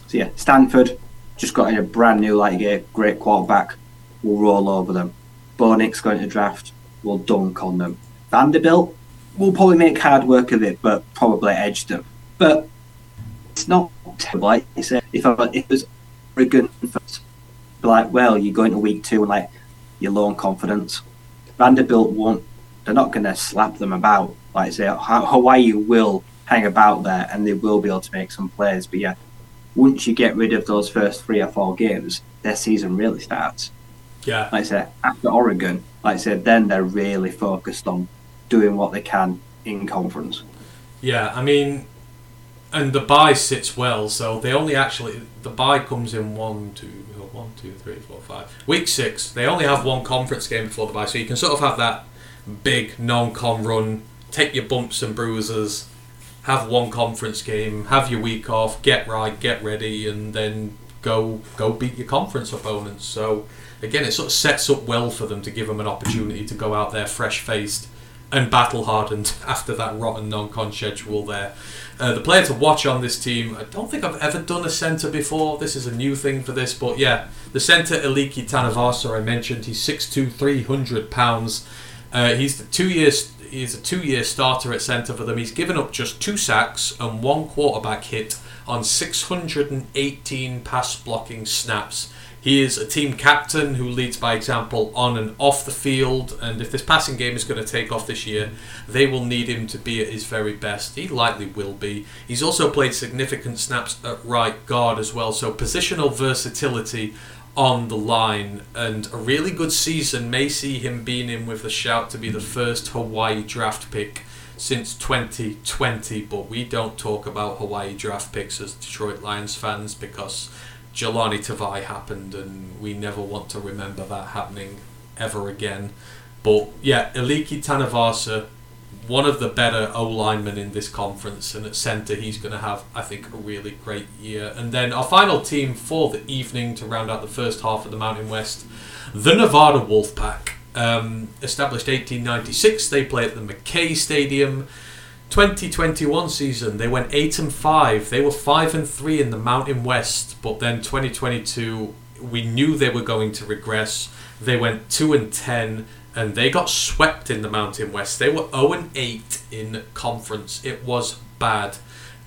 So yeah, Stanford just got in a brand new like a great quarterback. Will roll over them. Bo Nix going to draft. Will dunk on them. Vanderbilt will probably make hard work of it, but probably edge them. But it's not terrible. Like said, if I, if it was Oregon first. Be like, well, you're going to week two and like you're low on confidence. Vanderbilt won't. They're not going to slap them about. Like say, Hawaii will hang about there and they will be able to make some plays. But yeah, once you get rid of those first three or four games, their season really starts. Yeah. Like I said, after Oregon, like I said, then they're really focused on doing what they can in conference. Yeah, I mean, and the buy sits well, so they only actually the buy comes in one, two, oh, one, two, three, four, five. Week six, they only have one conference game before the buy, so you can sort of have that big non-con run, take your bumps and bruises, have one conference game, have your week off, get right, get ready, and then go go beat your conference opponents. So again, it sort of sets up well for them to give them an opportunity to go out there fresh faced and battle hardened after that rotten non-con schedule there. Uh, the player to watch on this team, I don't think I've ever done a centre before. This is a new thing for this, but yeah, the centre Eliki Tanavaea I mentioned. He's 6'2", 300 pounds. Uh, he's the two years. He's a two-year starter at centre for them. He's given up just two sacks and one quarterback hit on 618 pass blocking snaps. He is a team captain who leads by example on and off the field, and if this passing game is going to take off this year, they will need him to be at his very best. He likely will be. He's also played significant snaps at right guard as well, so positional versatility on the line, and a really good season may see him being in with a shout to be the first Hawaii draft pick since 2020, but we don't talk about Hawaii draft picks as Detroit Lions fans because Jahlani Tavai happened, and we never want to remember that happening ever again. But yeah, Eliki Tanavaea, one of the better O linemen in this conference, and at centre he's going to have, I think, a really great year. And then our final team for the evening to round out the first half of the Mountain West, the Nevada Wolfpack. Um, established 1896, they play at the Mackay Stadium. 2021 season they went 8 and 5 they were 5 and 3 in the mountain west but then 2022 we knew they were going to regress. They went 2 and 10 and they got swept in the mountain west. They were 0 and 8 in conference. It was bad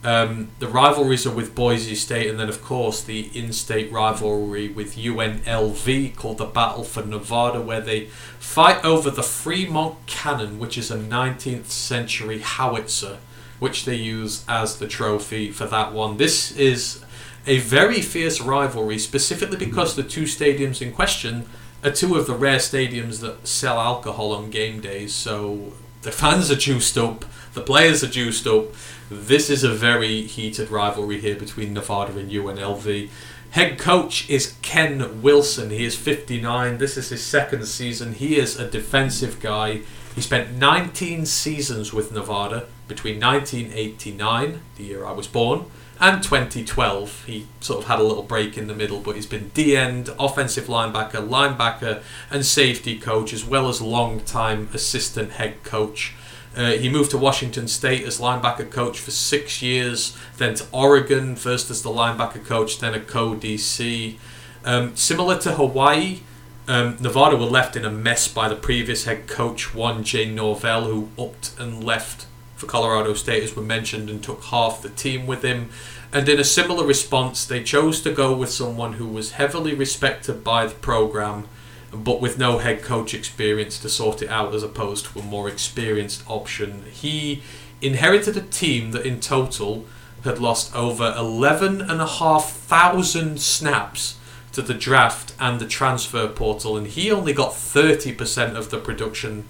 um, the rivalries are with Boise State, and then of course the in-state rivalry with UNLV called the Battle for Nevada, where they fight over the Fremont Cannon, which is a 19th century howitzer, which they use as the trophy for that one. This is a very fierce rivalry, specifically because the two stadiums in question are two of the rare stadiums that sell alcohol on game days. So the fans are juiced up, the players are juiced up this is a very heated rivalry here between Nevada and UNLV. Head coach is Ken Wilson. He is 59. This is his second season. He is a defensive guy. He spent 19 seasons with Nevada between 1989, the year I was born, and 2012. He sort of had a little break in the middle, but he's been D end, offensive linebacker, linebacker, and safety coach, as well as long time assistant head coach. Uh, he moved to Washington State as linebacker coach for six years, then to Oregon, first as the linebacker coach, then a co DC. Um, similar to Hawaii, um, Nevada were left in a mess by the previous head coach, Juan J. Norvell, who upped and left for Colorado State, as we mentioned, and took half the team with him. And in a similar response, they chose to go with someone who was heavily respected by the program but with no head coach experience to sort it out as opposed to a more experienced option. He inherited a team that in total had lost over 11,500 snaps to the draft and the transfer portal, and he only got 30% of the production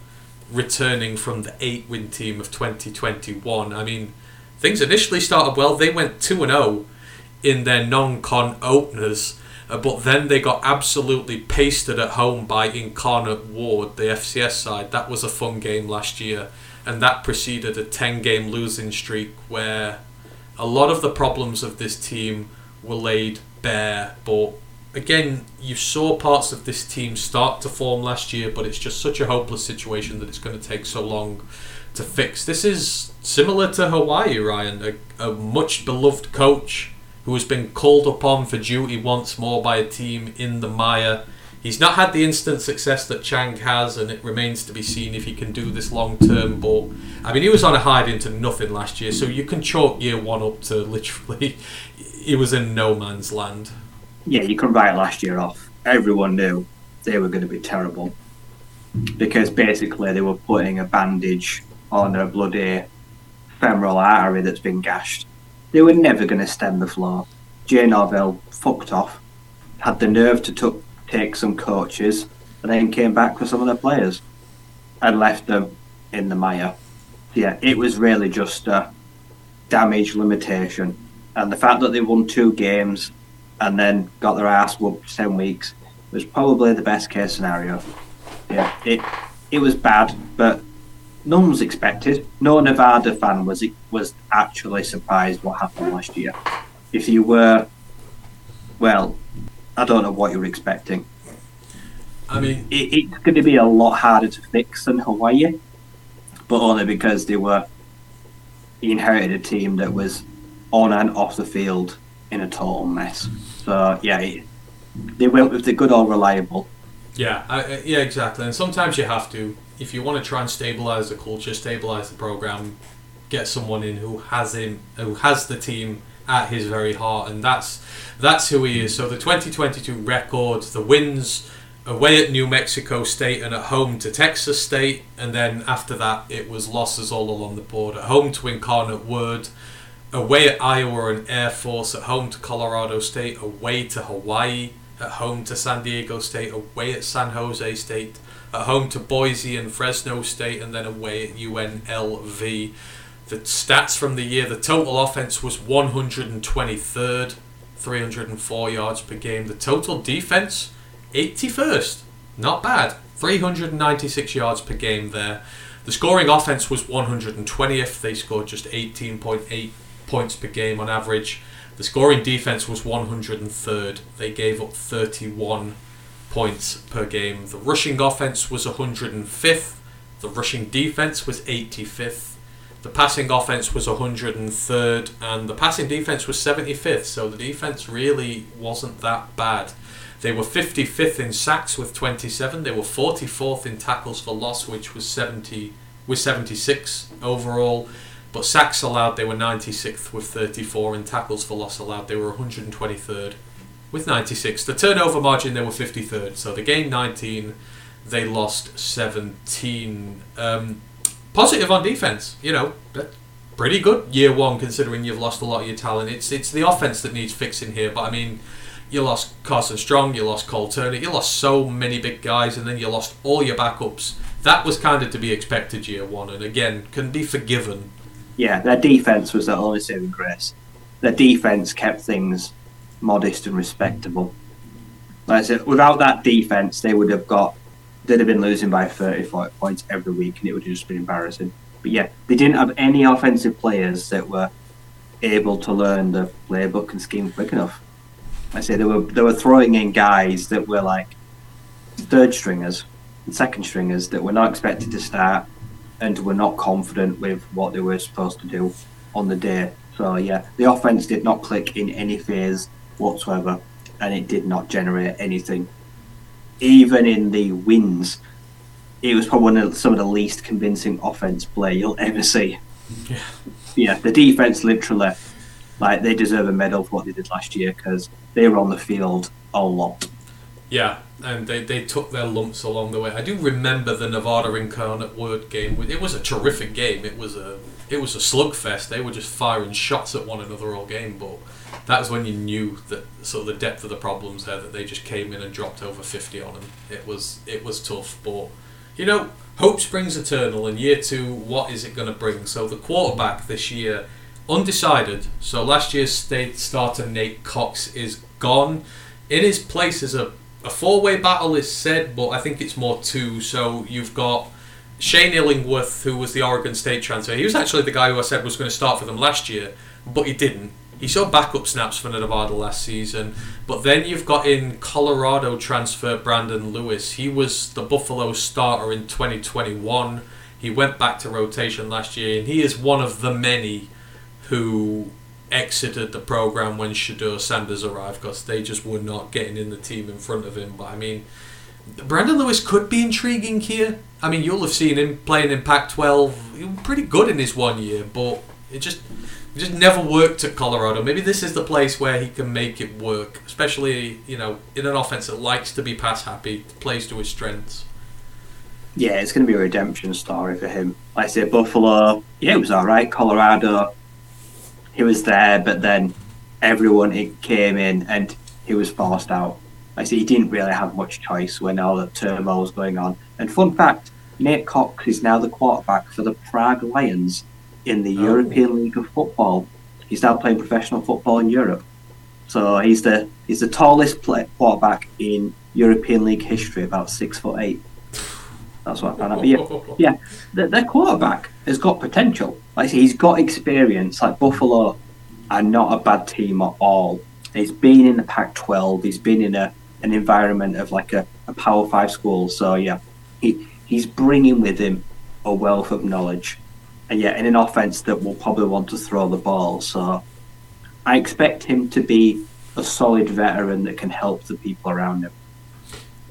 returning from the eight win team of 2021. I mean, things initially started well. They went 2 0 in their non con openers uh, but then they got absolutely pasted at home by Incarnate Word, the FCS side. That was a fun game last year, and that preceded a 10 game losing streak where a lot of the problems of this team were laid bare. But again, you saw parts of this team start to form last year, but it's just such a hopeless situation that it's going to take so long to fix. This is similar to Hawaii, Ryan, a, a much beloved coach who has been called upon for duty once more by a team in the mire. He's not had the instant success that Chang has, and it remains to be seen if he can do this long term. But I mean, he was on a hide into nothing last year, so you can chalk year one up to literally he was in no man's land. Yeah, you can write last year off. Everyone knew they were going to be terrible because basically they were putting a bandage on a bloody femoral artery that's been gashed they were never going to stem the flow. Jay fucked off, had the nerve to t- take some coaches, and then came back for some of their players and left them in the mire. Yeah, it was really just a damage limitation. And the fact that they won two games and then got their ass whooped 10 weeks was probably the best case scenario. Yeah, it it was bad, but none was expected. No Nevada fan was was actually surprised what happened last year. If you were well, I don't know what you're expecting. I mean, It, it's going to be a lot harder to fix than Hawaii, but only because they were he inherited a team that was on and off the field in a total mess. So yeah, they went with the good or reliable. Yeah, I- yeah, exactly. And sometimes you have to, if you want to try and stabilize the culture, stabilize the program, get someone in who has him, who has the team at his very heart, and that's that's who he is. So the 2022 record, the wins away at New Mexico State and at home to Texas State, and then after that it was losses all along the board. At home to Incarnate Word, away at Iowa and Air Force, at home to Colorado State, away to Hawaii, at home to San Diego State, away at San Jose State, at home to Boise and Fresno State, and then away at UNLV. The stats from the year the total offense was 123rd, 304 yards per game. The total defense, 81st. Not bad. 396 yards per game there. The scoring offense was 120th. They scored just 18.8 points per game on average. The scoring defense was 103rd. They gave up 31 points per game. The rushing offense was 105th. The rushing defense was 85th. The passing offense was 103rd, and the passing defense was 75th. So the defense really wasn't that bad. They were 55th in sacks with 27. They were 44th in tackles for loss, which was 70, with 76 overall. But sacks allowed, they were 96th with 34. and tackles for loss allowed, they were 123rd with 96. The turnover margin, they were 53rd. So they gained 19, they lost 17. Um, positive on defense, you know, pretty good year one considering you've lost a lot of your talent. It's it's the offense that needs fixing here. But I mean, you lost Carson Strong, you lost Cole Turner, you lost so many big guys, and then you lost all your backups. That was kind of to be expected year one, and again, can be forgiven. Yeah, their defense was their only saving grace. Their defense kept things modest and respectable. Like I said, without that defense, they would have got they'd have been losing by 35 points every week, and it would have just been embarrassing. But yeah, they didn't have any offensive players that were able to learn the playbook and scheme quick enough. I say they were they were throwing in guys that were like third stringers and second stringers that were not expected to start and were not confident with what they were supposed to do on the day. So yeah, the offense did not click in any phase whatsoever, and it did not generate anything. Even in the wins, it was probably one of some of the least convincing offense play you'll ever see. Yeah. Yeah, the defense literally, like they deserve a medal for what they did last year because they were on the field a lot. Yeah, and they, they took their lumps along the way. I do remember the Nevada Incarnate Word game. It was a terrific game. It was a it was a slugfest. They were just firing shots at one another all game, but that was when you knew that sort of the depth of the problems there. That they just came in and dropped over fifty on them. It was it was tough, but you know, hope springs eternal. And year two, what is it going to bring? So the quarterback this year, undecided. So last year's state starter Nate Cox is gone. In his place is a a four way battle is said, but I think it's more two. So you've got Shane Illingworth, who was the Oregon State transfer. He was actually the guy who I said was going to start for them last year, but he didn't. He saw backup snaps for Nevada last season. But then you've got in Colorado transfer Brendon Lewis. He was the Buffalo starter in 2021. He went back to rotation last year, and he is one of the many who exited the program when Shedeur Sanders arrived because they just were not getting in the team in front of him. But I mean, Brendon Lewis could be intriguing here. I mean, you'll have seen him playing in Pac-12. He was pretty good in his one year, but it just it just never worked at Colorado. Maybe this is the place where he can make it work, especially you know in an offense that likes to be pass happy, plays to his strengths. Yeah, it's going to be a redemption story for him. Like I say, Buffalo, yeah, it was all right. Colorado, he was there, but then everyone it came in and he was forced out. I say, he didn't really have much choice when all the turmoil was going on. And fun fact, Nate Cox is now the quarterback for the Prague Lions in the Oh. European League of Football. He's now playing professional football in Europe. So he's the he's the tallest play, quarterback in European League history, about six foot eight. That's what I found out. But yeah, yeah, their quarterback has got potential. Like say, he's got experience. Like Buffalo are not a bad team at all. He's been in the Pac-12. He's been in a an environment of like a, a Power Five school. So yeah, he he's bringing with him a wealth of knowledge, and yet in an offense that will probably want to throw the ball. So I expect him to be a solid veteran that can help the people around him.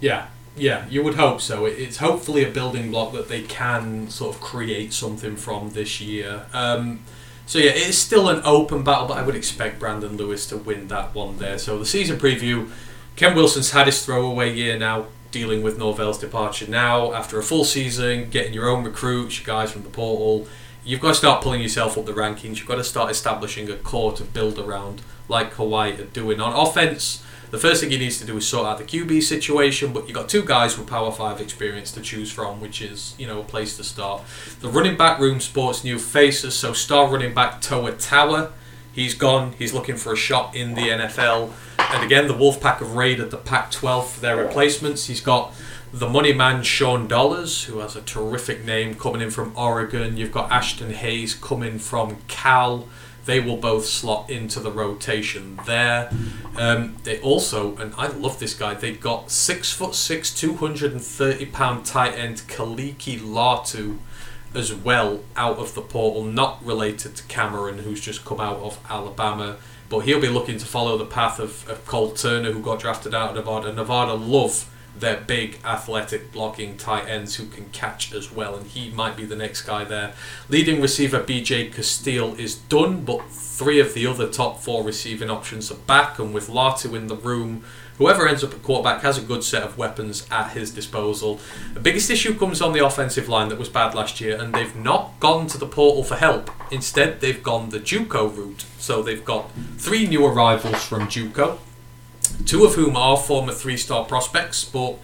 Yeah, yeah, you would hope so. It's hopefully a building block that they can sort of create something from this year. Um, so yeah, it's still an open battle, but I would expect Brendon Lewis to win that one there. So the season preview, Ken Wilson's had his throwaway year now, dealing with Norvell's departure now. After a full season, getting your own recruits, your guys from the portal, you've got to start pulling yourself up the rankings. You've got to start establishing a core to build around, like Hawaii are doing on offense. The first thing he needs to do is sort out the QB situation, but you've got two guys with Power 5 experience to choose from, which is, you know, a place to start. The running back room sports new faces, so star running back Toa Taua, he's gone, he's looking for a shot in the NFL. And again, the Wolfpack have raided the Pac 12 for their replacements. He's got the money man Sean Dollars, who has a terrific name coming in from Oregon. You've got Ashton Hayes coming from Cal. They will both slot into the rotation there. Um, they also, and I love this guy. They got six foot six, two hundred and thirty pound tight end Kaliki Latu as well out of the portal, not related to Cameron, who's just come out of Alabama. But he'll be looking to follow the path of, of Cole Turner, who got drafted out of Nevada. Nevada love their big, athletic, blocking tight ends who can catch as well, and he might be the next guy there. Leading receiver BJ Casteel is done, but three of the other top four receiving options are back, and with Latu in the room, whoever ends up at quarterback has a good set of weapons at his disposal. The biggest issue comes on the offensive line that was bad last year, and they've not gone to the portal for help. Instead, they've gone the JUCO route. So they've got three new arrivals from JUCO two of whom are former three star prospects, but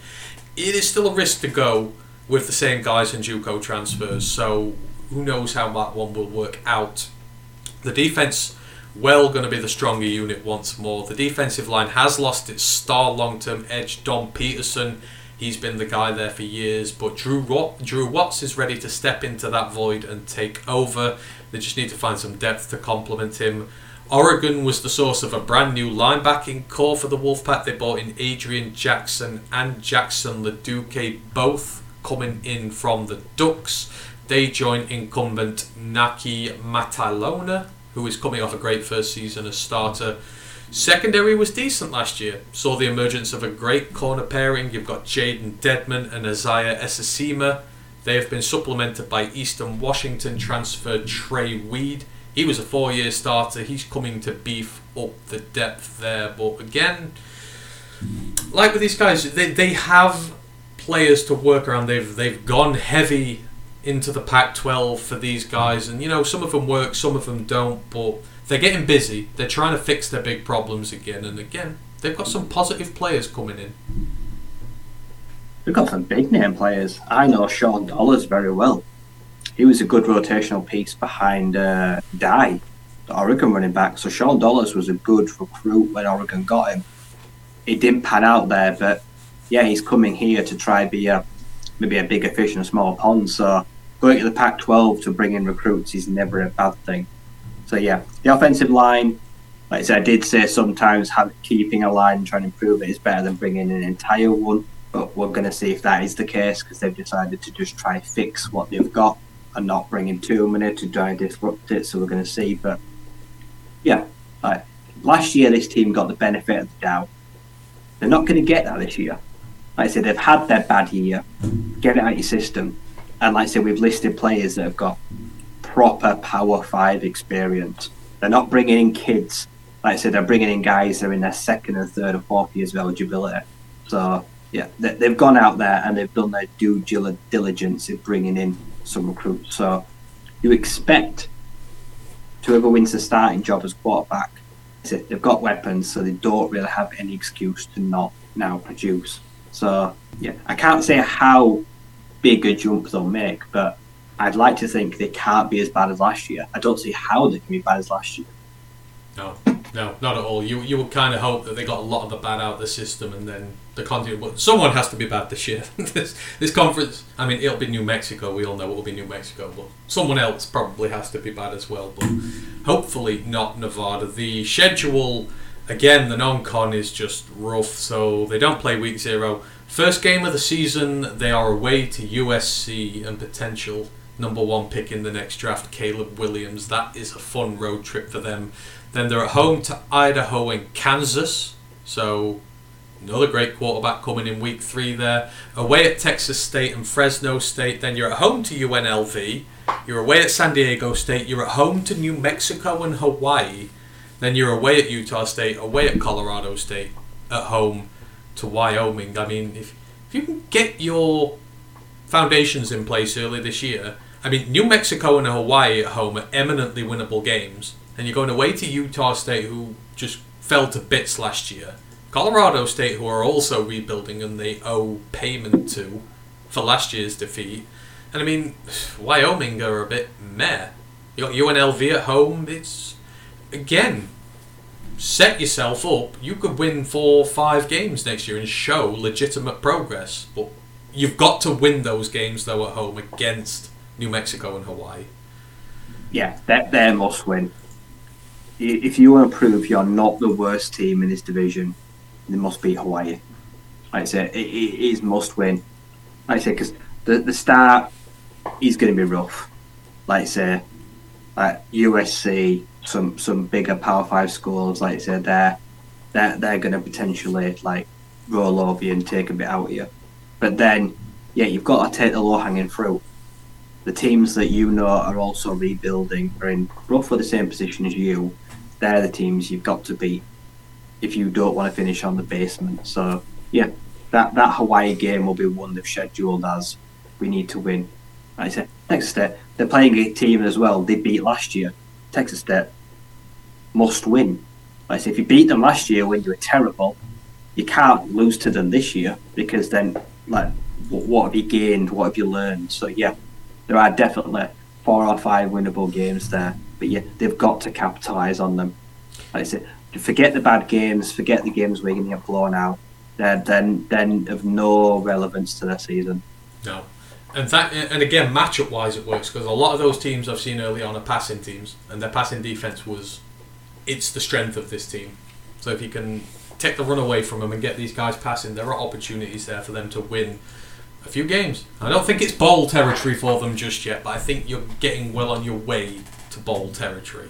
it is still a risk to go with the same guys in Juco transfers, so who knows how that one will work out. The defense, well, going to be the stronger unit once more. The defensive line has lost its star long term edge, Dom Peterson. He's been the guy there for years, but Drew Drew Watts is ready to step into that void and take over. They just need to find some depth to complement him. Oregon was the source of a brand new linebacking corps for the Wolfpack. They brought in Adrian Jackson and Jackson Leduque, both coming in from the Ducks. They join incumbent Naki Matalona, who is coming off a great first season as starter. Secondary was decent last year. Saw the emergence of a great corner pairing. You've got Jaden Deadman and Isaiah Esasima. They have been supplemented by Eastern Washington transfer Trey Weed. He was a four year starter. He's coming to beef up the depth there. But again, like with these guys, they, they have players to work around. They've they've gone heavy into the Pac-12 for these guys, and you know some of them work, some of them don't. But they're getting busy. They're trying to fix their big problems again and again. They've got some positive players coming in. They've got some big name players. I know Sean Dollars very well. He was a good rotational piece behind uh, the Oregon running back. So Sean Dollars was a good recruit when Oregon got him. It didn't pan out there, but yeah, he's coming here to try be a maybe a bigger fish in a small pond. So going to the Pac-12 to bring in recruits is never a bad thing. So yeah, the offensive line, like I said, I did say sometimes have, keeping a line and trying to improve it is better than bringing in an entire one. But we're going to see if that is the case because they've decided to just try fix what they've got and not bring in too many to try and disrupt it. So we're going to see. But yeah, like last year, this team got the benefit of the doubt. They're not going to get that this year. Like I said, they've had their bad year. Get it out of your system. And like I said, we've listed players that have got proper Power Five experience. They're not bringing in kids. Like I said, they're bringing in guys that are in their second or third or fourth years of eligibility. So yeah, they, they've gone out there and they've done their due diligence in bringing in some recruits. So you expect whoever wins the starting job as quarterback, they've got weapons, so they don't really have any excuse to not now produce. So yeah, I can't say how big a jump they'll make, but I'd like to think they can't be as bad as last year. I don't see how they can be bad as last year. No, no, not at all. You you would kind of hope that they got a lot of the bad out of the system, and then the content. But someone has to be bad this year. this this conference. I mean, it'll be New Mexico. We all know it'll be New Mexico, but someone else probably has to be bad as well. But hopefully not Nevada. The schedule again, the non-con is just rough, so they don't play week zero. First game of the season, they are away to USC and potential number one pick in the next draft, Caleb Williams. That is a fun road trip for them. Then they're at home to Idaho and Kansas, so another great quarterback coming in week three there. Away at Texas State and Fresno State. Then you're at home to UNLV. You're away at San Diego State. You're at home to New Mexico and Hawaii. Then you're away at Utah State, away at Colorado State, at home to Wyoming. I mean, if, if you can get your foundations in place early this year, I mean, New Mexico and Hawaii at home are eminently winnable games. And you're going away to Utah State, who just fell to bits last year. Colorado State, who are also rebuilding and they owe payment to for last year's defeat. And I mean, Wyoming are a bit meh. You got UNLV at home. It's again set yourself up. You could win four, five games next year and show legitimate progress. But you've got to win those games though at home against New Mexico and Hawaii. Yeah, they're, they're must win. If you want to prove you're not the worst team in this division, they must beat Hawaii. Like I said, it, it is must win. Like I say, because the, the start is going to be rough. Like I say, like USC, some some bigger Power Five schools, like I said, they're they're, they're going to potentially like roll over you and take a bit out of you. But then, yeah, you've got to take the low hanging fruit. The teams that you know are also rebuilding are in roughly the same position as you. They're the teams you've got to beat if you don't want to finish on the basement. So yeah, that that Hawaii game will be one they've scheduled as we need to win. I said, Texas State, they're playing a team as well. They beat last year. Texas State must win. I say, if you beat them last year when you were terrible, you can't lose to them this year because then, like, what, what have you gained? What have you learned? So yeah, there are definitely four or five winnable games there, but yeah, they've got to capitalise on them. Like I said, forget the bad games, forget the games where you're going to get blown out. They're then then of no relevance to their season. No. And that, and again, matchup wise, it works because a lot of those teams I've seen early on are passing teams, and their passing defense was, it's the strength of this team. So if you can take the run away from them and get these guys passing, there are opportunities there for them to win a few games. I don't think it's bowl territory for them just yet, but I think you're getting well on your way to bowl territory.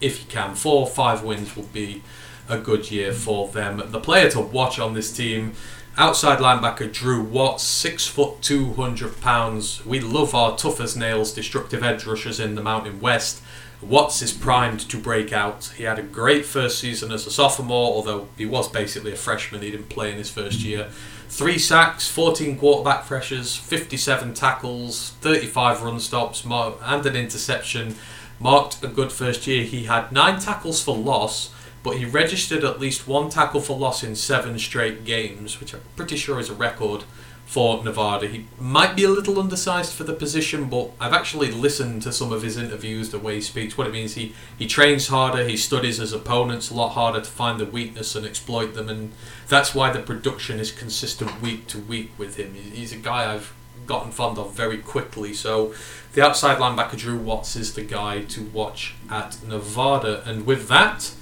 If you can, four or five wins will be a good year for them. The player to watch on this team, outside linebacker Drew Watts, six foot two hundred pounds. We love our tough as nails, destructive edge rushers in the Mountain West. Watts is primed to break out. He had a great first season as a sophomore, although he was basically a freshman. He didn't play in his first year. Three sacks, 14 quarterback pressures, 57 tackles, 35 run stops, and an interception. Marked a good first year. He had nine tackles for loss, but he registered at least one tackle for loss in seven straight games, which I'm pretty sure is a record for Nevada. He might be a little undersized for the position, but I've actually listened to some of his interviews, the way he speaks. What it means, he, he trains harder, he studies his opponents a lot harder to find the weakness and exploit them, and that's why the production is consistent week to week with him. He's a guy I've gotten fond of very quickly. So the outside linebacker Drew Watts is the guy to watch at Nevada, and with that,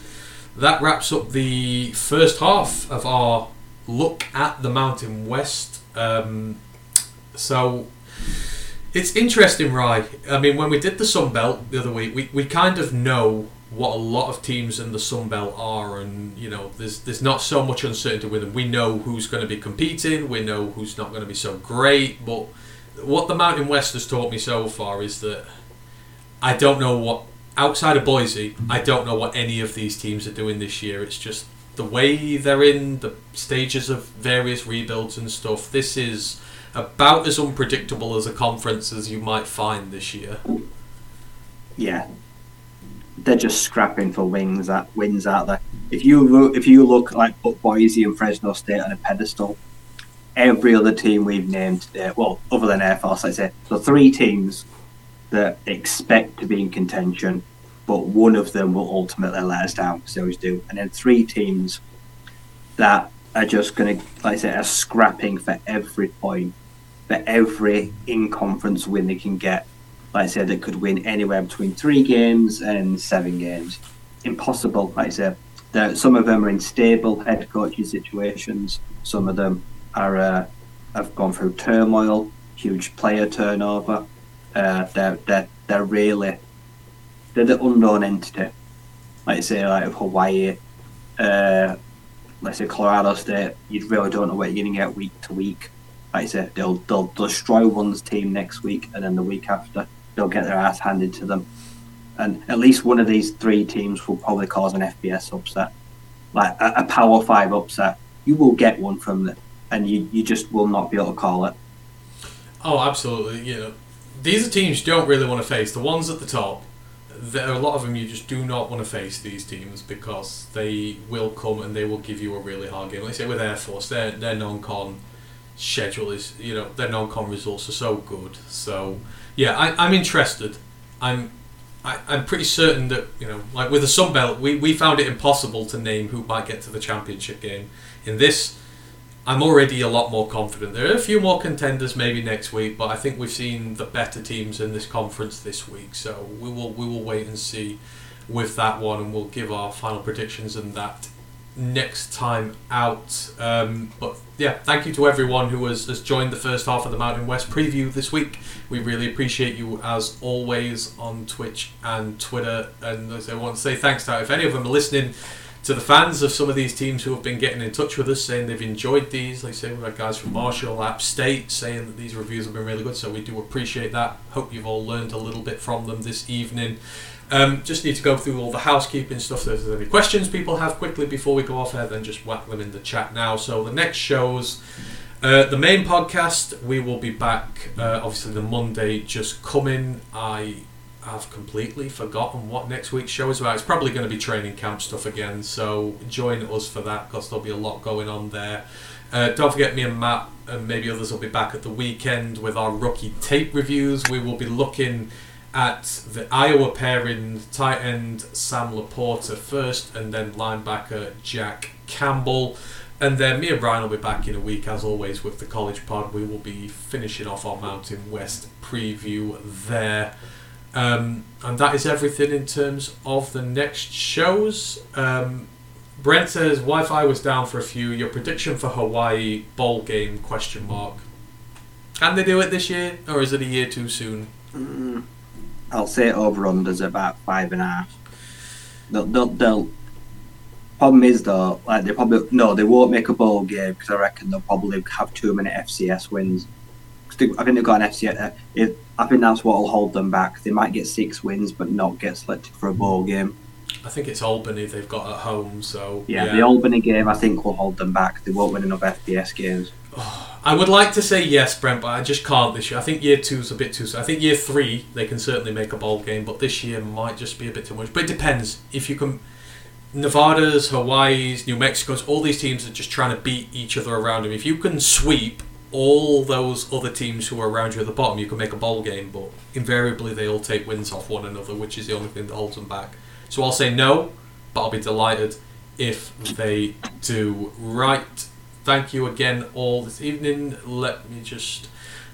that wraps up the first half of our look at the Mountain West. Um, so it's interesting, Rye. I mean, when we did the Sun Belt the other week, we, we kind of know what a lot of teams in the Sun Belt are, and you know, there's there's not so much uncertainty with them. We know who's going to be competing. We know who's not going to be so great. But what the Mountain West has taught me so far is that I don't know what outside of Boise, I don't know what any of these teams are doing this year. It's just the way they're in the stages of various rebuilds and stuff. This is about as unpredictable as a conference as you might find this year. Yeah, they're just scrapping for wings at wins out there. If you look, if you look like put Boise and Fresno State on a pedestal, every other team we've named today, well, other than Air Force, I say, so three teams that expect to be in contention, but one of them will ultimately let us down, because they always do. And then three teams that are just going to, like I say, are scrapping for every point, for every in conference win they can get. Like I said, that could win anywhere between three games and seven games. Impossible, like I said. some of them are in stable head coaching situations. Some of them are uh, have gone through turmoil, huge player turnover. Uh, they're they're they're really they're the unknown entity. Like I say like of Hawaii, uh, let's say Colorado State, you really don't know what you're gonna get week to week. Like I said, they'll they'll destroy one's team next week, and then the week after they'll get their ass handed to them. And at least one of these three teams will probably cause an FBS upset, like a, a Power Five upset. You will get one from them, and you, you just will not be able to call it. Oh, absolutely. You know, these are teams you don't really want to face. The ones at the top, there are a lot of them you just do not want to face these teams because they will come and they will give you a really hard game. Like say with Air Force, their their non-con schedule is you know their non-con results are so good. So yeah, I, I'm interested. I'm I, I'm pretty certain that you know like with the Sun Belt, we we found it impossible to name who might get to the championship game. In this, I'm already a lot more confident. There are a few more contenders maybe next week, but I think we've seen the better teams in this conference this week. So we will we will wait and see with that one, and we'll give our final predictions and that next time out. Um, but yeah, thank you to everyone who has, has joined the first half of the Mountain West preview this week. We really appreciate you as always on Twitch and Twitter. And I want to say thanks to if any of them are listening to the fans of some of these teams who have been getting in touch with us saying they've enjoyed these. Like say, we've had guys from Marshall, App State saying that these reviews have been really good, so we do appreciate that. Hope you've all learned a little bit from them this evening. Um, just need to go through all the housekeeping stuff. If there's any questions people have quickly before we go off air, then just whack them in the chat now. So the next shows. Uh, the main podcast, we will be back. Uh, obviously, the Monday just coming. I have completely forgotten what next week's show is about. It's probably going to be training camp stuff again, so join us for that because there'll be a lot going on there. Uh, don't forget, me and Matt and maybe others will be back at the weekend with our rookie tape reviews. We will be looking at the Iowa pairing tight end Sam LaPorta first, and then linebacker Jack Campbell. And then me and Brian will be back in a week, as always, with the college pod. We will be finishing off our Mountain West preview there. Um, and that is everything in terms of the next shows. Um, Brent says Wi-Fi was down for a few. Your prediction for Hawaii bowl game? Question mark. Can they do it this year, or is it a year too soon? I'll say over unders about five and a half. They'll, they'll, they'll problem is though, like they probably no, they won't make a bowl game because I reckon they'll probably have too many FCS wins. 'Cause they- I think they've got an FCS. Uh, it, I think that's what will hold them back. They might get six wins, but not get selected for a bowl game. I think it's Albany they've got at home, so Yeah, the Albany game I think will hold them back. They won't win enough FBS games. I would like to say yes, Brent, but I just can't this year. I think year two's a bit too. I think year three they can certainly make a bowl game, but this year might just be a bit too much. But it depends if you can. Nevada's, Hawaii's, New Mexico's, all these teams are just trying to beat each other around them. If you can sweep all those other teams who are around you at the bottom, you can make a bowl game. But invariably, they all take wins off one another, which is the only thing that holds them back. So I'll say no, but I'll be delighted if they do. Right. Thank you again all this evening. Let me just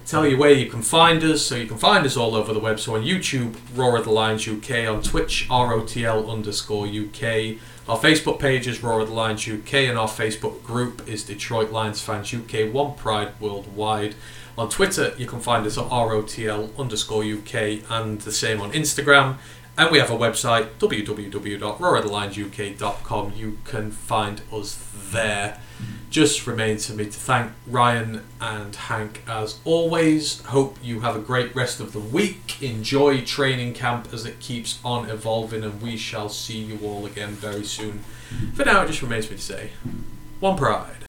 tell you where you can find us. So you can find us all over the web. So on YouTube, Roar of the Lions UK. On Twitch, ROTL underscore UK. Our Facebook page is Roar of the Lions UK, and our Facebook group is Detroit Lions Fans UK. One Pride Worldwide. On Twitter, you can find us at ROTL underscore UK, and the same on Instagram. And we have a website, www.roarofthelionsuk.com. You can find us there. Just remains for me to thank Ryan and Hank as always. Hope you have a great rest of the week. Enjoy training camp as it keeps on evolving, and we shall see you all again very soon. For now, it just remains for me to say, one pride.